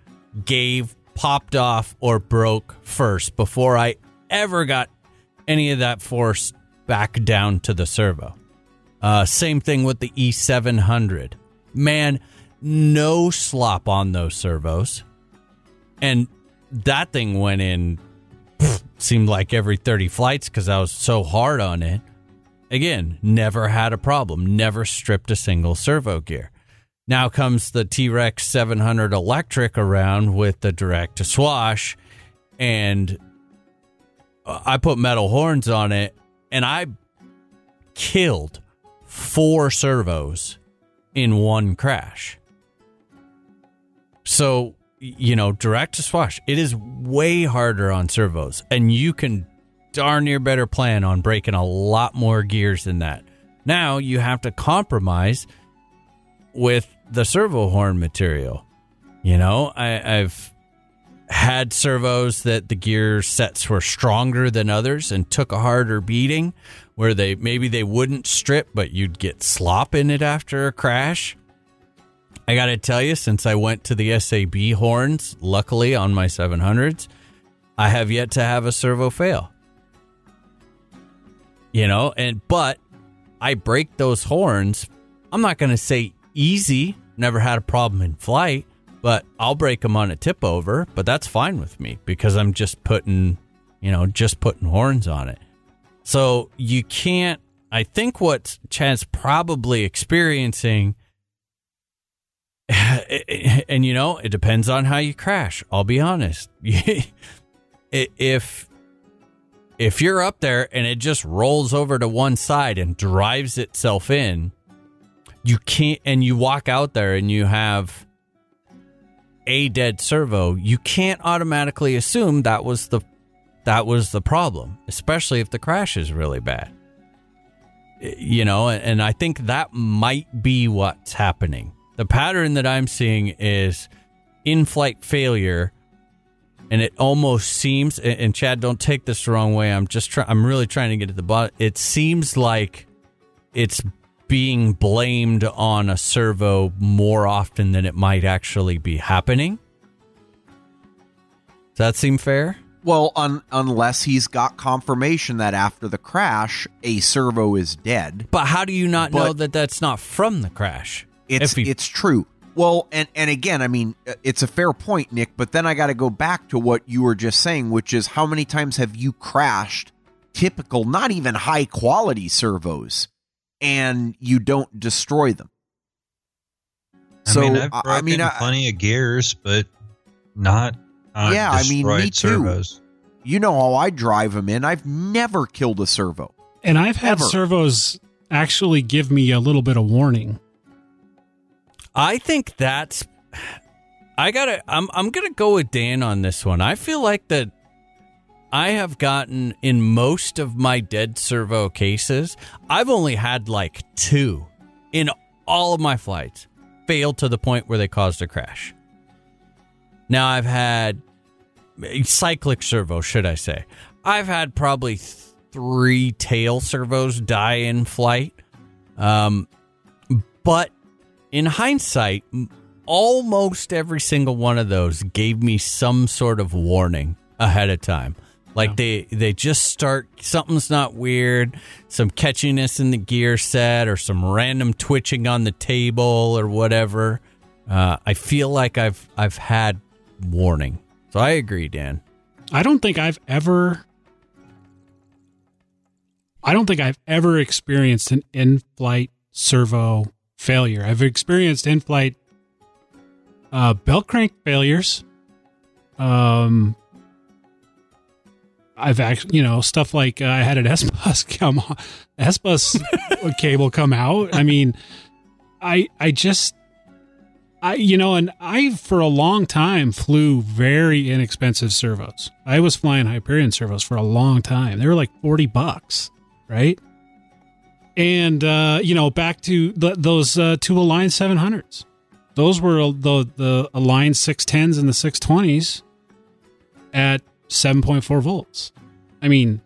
gave, popped off, or broke first before I ever got any of that force back down to the servo. Uh, same thing with the E700. Man, no slop on those servos. And that thing went in, seemed like every 30 flights because I was so hard on it. Again, never had a problem, never stripped a single servo gear. Now comes the T Rex 700 electric around with the direct to swash, and uh, I put metal horns on it, and I killed four servos in one crash. So, you know, direct to swash, it is way harder on servos, and you can darn near better plan on breaking a lot more gears than that. Now you have to compromise with the servo horn material. You know, I, I've had servos that the gear sets were stronger than others and took a harder beating where they maybe they wouldn't strip but you'd get slop in it after a crash i gotta tell you since i went to the sab horns luckily on my 700s i have yet to have a servo fail you know and but i break those horns i'm not gonna say easy never had a problem in flight but I'll break them on a tip over, but that's fine with me because I'm just putting, you know, just putting horns on it. So you can't, I think what Chad's probably experiencing, and you know, it depends on how you crash. I'll be honest. if, if you're up there and it just rolls over to one side and drives itself in, you can't, and you walk out there and you have, a dead servo, you can't automatically assume that was the that was the problem, especially if the crash is really bad. You know, and I think that might be what's happening. The pattern that I'm seeing is in-flight failure and it almost seems and Chad don't take this the wrong way. I'm just trying I'm really trying to get to the bottom. It seems like it's being blamed on a servo more often than it might actually be happening. Does that seem fair? Well, un- unless he's got confirmation that after the crash, a servo is dead. But how do you not know that that's not from the crash? It's he- it's true. Well, and and again, I mean, uh, it's a fair point, Nick. But then I got to go back to what you were just saying, which is how many times have you crashed typical, not even high quality servos, and you don't destroy them? I mean, I've I- I mean, I- plenty of gears, but not. Uh, Yeah, I mean, me destroyed too. you know how I drive them in. I've never killed a servo. And I've had Ever. servos actually give me a little bit of warning. I think that's I gotta I'm I'm gonna go with Dan on this one. I feel like that I have gotten in most of my dead servo cases, I've only had like two in all of my flights fail to the point where they caused a crash. Now I've had cyclic servo, should I say. I've had probably three tail servos die in flight. Um, but in hindsight, almost every single one of those gave me some sort of warning ahead of time. Like they they just start something's not weird, some catchiness in the gear set or some random twitching on the table or whatever. Uh, I feel like I've I've had warning. So I agree, Dan. I don't think I've ever I don't think I've ever experienced an in-flight servo failure. I've experienced in-flight uh, belt crank failures. Um, I've actually, you know, stuff like uh, I had an S bus come, on, S bus cable come out. I mean, I I just I, you know, and I, for a long time, flew very inexpensive servos. I was flying Hyperion servos for a long time. They were like 40 bucks, right? And, uh, you know, back to the, those uh, two Align 700s. Those were the, the Align 610s and the 620s at 7.4 volts. I mean,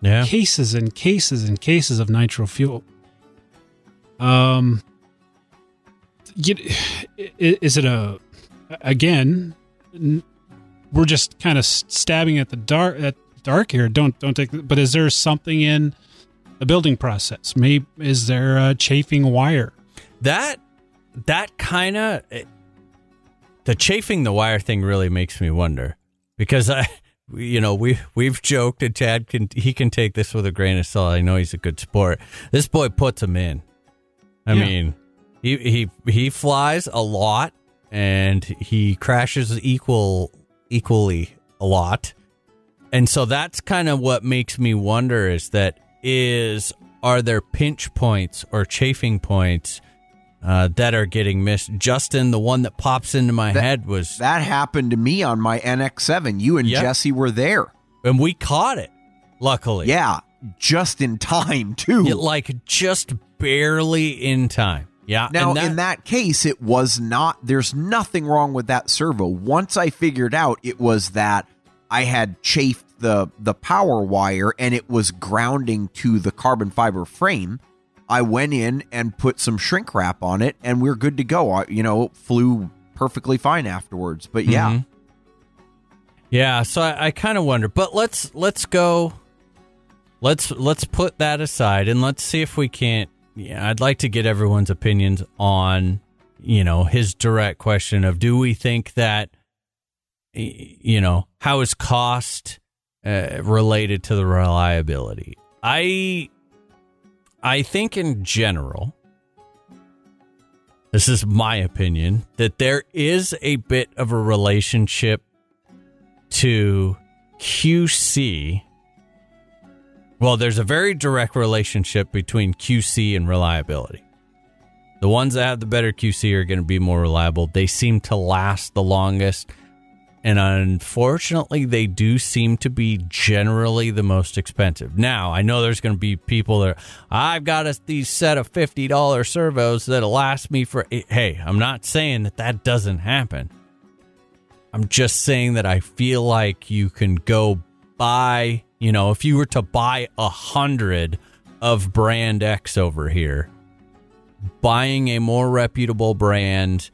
Yeah. cases and cases and cases of nitro fuel. Um, is it a again? We're just kind of stabbing at the dark at dark here. Don't don't take. But is there something in the building process? Maybe is there a chafing wire? That that kind of the chafing the wire thing really makes me wonder because I you know we we've joked and Chad can he can take this with a grain of salt. I know he's a good sport. This boy puts him in. I Yeah. mean, He he he flies a lot and he crashes equal equally a lot. And so that's kind of what makes me wonder is that is are there pinch points or chafing points uh, that are getting missed? Justin, the one that pops into my That- head was That happened to me on my NX7. You and Yeah. Jesse were there. and we caught it. Luckily, Yeah, just in time too. It, like just barely in time. Yeah. Now, that- in that case, it was not, there's nothing wrong with that servo. Once I figured out it was that I had chafed the, the power wire and it was grounding to the carbon fiber frame, I went in and put some shrink wrap on it and we're good to go. I, you know, flew perfectly fine afterwards. But yeah, Mhm. Yeah, so I, I kind of wonder, but let's let's go. Let's let's put that aside and let's see if we can't. Yeah, I'd like to get everyone's opinions on, you know, his direct question of do we think that, you know, how is cost uh, related to the reliability? I, I think in general, this is my opinion that there is a bit of a relationship to QC. Well, there's a very direct relationship between QC and reliability. The ones that have the better QC are going to be more reliable. They seem to last the longest. And unfortunately, they do seem to be generally the most expensive. Now, I know there's going to be people that I've got a, these set of $50 servos that'll last me for. Hey, I'm not saying that that doesn't happen. I'm just saying that I feel like you can go buy, you know, if you were to buy a hundred of brand X over here, buying a more reputable brand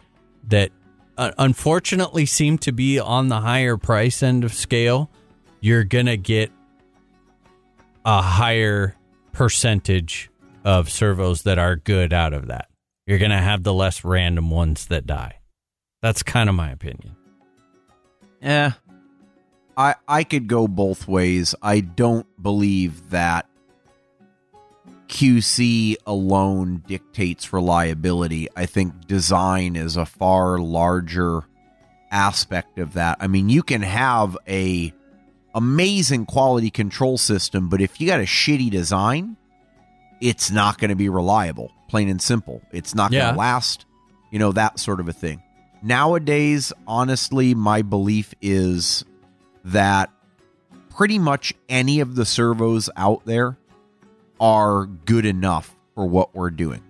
that uh, unfortunately seem to be on the higher price end of scale, you're going to get a higher percentage of servos that are good out of that. You're going to have the less random ones that die. That's kind of my opinion. Yeah. I I could go both ways. I don't believe that QC alone dictates reliability. I think design is a far larger aspect of that. I mean, you can have a amazing quality control system, but if you got a shitty design, it's not going to be reliable, plain and simple. It's not going to last, you know, that sort of a thing. Nowadays, honestly, my belief is that pretty much any of the servos out there are good enough for what we're doing.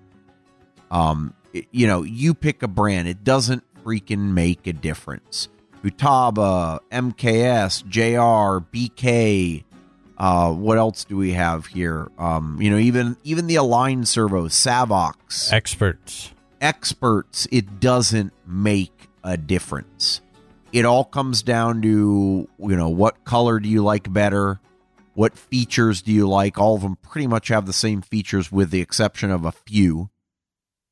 Um, it- you know, you pick a brand, it doesn't freaking make a difference. Futaba, MKS, JR, BK, uh, what else do we have here? Um, you know, even even the aligned servos, Savox, Xperts. Xperts, it doesn't make a difference. It all comes down to, you know, what color do you like better? What features do you like? All of them pretty much have the same features with the exception of a few.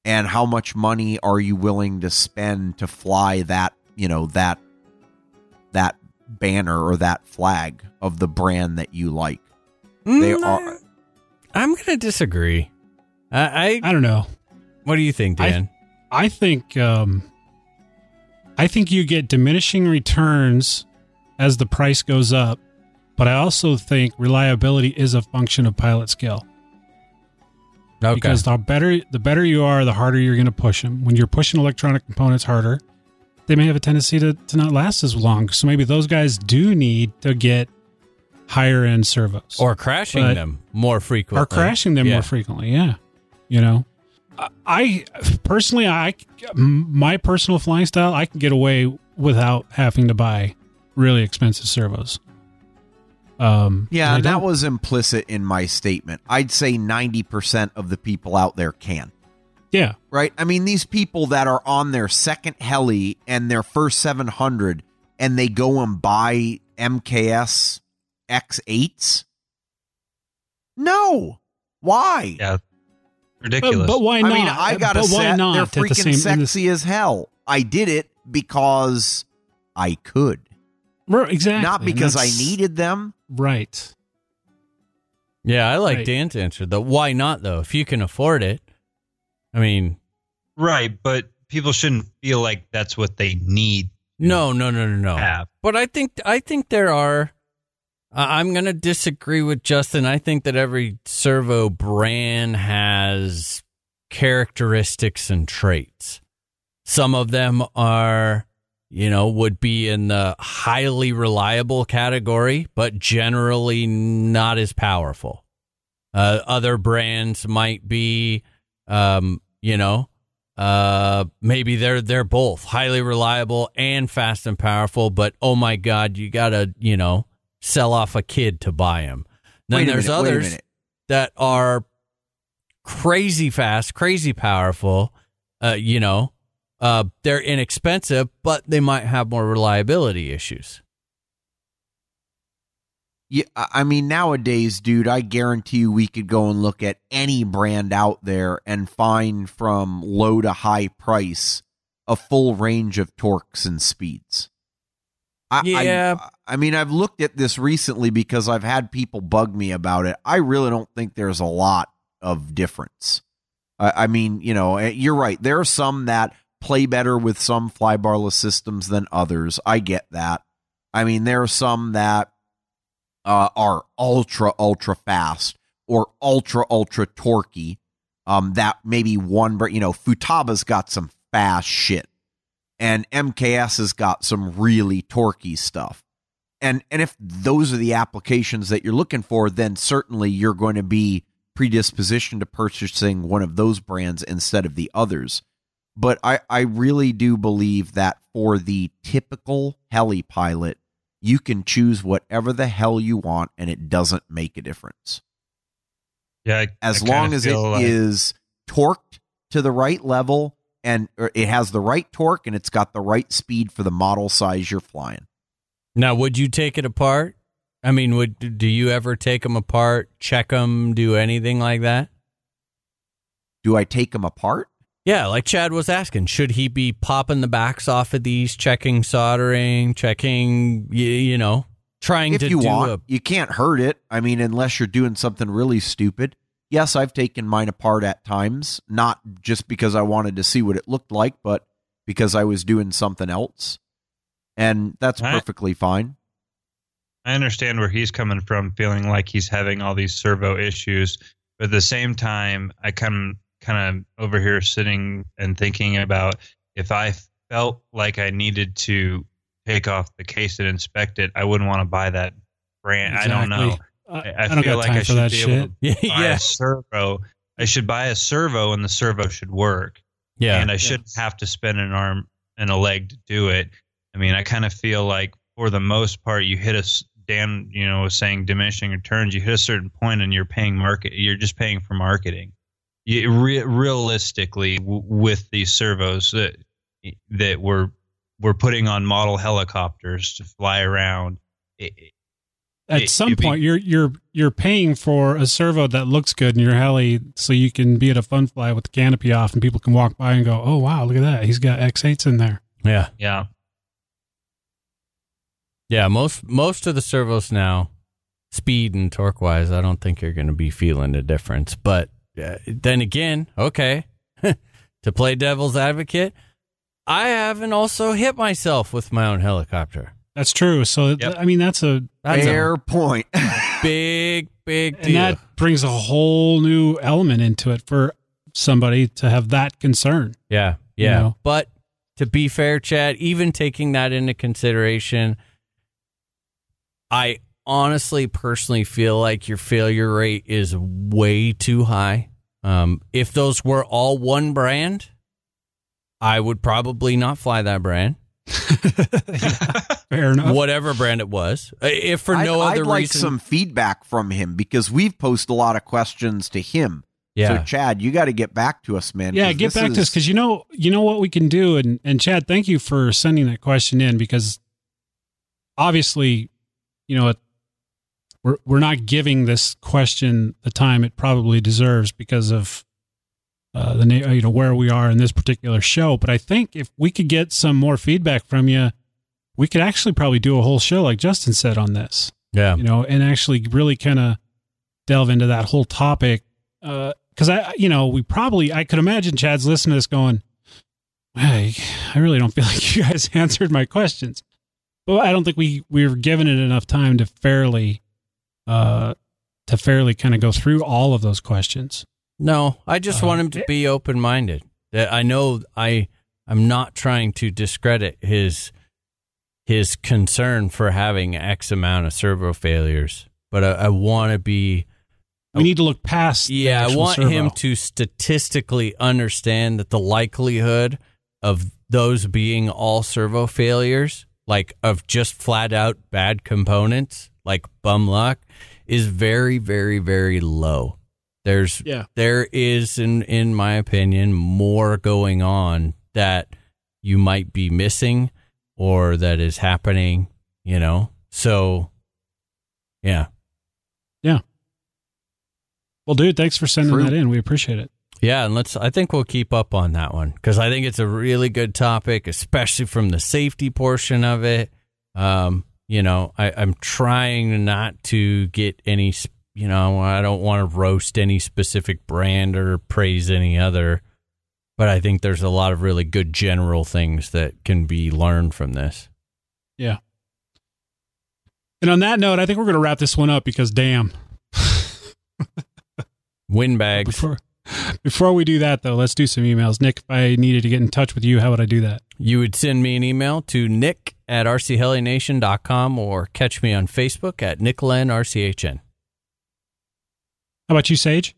And how much money are you willing to spend to fly that, you know, that that banner or that flag of the brand that you like? They Mm, are I'm going to disagree. I, I I don't know. what do you think, I- Dan? I think um, I think you get diminishing returns as the price goes up, but I also think reliability is a function of pilot skill okay. because the better the better you are, the harder you're going to push them. When you're pushing electronic components harder, they may have a tendency to, to not last as long. So maybe those guys do need to get higher end servos or crashing but- them more frequently. or crashing them Yeah. more frequently. Yeah, you know, I- I personally, I my personal flying style, I can get away without having to buy really expensive servos. Um, Yeah, and that was implicit in my statement. I'd say 90% of the people out there can. yeah, Right? I mean, these people that are on their second heli and their first 700 and they go and buy MKS X8s? No. Why? Yeah, ridiculous. but, but why not? I mean, I got a but why set. They're at the freaking same- in the- sexy as hell. I did it because I could, Right, exactly, not because I needed them. Right. Yeah, I like Right. Dan's answer. The why not though? If you can afford it, I mean, right, but people shouldn't feel like that's what they need. No, no, no, no, no. Have. But I think I think there are. I- I'm going to disagree with Justin. I think that every servo brand has characteristics and traits. Some of them are, you know, would be in the highly reliable category, but generally not as powerful. Uh, other brands might be, um, you know, uh, maybe they're they're both highly reliable and fast and powerful. But oh my god, you gotta you know sell off a kid to buy them. Then Wait there's minute, others that are crazy fast, crazy powerful. Uh, you know, uh, they're inexpensive, but they might have more reliability issues. Yeah, I mean nowadays, dude, I guarantee you we could go and look at any brand out there and find from low to high price a full range of torques and speeds. I, Yeah. I, I mean, I've looked at this recently because I've had people bug me about it. I really don't think there's a lot of difference. I, I mean, you know, eh, you're right. There are some that play better with some flybarless systems than others. I get that. I mean, there are some that uh, are ultra ultra fast or ultra ultra torquey. Um, that maybe one, you know, Futaba's got some fast shit, and MKS has got some really torquey stuff. And and if those are the applications that you're looking for, then certainly you're going to be predispositioned to purchasing one of those brands instead of the others. But I, I really do believe that for the typical heli pilot, you can choose whatever the hell you want and it doesn't make a difference. Yeah, I- As I long as it feel is torqued to the right level and it has the right torque and it's got the right speed for the model size you're flying. Now, would you take it apart? I mean, would do you ever take them apart, check them, do anything like that? Do I take them apart? Yeah, like Chad was asking, should he be popping the backs off of these, checking soldering, checking, you, you know, trying if to you do want, a you can't hurt it. I mean, unless you're doing something really stupid. Yes, I've taken mine apart at times, not just because I wanted to see what it looked like, but because I was doing something else. And that's I- perfectly fine. I understand where he's coming from, feeling like he's having all these servo issues, but at the same time, I kind of kind of over here sitting and thinking about if I felt like I needed to take off the case and inspect it, I wouldn't want to buy that brand. I don't know. I, I, I I don't feel like I should be shit. able to Yeah, buy yeah. a servo. I should buy a servo, and the servo should work. yeah. and I shouldn't have to spend an arm and a leg to do it. I mean, I kind of feel like for the most part, you hit a Dan, you know, was saying diminishing returns. You hit a certain point, and you're paying market. You're just paying for marketing. You, re- realistically, w- with these servos that that we're we're putting on model helicopters to fly around. It, At It- some it'd be- point, you're you're you're paying for a servo that looks good in your heli, so you can be at a fun fly with the canopy off, and people can walk by and go, "Oh wow, look at that! He's got X8s in there." yeah. yeah, Yeah, most most of the servos now, speed and torque wise, I don't think you're going to be feeling the difference. But then again, okay, to play devil's advocate, I haven't also hit myself with my own helicopter. That's true. So Yep. I mean, that's a That's Fair point. a big, big and deal. that brings a whole new element into it for somebody to have that concern. Yeah, You yeah. know? But to be fair, Chad, even taking that into consideration, I honestly, personally feel like your failure rate is way too high. Um, if those were all one brand, I would probably not fly that brand, Fair enough. whatever brand it was. Uh, If for no I'd, other I'd like reason, some feedback from him because we've posed a lot of questions to him. yeah, So, Chad, you got to get back to us, man. Yeah, get this back to us because you know you know what we can do, and and Chad, thank you for sending that question in because obviously, you know, it, we're we're not giving this question the time it probably deserves because of uh, the na- you know where we are in this particular show. But I think if we could get some more feedback from you, we could actually probably do a whole show like Justin said on this yeah, you know, and actually really kind of delve into that whole topic. Because I, you know, we probably, I could imagine Chad's listening to this going, hey, I really don't feel like you guys answered my questions. But I don't think we we were given it enough time to fairly, uh, to fairly kind of go through all of those questions. No, I just Uh, want him to be open minded. That I know I I'm not trying to discredit his his concern for having X amount of servo failures, but I, I want to be We need to look past. yeah. I want servo. him to statistically understand that the likelihood of those being all servo failures, like of just flat out bad components, like bum luck, is very, very, very low. There's Yeah. there is in in my opinion more going on that you might be missing or that is happening, you know. So yeah. Yeah. Well, dude, thanks for sending True. that in. We appreciate it. Yeah, and let's. I think we'll keep up on that one because I think it's a really good topic, especially from the safety portion of it. Um, you know, I, I'm trying not to get any. You know, I don't want to roast any specific brand or praise any other, but I think there's a lot of really good general things that can be learned from this. Yeah. And on that note, I think we're going to wrap this one up because damn. Windbags. Before before we do that though, let's do some emails. Nick, if I needed to get in touch with you, how would I do that? You would send me an email to nick at rchelination.com or catch me on Facebook at nicklenrchm. How about you, Sage?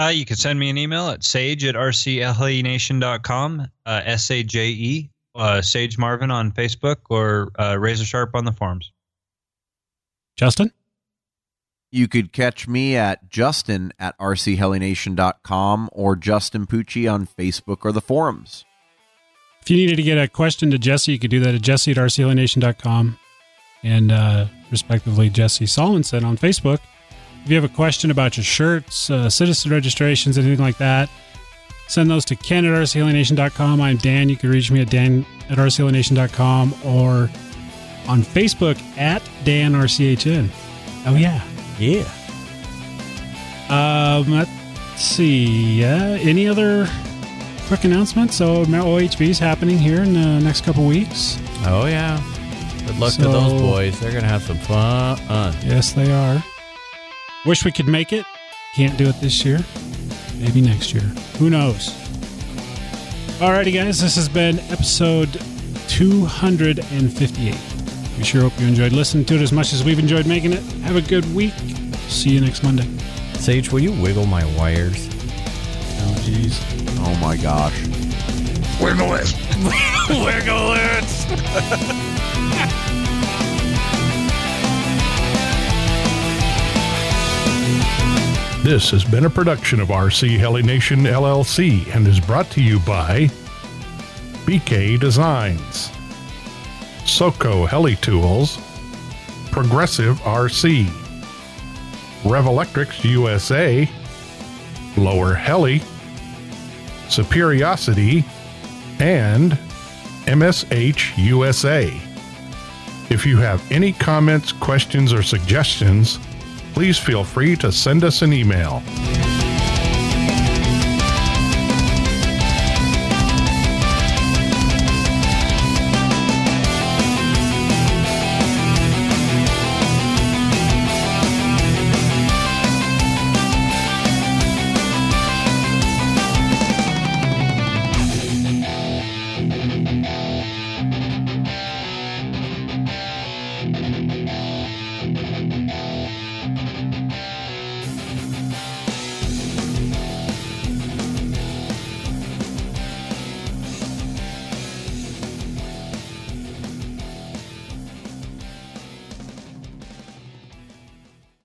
Uh, you can send me an email at sage at rchelination.com, uh, S A J E, uh, Sage Marvin on Facebook, or uh, Razor Sharp on the forums. Justin? You could catch me at Justin at rchelination.com or Justin Pucci on Facebook or the forums. If you needed to get a question to Jesse, you could do that at jesse at rchelination.com and uh, respectively Jesse Solomon on Facebook. If you have a question about your shirts, uh, citizen registrations, anything like that, send those to ken at rchelination.com. I'm Dan. You can reach me at dan at rchelination.com or on Facebook at Dan RCHN. Oh, yeah. Yeah. Um, let's see. Uh, any other quick announcements? So, OHB is happening here in the next couple weeks. Oh yeah. Good luck to those boys. They're gonna have some fun. Yes, they are. Wish we could make it. Can't do it this year. Maybe next year. Who knows? Alrighty, guys. This has been episode 258. We sure hope you enjoyed listening to it as much as we've enjoyed making it. Have a good week. See you next Monday. Sage, will you wiggle my wires? Oh, jeez. Oh my gosh. Wiggle it. wiggle it. This has been a production of RC Heli Nation LLC and is brought to you by BK Designs, Soco Heli Tools, Progressive RC, Revolectrix USA, Lower Heli, Superiosity, and MSH USA. If you have any comments, questions, or suggestions, please feel free to send us an email.